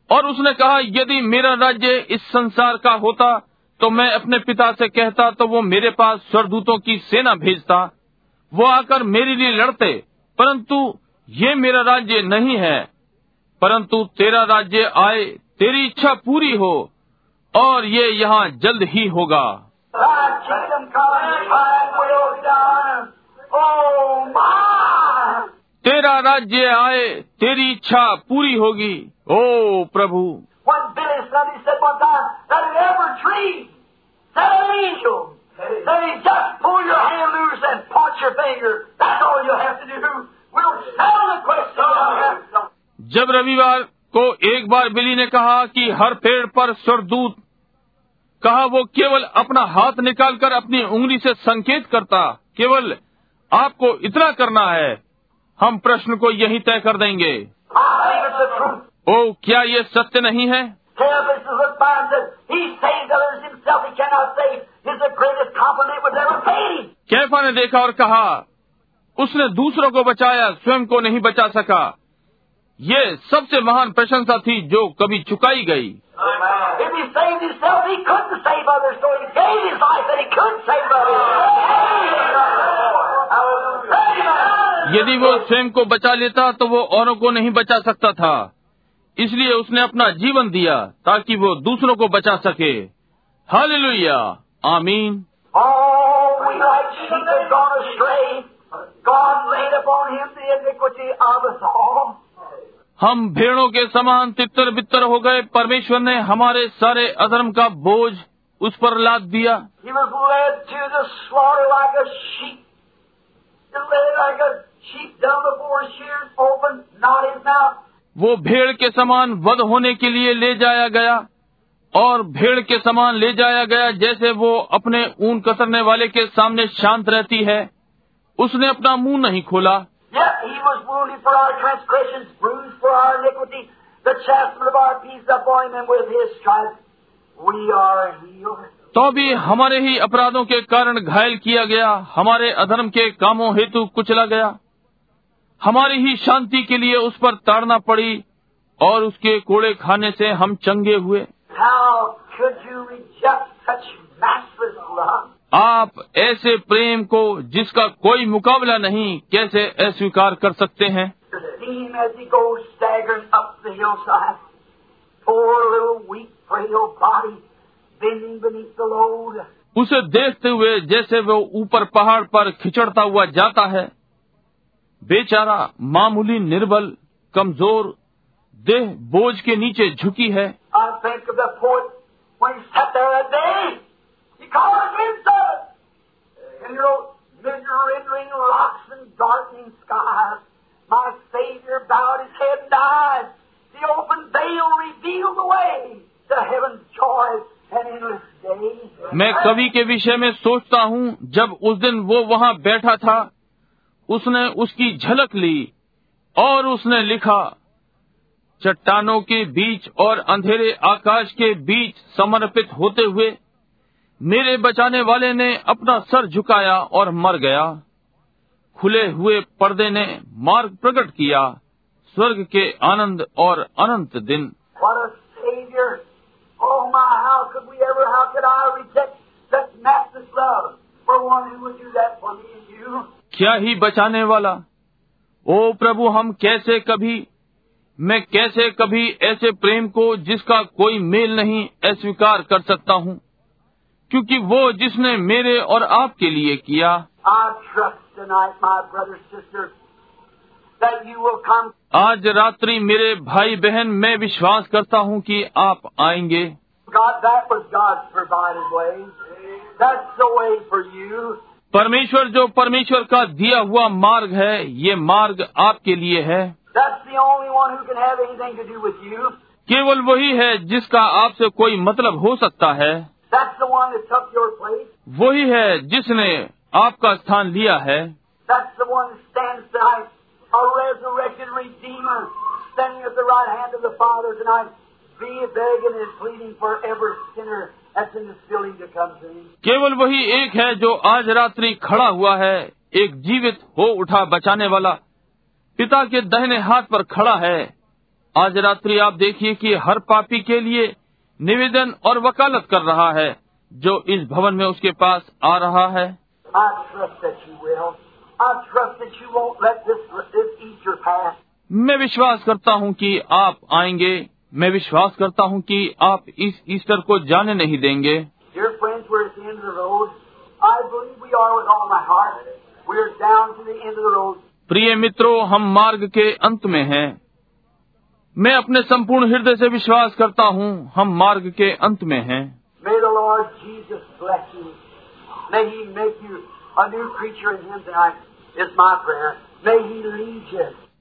और उसने कहा, यदि मेरा राज्य इस संसार का होता तो मैं अपने पिता से कहता तो वो मेरे पास स्वरदूतों की सेना भेजता। वो आकर मेरे लिए लड़ते, परंतु ये मेरा राज्य नहीं है। परंतु तेरा राज्य आए, तेरी इच्छा पूरी हो, और ये यहाँ जल्द ही होगा Thy kingdom come, thy will be done. Oh my! तेरा राज्य आए तेरी इच्छा पूरी होगी। ओ प्रभु। जब रविवार को एक बार बिली ने कहा कि हर पेड़ पर स्वरदूत कहा वो केवल अपना हाथ निकालकर अपनी उंगली से संकेत करता केवल आपको इतना करना है, हम प्रश्न को यही तय कर देंगे। ओ, क्या ये सत्य नहीं है? कैफा ने देखा और कहा, उसने दूसरों को बचाया, स्वयं को नहीं बचा सका। ये सबसे महान प्रशंसा थी जो कभी चुकाई गई। यदि वो स्वयं को बचा लेता तो वो औरों को नहीं बचा सकता था। इसलिए उसने अपना जीवन दिया, ताकि वो दूसरों को बचा सके। हाल लोहिया आमीन। हम भेड़ों के समान तितर बितर हो गए। परमेश्वर ने हमारे सारे अधर्म का बोझ उस पर लाद दिया। वो भेड़ के समान वध होने के लिए ले जाया गया और भेड़ के समान ले जाया गया जैसे वो अपने ऊन कतरने वाले के सामने शांत रहती है। उसने अपना मुँह नहीं खोला। Yet तो भी हमारे ही अपराधों के कारण घायल किया गया हमारे अधर्म के कामों हेतु कुचला गया। हमारी ही शांति के लिए उस पर ताड़ना पड़ी और उसके कोड़े खाने से हम चंगे हुए। आप ऐसे प्रेम को जिसका कोई मुकाबला नहीं कैसे अस्वीकार कर सकते हैं? उसे देखते हुए जैसे वो ऊपर पहाड़ पर खिचड़ता हुआ जाता है बेचारा मामूली निर्बल कमज़ोर देह बोझ के नीचे झुकी है। मैं कवि के विषय में सोचता हूँ, जब उस दिन वो वहाँ बैठा था, उसने उसकी झलक ली और उसने लिखा, चट्टानों के बीच और अंधेरे आकाश के बीच समर्पित होते हुए, मेरे बचाने वाले ने अपना सर झुकाया और मर गया खुले हुए पर्दे ने मार्ग प्रकट किया, स्वर्ग के आनंद और अनंत दिन! Oh my, how could we ever, how could I reject such matchless love for one who would do that for me and you? क्या ही बचाने वाला ओ प्रभु हम कैसे कभी मैं कैसे कभी ऐसे प्रेम को जिसका कोई मेल नहीं अस्वीकार कर सकता हूँ क्योंकि वो जिसने मेरे और आपके लिए किया I trust tonight, my brother, sister, that you will come. आज रात्रि मेरे भाई बहन मैं विश्वास करता हूँ कि आप आएँगे। परमेश्वर जो परमेश्वर का दिया हुआ मार्ग है ये मार्ग आपके लिए है। केवल वही है जिसका आपसे कोई मतलब हो सकता है। वही है जिसने आपका स्थान लिया है। That's the one A resurrected Redeemer, standing at the right hand of the Father tonight, be begging and pleading for every sinner that's in this building to come to Him. केवल वही एक है जो आज रात्रि खड़ा हुआ है एक जीवित हो उठा बचाने वाला पिता के दहने हाथ पर खड़ा है आज रात्रि आप देखिए कि हर पापी के लिए निवेदन और वकालत कर रहा है जो इस भवन में उसके पास आ रहा है I trust that you will. मैं विश्वास करता हूँ कि आप आएँगे। मैं विश्वास करता हूँ कि आप इस ईस्टर को जाने नहीं देंगे। प्रिय मित्रों हम मार्ग के अंत में हैं। मैं अपने संपूर्ण हृदय से विश्वास करता हूँ हम मार्ग के अंत में हैं। a new creature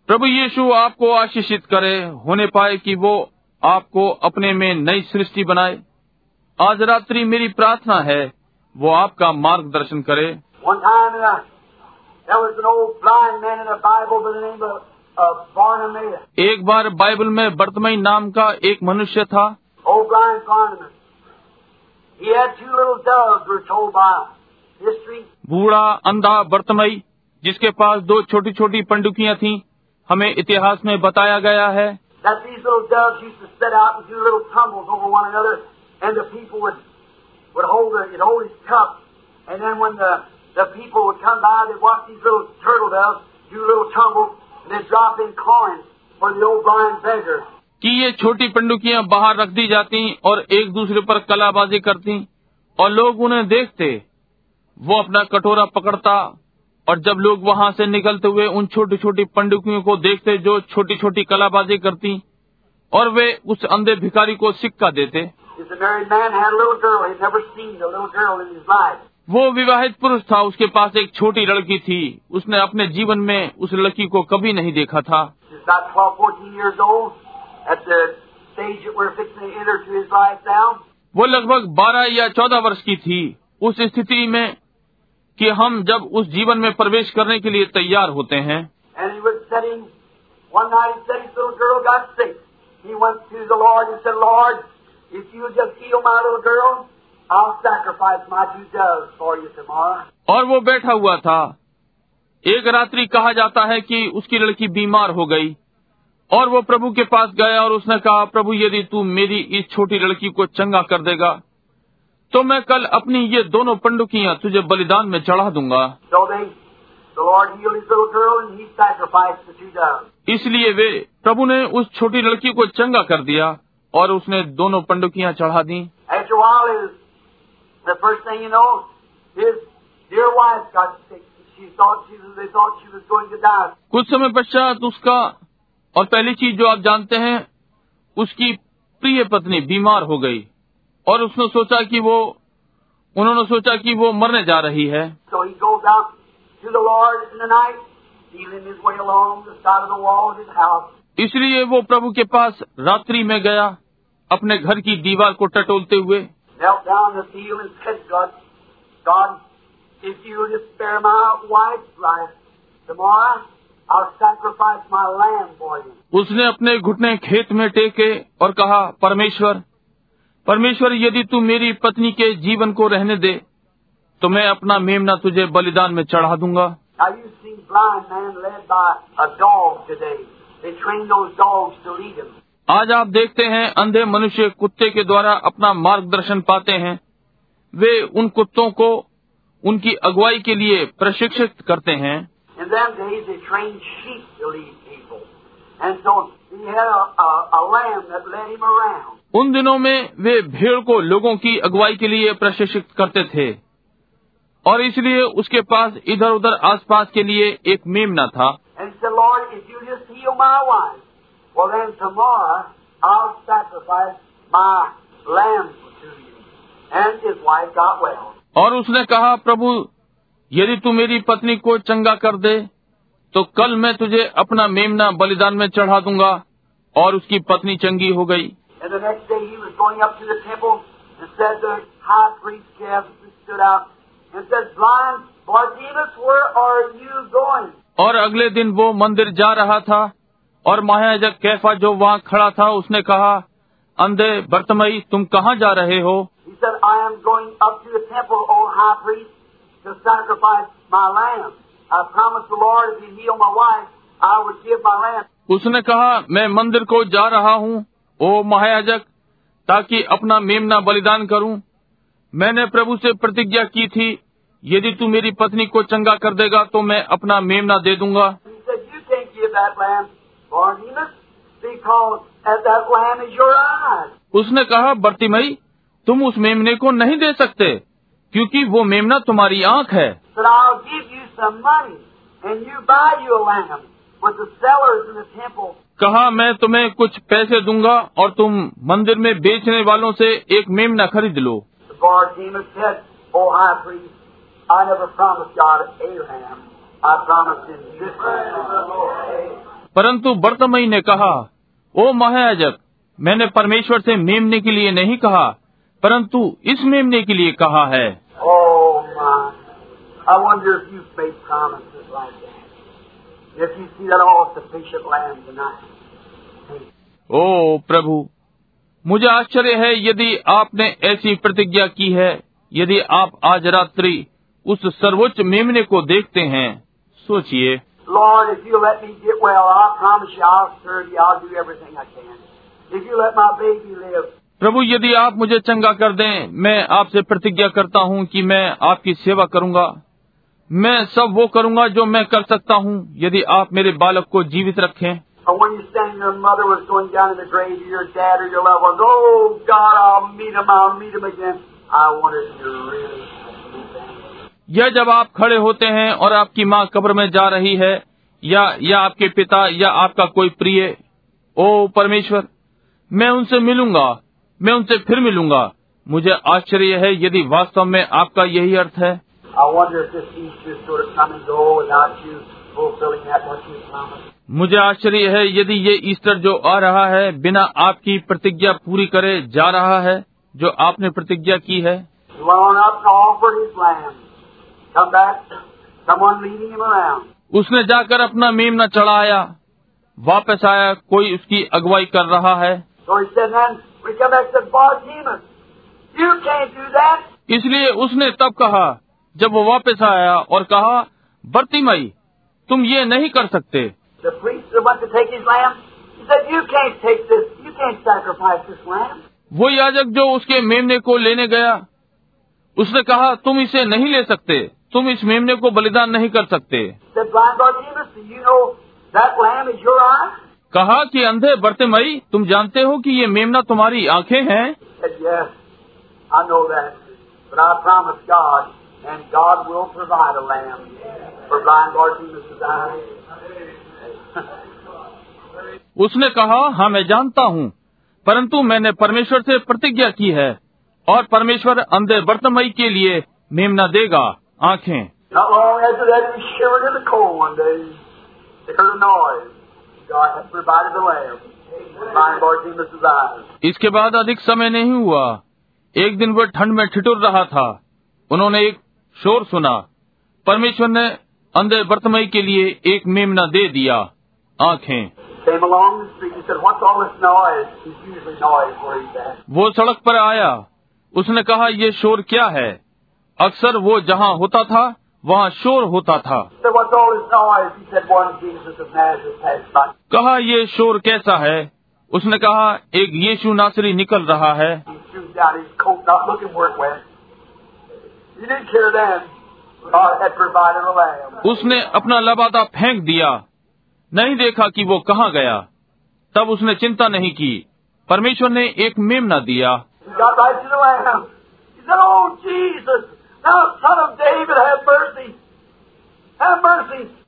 प्रभु यीशु आपको आशीषित करे होने पाए कि वो आपको अपने में नई सृष्टि बनाए। आज रात्रि मेरी प्रार्थना है वो आपका मार्गदर्शन करे। एक बार बाइबल में वर्तमय नाम का एक मनुष्य था। बूढ़ा अंधा वर्तमई जिसके पास दो छोटी छोटी पंडुकियाँ थीं, हमें इतिहास में बताया गया है। की ये छोटी पंडुकियाँ बाहर रख दी जाती और एक दूसरे पर कलाबाजी करती और लोग उन्हें देखते वो अपना कटोरा पकड़ता और जब लोग वहाँ से निकलते हुए उन छोटी छोटी पंडुकियों को देखते जो छोटी छोटी कलाबाजी करती और वे उस अंधे भिखारी को सिक्का देते. वो विवाहित पुरुष था। उसके पास एक छोटी लड़की थी। उसने अपने जीवन में उस लड़की को कभी नहीं देखा था। 12, old, at the stage that we're fixing to enter to his life now. वो लगभग 12 या 14 वर्ष की थी। उस स्थिति में कि हम जब उस जीवन में प्रवेश करने के लिए तैयार होते हैं। और वो बैठा हुआ था। एक रात्रि कहा जाता है कि उसकी लड़की बीमार हो गई और वो प्रभु के पास गया और उसने कहा प्रभु यदि तू मेरी इस छोटी लड़की को चंगा कर देगा तो मैं कल अपनी ये दोनों पंडुकियाँ तुझे बलिदान में चढ़ा दूँगा। इसलिए वे प्रभु ने उस छोटी लड़की को चंगा कर दिया और उसने दोनों पंडुकियाँ चढ़ा दी। कुछ समय पश्चात उसका और पहली चीज़ जो आप जानते हैं उसकी प्रिय पत्नी बीमार हो गई। और उसने सोचा कि वो उन्होंने सोचा कि वो मरने जा रही है। इसलिए वो प्रभु के पास रात्रि में गया अपने घर की दीवार को टटोलते हुए। उसने अपने घुटने खेत में टेके और कहा परमेश्वर परमेश्वर यदि तू मेरी पत्नी के जीवन को रहने दे तो मैं अपना मेमना तुझे बलिदान में चढ़ा दूँगा। आज आप देखते हैं अंधे मनुष्य कुत्ते के द्वारा अपना मार्गदर्शन पाते हैं। वे उन कुत्तों को उनकी अगुवाई के लिए प्रशिक्षित करते हैं। And so he had a, a, a lamb that led him around. उन दिनों में वे भेड़ को लोगों की अगुवाई के लिए प्रशिक्षित करते थे। और इसलिए उसके पास इधर उधर आसपास के लिए एक मेमना था. और उसने कहा प्रभु यदि तू मेरी पत्नी को चंगा कर दे तो कल मैं तुझे अपना मेमना बलिदान में चढ़ा दूँगा और उसकी पत्नी चंगी हो गई। And the next day he was going up to the temple and said the high priest Caiaphas stood out and said, Blind Bartimaeus, where are you going? और अगले दिन वो मंदिर जा रहा था और महायाजक कैफा जो वहाँ खड़ा था उसने कहा अंधे बर्तमई तुम कहाँ जा रहे हो said, I am going up to the temple, O high priest, to sacrifice my lamb. I promised the Lord if you heal my wife, I would give my lamb. उसने कहा मैं मंदिर को जा रहा हूँ ओ महायाजक ताकि अपना मेमना बलिदान करूँ। मैंने प्रभु से प्रतिज्ञा की थी यदि तू मेरी पत्नी को चंगा कर देगा तो मैं अपना मेमना दे दूँगा. उसने कहा बर्तिमई तुम उस मेमने को नहीं दे सकते क्योंकि वो मेमना तुम्हारी आँख है। कहा मैं तुम्हें कुछ पैसे दूँगा और तुम मंदिर में बेचने वालों से एक मेमना खरीद लो। परंतु वर्तमय ने कहा ओ महाजक मैंने परमेश्वर से मेमने के लिए नहीं कहा परंतु इस मेमने के लिए कहा है। Oh, ओ प्रभु मुझे आश्चर्य है यदि आपने ऐसी प्रतिज्ञा की है यदि आप आज रात्रि उस सर्वोच्च मेमने को देखते हैं सोचिए Lord, if you let me get well, I promise you I'll serve you. I'll do everything I can. If you let my baby live, प्रभु यदि आप मुझे चंगा कर दें मैं आपसे प्रतिज्ञा करता हूँ कि मैं आपकी सेवा करूँगा मैं सब वो करूँगा जो मैं कर सकता हूँ यदि आप मेरे बालक को जीवित रखें or when you stand your mother was going down in the grave, your dad or your loved ones, oh God, I'll meet him, I'll meet him again. I wanted you to really that. जब आप खड़े होते हैं और आपकी माँ कब्र में जा रही है या या आपके पिता या आपका कोई प्रिय ओ परमेश्वर मैं उनसे मिलूँगा मैं उनसे फिर मिलूँगा मुझे आश्चर्य है यदि वास्तव में आपका यही अर्थ है I wonder if this Easter sort of come and go without you fulfilling that what you promised. मुझे आश्चर्य है यदि ये ईस्टर जो आ रहा है बिना आपकी प्रतिज्ञा पूरी करे जा रहा है जो आपने प्रतिज्ञा की है. उसने जाकर अपना मेमना चढ़ाया। वापस आया कोई उसकी अगुवाई कर रहा है. इसलिए उसने तब कहा जब वो वापस आया और कहा बर्तिमई तुम ये नहीं कर सकते। The priest that went to take his lamb, he said, you can't take this, you can't sacrifice this lamb. वो याजक जो उसके मेमने को लेने गया उसने कहा तुम इसे नहीं ले सकते तुम इस मेमने को बलिदान नहीं कर सकते? कहा कि अंधे बर्तिमई तुम जानते हो कि ये मेमना तुम्हारी आँखें हैं yes, उसने कहा हाँ मैं जानता हूँ परंतु मैंने परमेश्वर से प्रतिज्ञा की है और परमेश्वर अंधे बर्तमई के लिए मेमना देगा आँखें. इसके बाद अधिक समय नहीं हुआ। एक दिन वह ठंड में ठिठुर रहा था। उन्होंने एक शोर सुना। परमेश्वर ने अंधे बर्तमई के लिए एक मेमना दे दिया। आँखें। वो सड़क पर आया। उसने कहा ये शोर क्या है? अक्सर वो जहाँ होता था वहाँ शोर होता था। कहा ये शोर कैसा है? उसने कहा एक यीशु नासरी निकल रहा है। उसने अपना लबादा फेंक दिया। नहीं देखा कि वो कहाँ गया। तब उसने चिंता नहीं की। परमेश्वर ने एक मेम न दिया।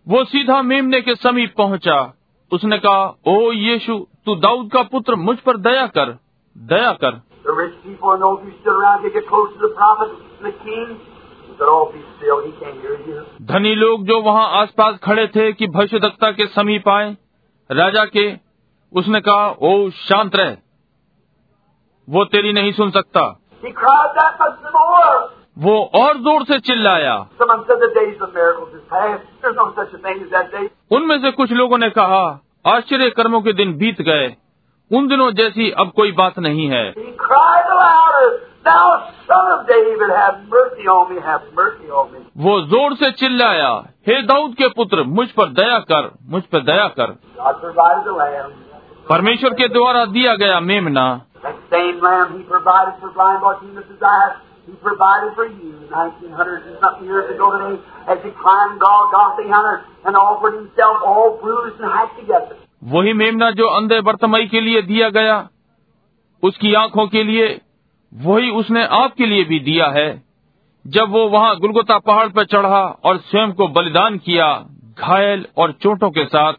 वो सीधा मेमने के समीप पहुँचा। उसने कहा ओ यीशु, तू दाऊद का पुत्र मुझ पर दया कर दया कर। धनी लोग जो वहाँ आसपास खड़े थे कि भविष्यदत्ता के समीप आए राजा के उसने कहा ओ शांत रह। वो तेरी नहीं सुन सकता। वो और ज़ोर से चिल्लाया। उनमें से कुछ लोगों ने कहा आश्चर्य कर्मों के दिन बीत गए। उन दिनों जैसी अब कोई बात नहीं है। वो ज़ोर से चिल्लाया हे दाऊद के पुत्र मुझ पर दया कर मुझ पर दया कर. परमेश्वर के द्वारा दिया गया मेमना। वही मेमना जो अंधे वर्तमई के लिए दिया गया उसकी आँखों के लिए वही उसने आपके लिए भी दिया है। जब वो वहाँ गुलगुता पहाड़ पर चढ़ा और स्वयं को बलिदान किया घायल और चोटों के साथ.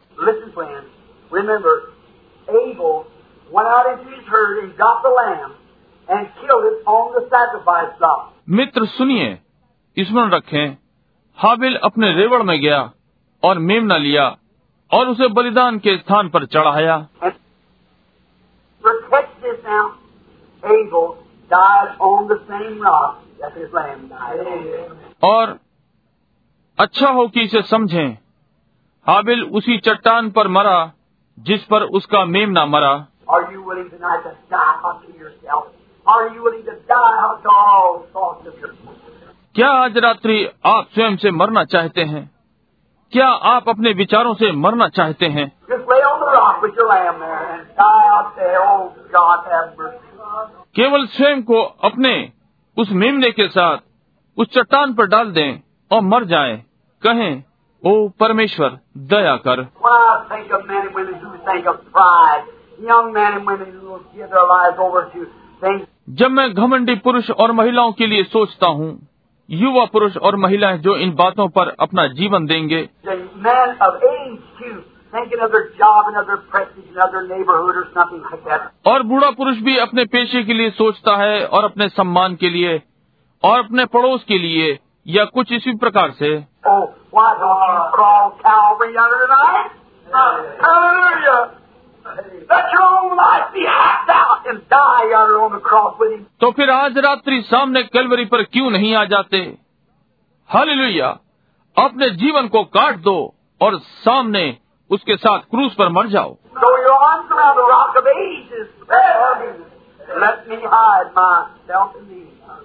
मित्र सुनिए स्मरण रखें। हाबिल अपने रेवड़ में गया और मेमना लिया और उसे बलिदान के स्थान पर चढ़ाया। और अच्छा हो कि इसे समझें। हाबिल उसी चट्टान पर मरा जिस पर उसका मेमना मरा। क्या आज रात्रि आप स्वयं से मरना चाहते हैं? क्या आप अपने विचारों से मरना चाहते हैं? केवल स्वयं को अपने उस मेमने के साथ उस चट्टान पर डाल दें और मर जाए। कहें ओ परमेश्वर दया कर। जब मैं घमंडी पुरुष और महिलाओं के लिए सोचता हूँ युवा पुरुष और महिलाएँ जो इन बातों पर अपना जीवन देंगे। और बूढ़ा पुरुष भी अपने पेशे के लिए सोचता है और अपने सम्मान के लिए और अपने पड़ोस के लिए या कुछ इसी प्रकार से। तो फिर आज रात्रि सामने कलवरी पर क्यों नहीं आ जाते? हाल अपने जीवन को काट दो और सामने उसके साथ क्रूज पर मर जाओ।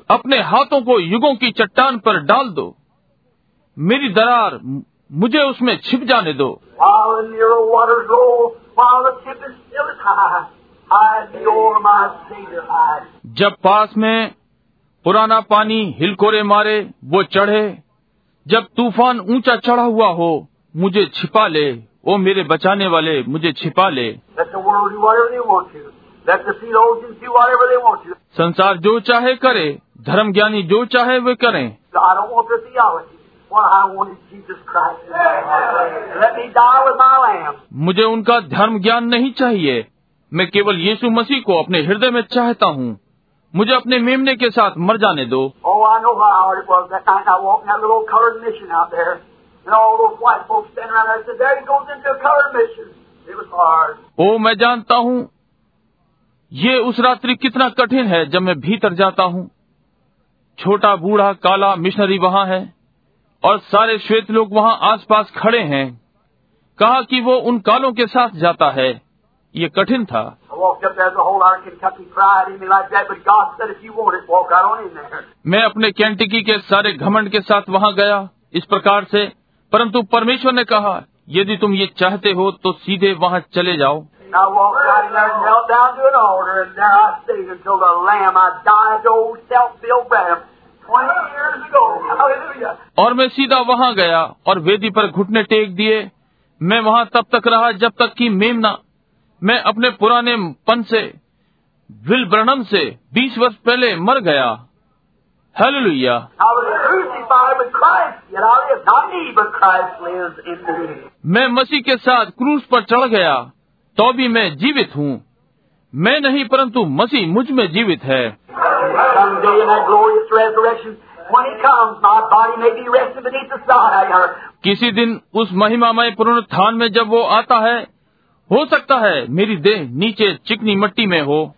अपने हाथों को युगों की चट्टान पर डाल दो। मेरी दरार मुझे उसमें छिप जाने दो। जब पास में पुराना पानी हिलकोरे मारे वो चढ़े। जब तूफ़ान ऊँचा चढ़ा हुआ हो मुझे छिपा ले। ओ मेरे बचाने वाले मुझे छिपा ले। संसार जो चाहे करे धर्म ज्ञानी जो चाहे वे करें। मुझे उनका धर्म ज्ञान नहीं चाहिए। मैं केवल यीशु मसीह को अपने हृदय में चाहता हूँ। मुझे अपने मेमने के साथ मर जाने दो। Oh, And मैं जानता हूँ ये उस रात्रि कितना कठिन है जब मैं भीतर जाता हूँ। छोटा बूढ़ा काला मिशनरी वहाँ है और सारे श्वेत लोग वहाँ आसपास खड़े हैं। कहा कि वो उन कालों के साथ जाता है। ये कठिन था। मैं अपने कैंटिकी के सारे घमंड के साथ वहाँ गया इस प्रकार से परंतु परमेश्वर ने कहा यदि तुम ये चाहते हो तो सीधे वहाँ चले जाओ। और मैं सीधा वहाँ गया और वेदी पर घुटने टेक दिए। मैं वहाँ तब तक रहा जब तक कि मेमना मैं अपने पुराने पन से विल ब्रनम से 20 वर्ष पहले मर गया। Hallelujah I was crucified with Christ, yet I live not me, but Christ lives in me. मैं मसीह के साथ क्रूस पर चढ़ गया तो भी मैं जीवित हूँ मैं नहीं परंतु मसीह मुझमें जीवित है. किसी दिन उस महिमामय पुनरुत्थान में जब वो आता है हो सकता है मेरी देह नीचे चिकनी मट्टी में हो।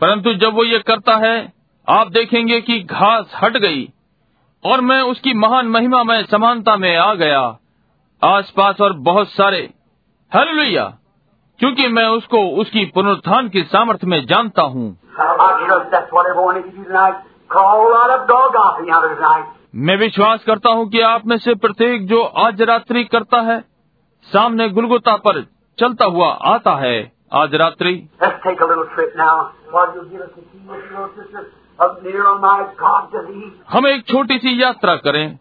परंतु जब वो ये करता है आप देखेंगे कि घास हट गई और मैं उसकी महान महिमा में समानता में आ गया। आसपास और बहुत सारे। हलुया क्योंकि मैं उसको उसकी पुनरुत्थान की सामर्थ्य में जानता हूँ। मैं विश्वास करता हूँ कि आप में से प्रत्येक जो आज रात्रि करता है सामने गुलगुता पर चलता हुआ आता है। आज रात्रि। हम एक छोटी सी यात्रा करें।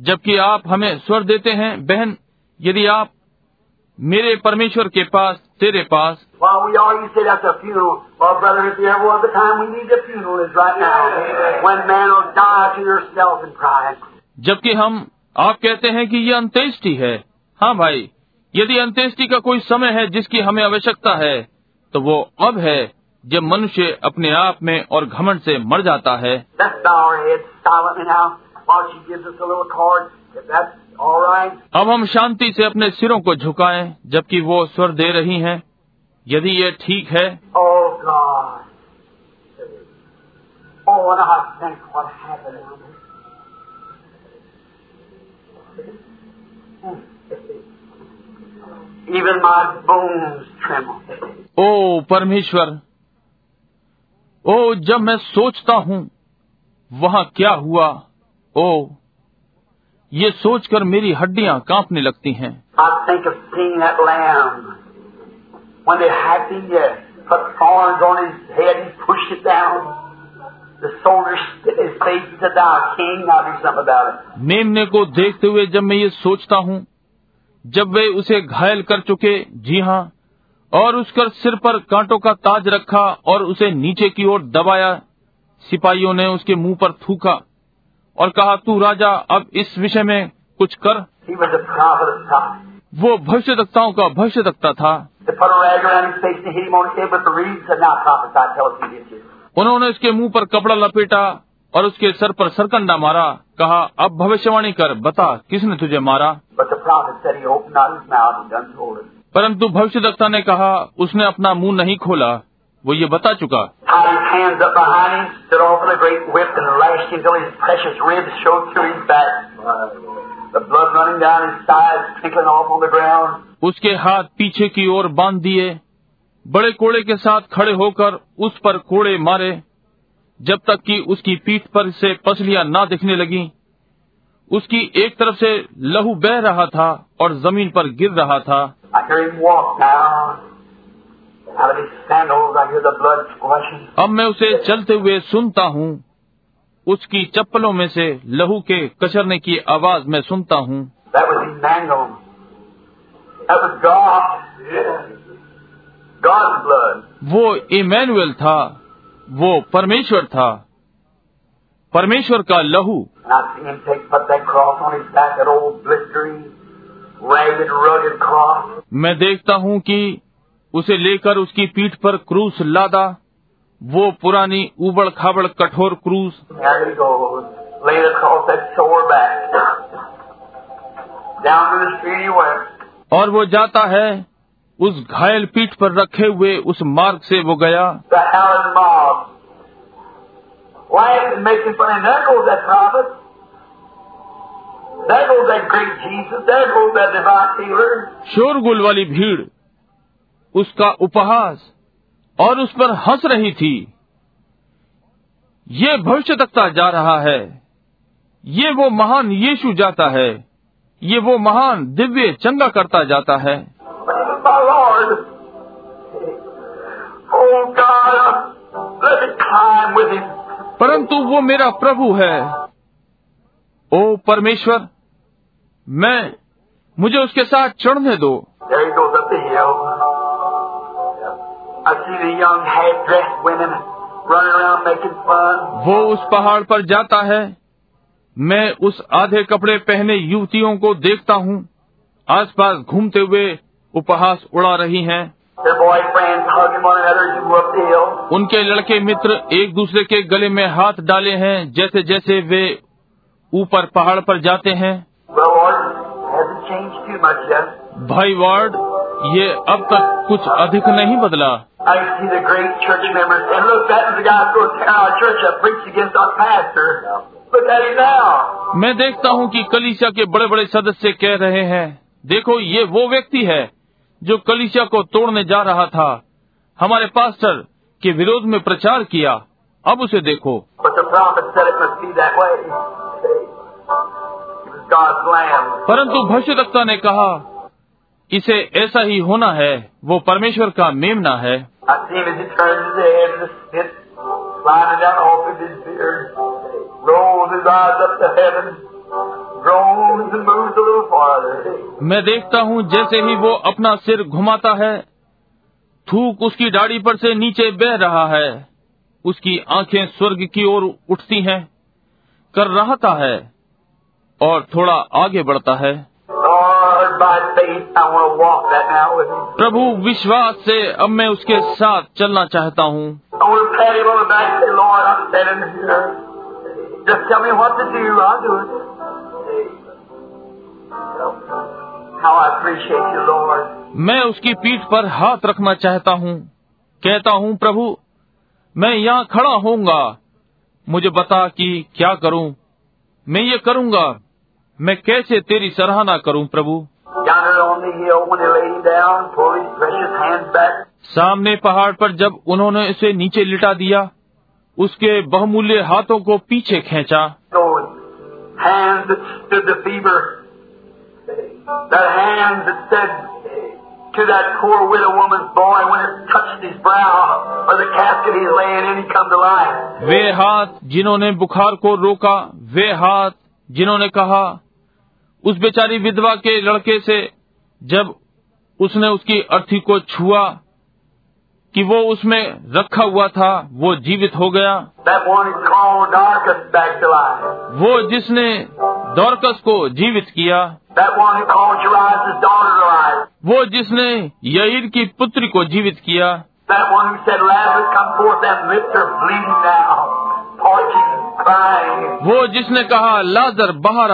जबकि आप हमें स्वर देते हैं बहन यदि आप मेरे परमेश्वर के पास तेरे पास। जबकि हम आप कहते हैं कि ये अंत्येष्टि है। हाँ भाई यदि अंत्येष्टि का कोई समय है जिसकी हमें आवश्यकता है तो वो अब है जब मनुष्य अपने आप में और घमंड से मर जाता है। अब हम शांति से अपने सिरों को झुकाए जबकि वो स्वर दे रही हैं। यदि ये ठीक है ओ परमेश्वर ओ जब मैं सोचता हूँ वहाँ क्या हुआ? ओ ये सोचकर मेरी हड्डियाँ कांपने लगती हैं। मेमने को देखते हुए जब मैं ये सोचता हूँ जब वे उसे घायल कर चुके जी हाँ और उसकर सिर पर कांटों का ताज रखा और उसे नीचे की ओर दबाया सिपाहियों ने उसके मुँह पर थूका। और कहा, तू राजा, अब इस विषय में कुछ कर। वो भविष्य तक्ताओं का भविष्य दक्ता था। उन्होंने उसके मुँह पर कपड़ा लपेटा और उसके सर पर सरकंडा मारा। कहा, अब भविष्यवाणी कर, बता, किसने तुझे मारा? परंतु भविष्य दत्ता ने कहा, उसने अपना मुँह नहीं खोला। वो ये बता चुका। उसके हाथ पीछे की ओर बाँध दिए। बड़े कोड़े के साथ खड़े होकर उस पर कोड़े मारे। जब तक कि उसकी पीठ पर से पसलियाँ ना दिखने लगी। उसकी एक तरफ़ से लहू बह रहा था और ज़मीन पर गिर रहा था। अब मैं उसे चलते हुए सुनता हूँ। उसकी चप्पलों में से लहू के कचरने की आवाज़ मैं सुनता हूँ। वो इमेनुअल था। वो परमेश्वर था। परमेश्वर का लहू। Back, rugged, मैं देखता हूँ कि उसे लेकर उसकी पीठ पर क्रूस लादा, वो पुरानी उबड़ खाबड़ कठोर क्रूस। और वो जाता है, उस घायल पीठ पर रखे हुए उस मार्ग से वो गया। शोरगुल वाली भीड़ उसका उपहास और उस पर हंस रही थी। ये भविष्य तकता जा रहा है। ये वो महान यीशु जाता है। ये वो महान दिव्य चंगा करता जाता है. परंतु वो मेरा प्रभु है। ओ परमेश्वर, मैं, मुझे उसके साथ चढ़ने दो। वो उस पहाड़ पर जाता है। मैं उस आधे कपड़े पहने युवतियों को देखता हूँ। आसपास घूमते हुए उपहास उड़ा रही हैं। उनके लड़के मित्र एक दूसरे के गले में हाथ डाले हैं जैसे जैसे वे ऊपर पहाड़ पर जाते हैं। भाई वार्ड ये अब तक कुछ अधिक नहीं बदला। I see the great church members, and look, that was the guy to tear our church up, preach against our pastor. Look at him now. मैं देखता हूँ कि कलिसिया के बड़े बड़े सदस्य कह रहे हैं देखो ये वो व्यक्ति है जो कलिसिया को तोड़ने जा रहा था हमारे पास्टर के विरोध में प्रचार किया अब उसे देखो But the prophet said it must be that way. He was God's lamb. परंतु भविष्यवक्ता ने कहा इसे ऐसा ही होना है वो परमेश्वर का मेमना है। मैं देखता हूँ जैसे ही वो अपना सिर घुमाता है थूक उसकी डाढ़ी पर से नीचे बह रहा है उसकी आँखें स्वर्ग की ओर उठती हैं, कर रहता है और थोड़ा आगे बढ़ता है। प्रभु विश्वास से अब मैं उसके साथ चलना चाहता हूँ। मैं उसकी पीठ पर हाथ रखना चाहता हूँ। कहता हूँ प्रभु मैं यहाँ खड़ा होऊँगा। मुझे बता कि क्या करूँ। मैं ये करूँगा। मैं कैसे तेरी सराहना करूँ प्रभु? सामने पहाड़ पर जब उन्होंने इसे नीचे लिटा दिया उसके बहुमूल्य हाथों को पीछे खींचा। वे हाथ जिन्होंने बुखार को रोका वे हाथ जिन्होंने कहा उस बेचारी विधवा के लड़के से जब उसने उसकी अर्थी को छुआ कि वो उसमें रखा हुआ था वो जीवित हो गया। वो जिसने दौरकस को जीवित किया वो जिसने यहीर की पुत्री को जीवित किया। वो जिसने कहा लाजर बाहर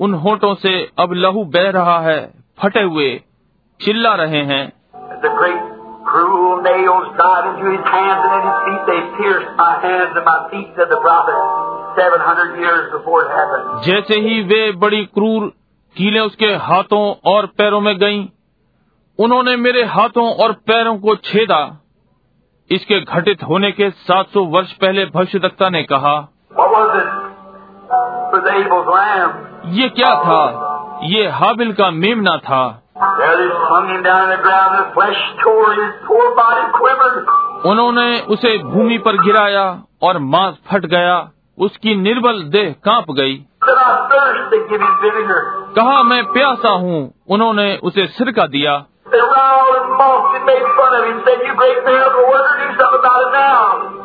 उन होंठों से अब लहू बह रहा है फटे हुए चिल्ला रहे हैं जैसे ही वे बड़ी क्रूर कीले उसके हाथों और पैरों में गईं, उन्होंने मेरे हाथों और पैरों को छेदा इसके घटित होने के 700 वर्ष पहले भविष्यता ने कहा What was it? ये क्या था? ये हाबिल का मेमना था। उन्होंने उसे भूमि पर गिराया और मांस फट गया। उसकी निर्बल देह काँप गई। कहा मैं प्यासा हूँ। उन्होंने उसे सिरका दिया।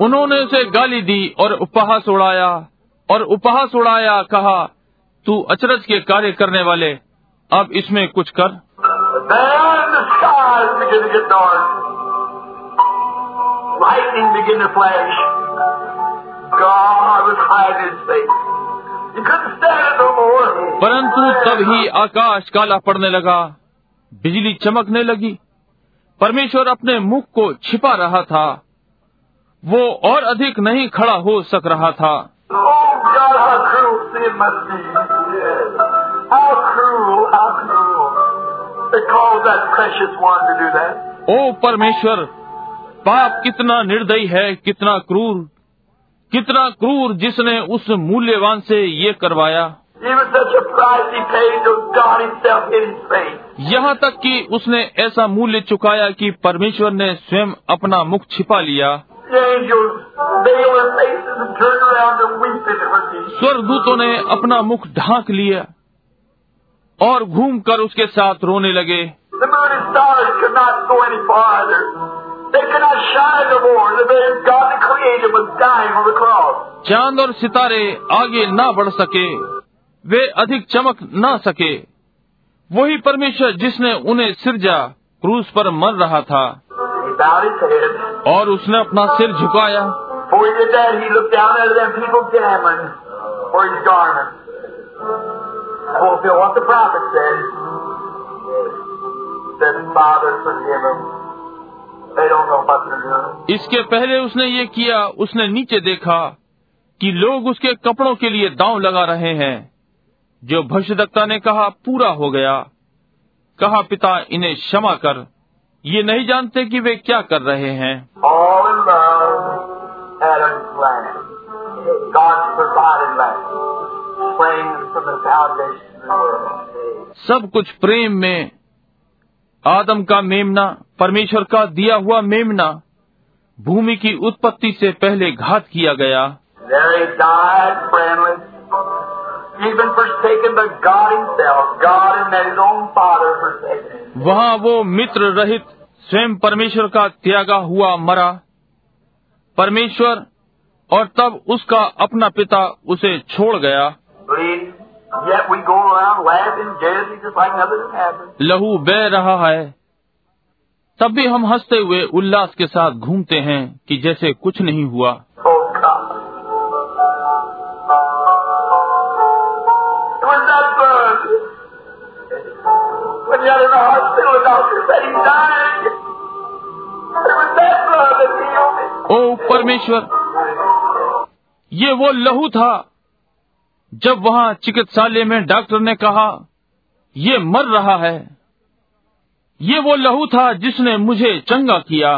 उन्होंने उसे गाली दी और उपहास उड़ाया। और उपहास उड़ाया कहा तू अचरज के कार्य करने वाले अब इसमें कुछ कर Then the skies began to get dark. Lightning began to flash. God was hiding his face. You couldn't stand it no more. परंतु तब ही आकाश काला पड़ने लगा बिजली चमकने लगी परमेश्वर अपने मुख को छिपा रहा था वो और अधिक नहीं खड़ा हो सक रहा था ओ परमेश्वर पाप कितना निर्दयी है कितना क्रूर। कितना क्रूर जिसने उस मूल्यवान से ये करवाया। यहाँ तक कि उसने ऐसा मूल्य चुकाया कि परमेश्वर ने स्वयं अपना मुख छिपा लिया। स्वर्गदूतों ने अपना मुख ढांक लिया और घूमकर उसके साथ रोने लगे। चाँद और सितारे आगे ना बढ़ सके वे अधिक चमक ना सके। वही परमेश्वर जिसने उन्हें सिरजा क्रूस पर मर रहा था। और उसने अपना सिर झुकाया। इसके पहले उसने ये किया उसने नीचे देखा कि लोग उसके कपड़ों के लिए दांव लगा रहे हैं। जो भविष्य ने कहा पूरा हो गया। कहा पिता इन्हें क्षमा कर। ये नहीं जानते कि वे क्या कर रहे हैं। सब कुछ प्रेम में आदम का मेमना परमेश्वर का दिया हुआ मेमना भूमि की उत्पत्ति से पहले घात किया गया। Even forsaken, but God Himself, God and His own Father forsaken. वहाँ वो मित्र रहित स्वयं परमेश्वर का त्यागा हुआ मरा। परमेश्वर और तब उसका अपना पिता उसे छोड़ गया. लहू बह रहा है। तब भी हम हँसते हुए उल्लास के साथ घूमते हैं कि जैसे कुछ नहीं हुआ। ओ परमेश्वर, ये वो लहू था जब वहाँ चिकित्सालय में डॉक्टर ने कहा, ये मर रहा है। ये वो लहू था जिसने मुझे चंगा किया।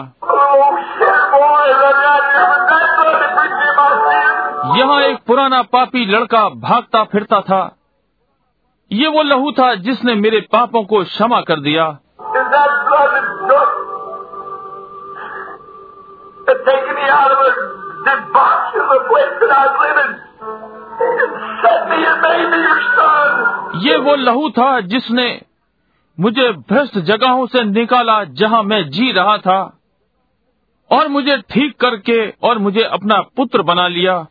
यहाँ एक पुराना पापी लड़का भागता फिरता था। ये वो लहू था जिसने मेरे पापों को क्षमा कर दिया। ये वो लहू था जिसने मुझे भ्रष्ट जगहों से निकाला जहाँ मैं जी रहा था और मुझे ठीक करके और मुझे अपना पुत्र बना लिया।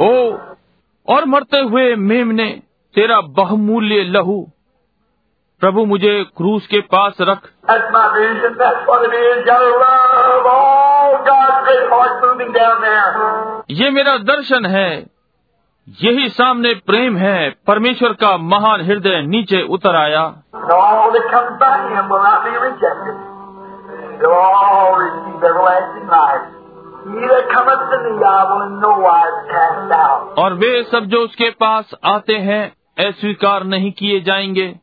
ओ, और मरते हुए मेम ने तेरा बहुमूल्य लहू, प्रभु मुझे क्रूस के पास रख. ये मेरा दर्शन है, यही सामने प्रेम है, परमेश्वर का महान हृदय नीचे उतर आया और वे सब जो उसके पास आते हैं अस्वीकार नहीं किए जाएँगे।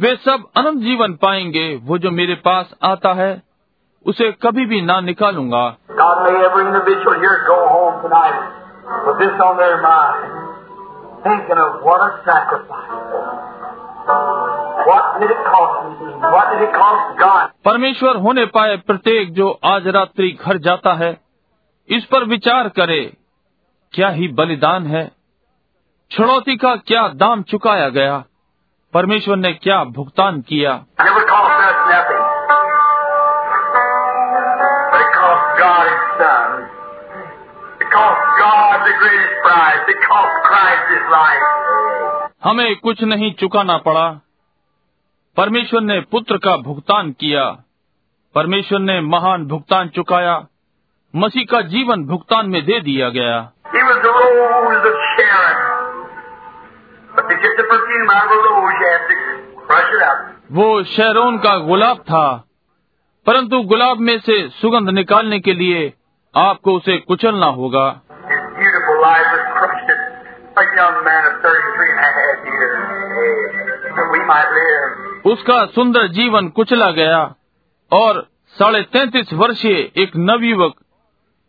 वे सब अनंत जीवन पाएँगे वो जो मेरे पास आता है उसे कभी भी ना निकालूँगा। परमेश्वर होने पाए प्रत्येक जो आज रात्रि घर जाता है इस पर विचार करे क्या ही बलिदान है? छुड़ौती का क्या दाम चुकाया गया? परमेश्वर ने क्या भुगतान किया. हमें कुछ नहीं चुकाना पड़ा। परमेश्वर ने पुत्र का भुगतान किया। परमेश्वर ने महान भुगतान चुकाया। मसीह का जीवन भुगतान में दे दिया गया। वो शहरोन का गुलाब था। परंतु गुलाब में से सुगंध निकालने के लिए आपको उसे कुचलना होगा। उसका सुंदर जीवन कुचला गया और साढ़े तैतीस वर्षीय एक नवयुवक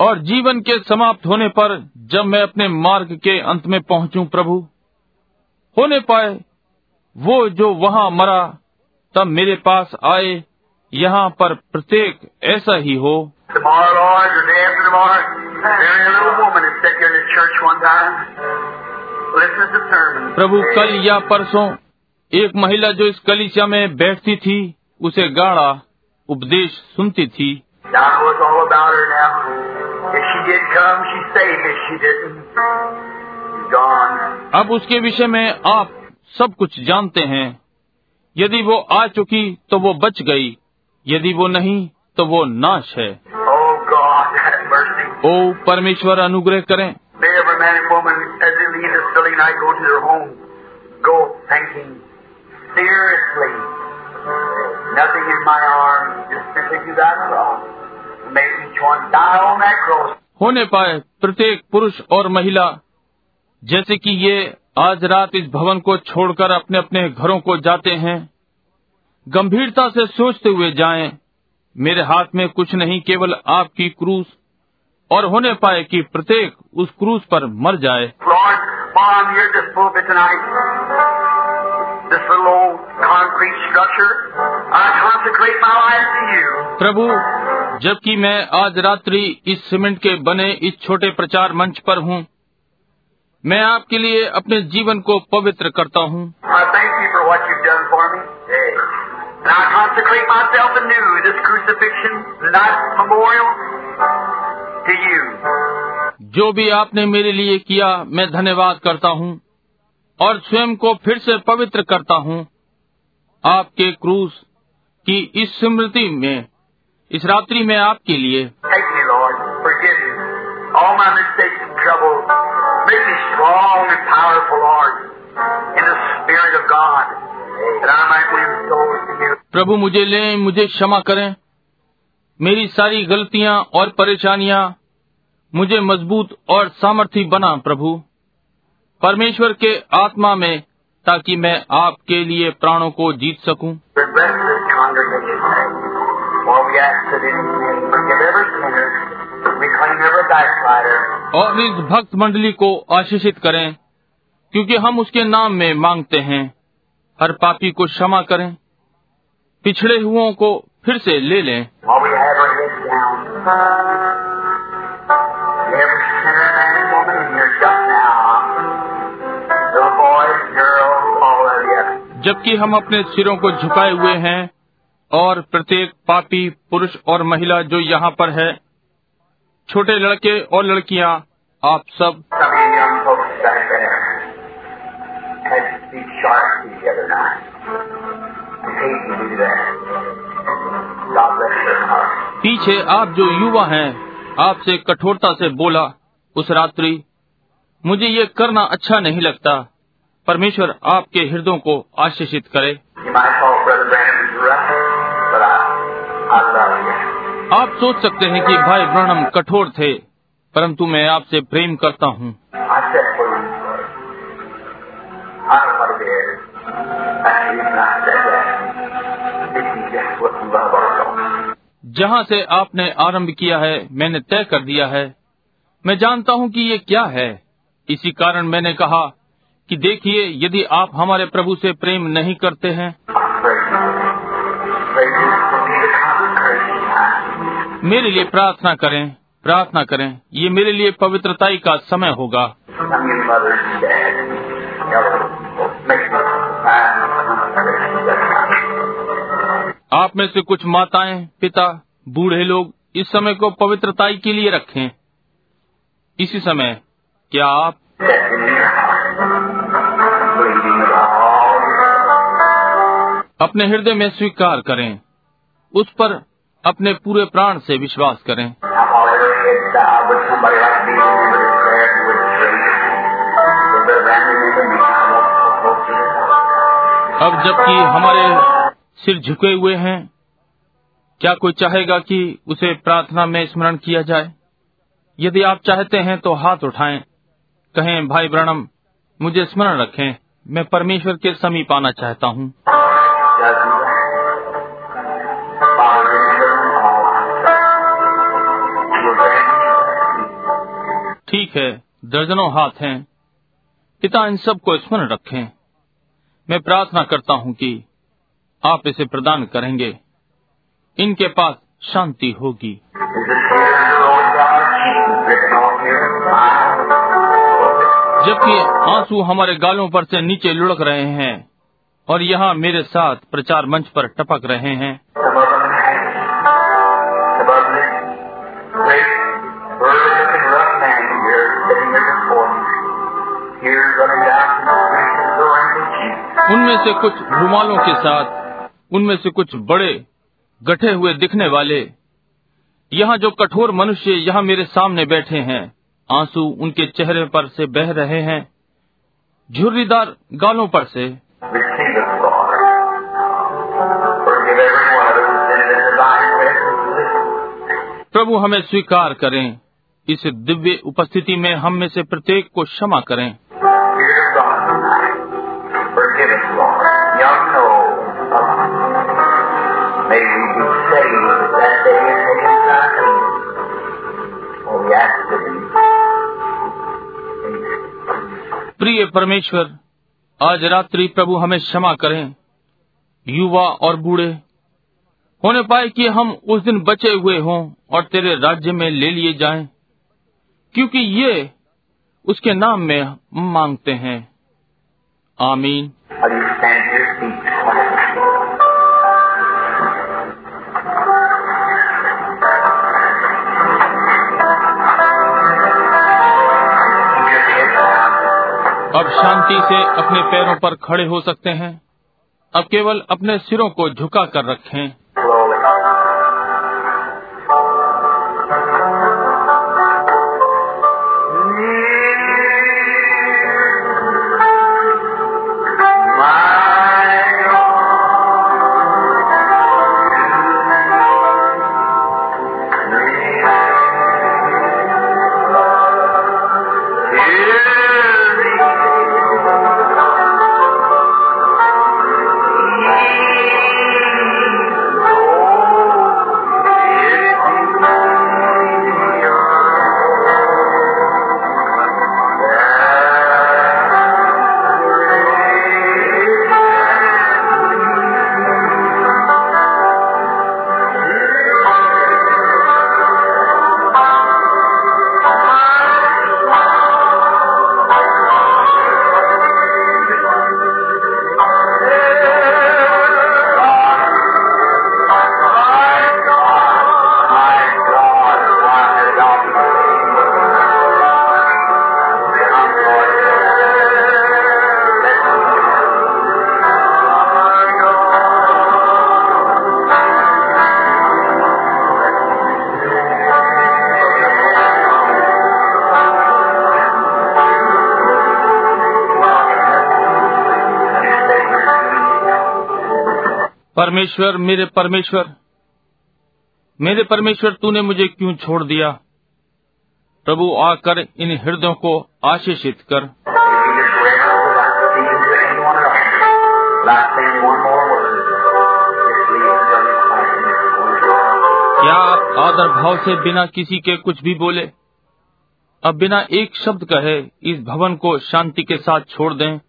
और जीवन के समाप्त होने पर जब मैं अपने मार्ग के अंत में पहुंचूं प्रभु होने पाए वो जो वहाँ मरा तब मेरे पास आए यहाँ पर प्रत्येक ऐसा ही हो. प्रभु कल या परसों एक महिला जो इस कलिसिया में बैठती थी उसे गाढ़ा उपदेश सुनती थी। Know it's all about her now. If she did come, she's safe. If she didn't, she's gone. अब उसके विषय में आप सब कुछ जानते हैं यदि वो आ चुकी तो वो बच गई यदि वो नहीं तो वो नाश है Oh God, ओ परमेश्वर अनुग्रह करें to. Nothing in my arms, just. May each one that cross. होने पाए प्रत्येक पुरुष और महिला, जैसे कि ये आज रात इस भवन को छोड़कर अपने अपने घरों को जाते हैं, गंभीरता से सोचते हुए जाएँ, मेरे हाथ में कुछ नहीं, केवल आपकी क्रूस, और होने पाए कि प्रत्येक उस क्रूस पर मर जाए। प्रभु जबकि मैं आज रात्रि इस सीमेंट के बने इस छोटे प्रचार मंच पर हूँ मैं आपके लिए अपने जीवन को पवित्र करता हूँ। जो भी आपने मेरे लिए किया मैं धन्यवाद करता हूँ। और स्वयं को फिर से पवित्र करता हूँ आपके क्रूस की इस स्मृति में इस रात्रि में आपके लिए। प्रभु मुझे ले मुझे क्षमा करें। मेरी सारी गलतियाँ और परेशानियाँ मुझे मज़बूत और सामर्थ्य बना प्रभु। परमेश्वर के आत्मा में ताकि मैं आपके लिए प्राणों को जीत सकूँ। और इस भक्त मंडली को आशीषित करें क्योंकि हम उसके नाम में मांगते हैं हर पापी को क्षमा करें पिछड़े हुओं को फिर से ले लें। जबकि हम अपने सिरों को झुकाए हुए हैं और प्रत्येक पापी, पुरुष और महिला जो यहाँ पर है, छोटे लड़के और लड़कियाँ, आप सब. पीछे आप जो युवा हैं, आपसे कठोरता से बोला, उस रात्रि, मुझे ये करना अच्छा नहीं लगता परमेश्वर आपके हृदयों को आशीषित करे। आप सोच सकते हैं कि भाई ब्रणम कठोर थे, परंतु मैं आपसे प्रेम करता हूँ। जहाँ से आपने आरंभ किया है, मैंने तय कर दिया है। मैं जानता हूँ कि ये क्या है। इसी कारण मैंने कहा कि देखिए, यदि आप हमारे प्रभु से प्रेम नहीं करते हैं. मेरे लिए प्रार्थना करें प्रार्थना करें ये मेरे लिए पवित्रताई का समय होगा. आप में से कुछ माताएँ, पिता, बूढ़े लोग इस समय को पवित्रताई के लिए रखें इसी समय, क्या आप अपने हृदय में स्वीकार करें। उस पर अपने पूरे प्राण से विश्वास करें। अब जबकि हमारे सिर झुके हुए हैं क्या कोई चाहेगा कि उसे प्रार्थना में स्मरण किया जाए? यदि आप चाहते हैं तो हाथ उठाएँ, कहें भाई ब्रणम मुझे स्मरण रखें, मैं परमेश्वर के समीप आना चाहता हूँ। ठीक है, दर्जनों हाथ हैं। पिता इन सबको स्मरण रखें। मैं प्रार्थना करता हूँ कि आप इसे प्रदान करेंगे। इनके पास शांति होगी। जबकि आँसू हमारे गालों पर से नीचे लुढ़क रहे हैं और यहाँ मेरे साथ प्रचार मंच पर टपक रहे हैं। उनमें से कुछ रुमालों के साथ, उनमें से कुछ बड़े, गठे हुए दिखने वाले। यहाँ जो कठोर मनुष्य यहाँ मेरे सामने बैठे हैं, आँसू उनके चेहरे पर से बह रहे हैं, झुर्रीदार गालों पर से। प्रभु हमें स्वीकार करें। इस दिव्य उपस्थिति में हम में से प्रत्येक को क्षमा करें। प्रिय परमेश्वर, आज रात्रि प्रभु हमें क्षमा करें। युवा और बूढ़े होने पाए कि हम उस दिन बचे हुए हों और तेरे राज्य में ले लिए जाएँ, क्योंकि ये उसके नाम में मांगते हैं। आमीन। अब शांति से अपने पैरों पर खड़े हो सकते हैं अब केवल अपने सिरों को झुका कर रखें। परमेश्वर, मेरे परमेश्वर मेरे परमेश्वर, तूने मुझे क्यों छोड़ दिया? प्रभु, आकर इन हृदयों को आशीषित कर। क्या आप आदर भाव से बिना किसी के कुछ भी बोले? अब बिना एक शब्द कहे, इस भवन को शांति के साथ छोड़ दें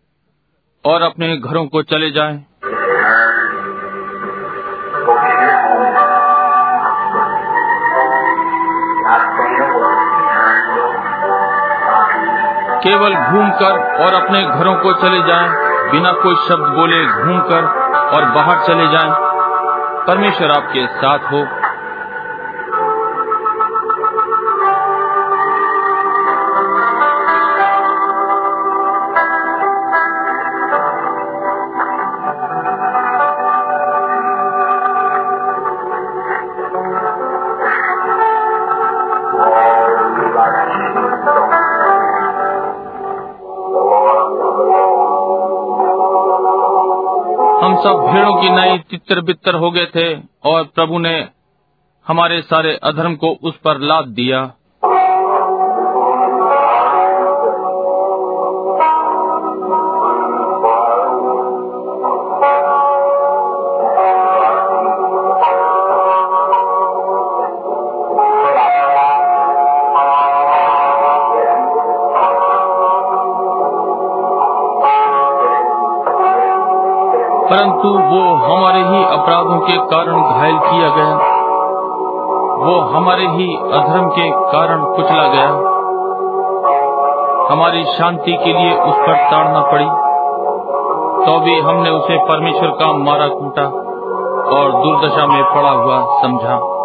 और अपने घरों को चले जाएँ। केवल घूमकर और अपने घरों को चले जाएँ, बिना कोई शब्द बोले घूमकर और बाहर चले जाएँ। परमेश्वर आपके साथ हो भेड़ों की नई चित्र बितर हो गए थे और प्रभु ने हमारे सारे अधर्म को उस पर लाद दिया। परंतु वो हमारे ही अपराधों के कारण घायल किया गया। वो हमारे ही अधर्म के कारण कुचला गया। हमारी शांति के लिए उस पर ताड़ना पड़ी। तो भी हमने उसे परमेश्वर का मारा कूटा और दुर्दशा में पड़ा हुआ समझा।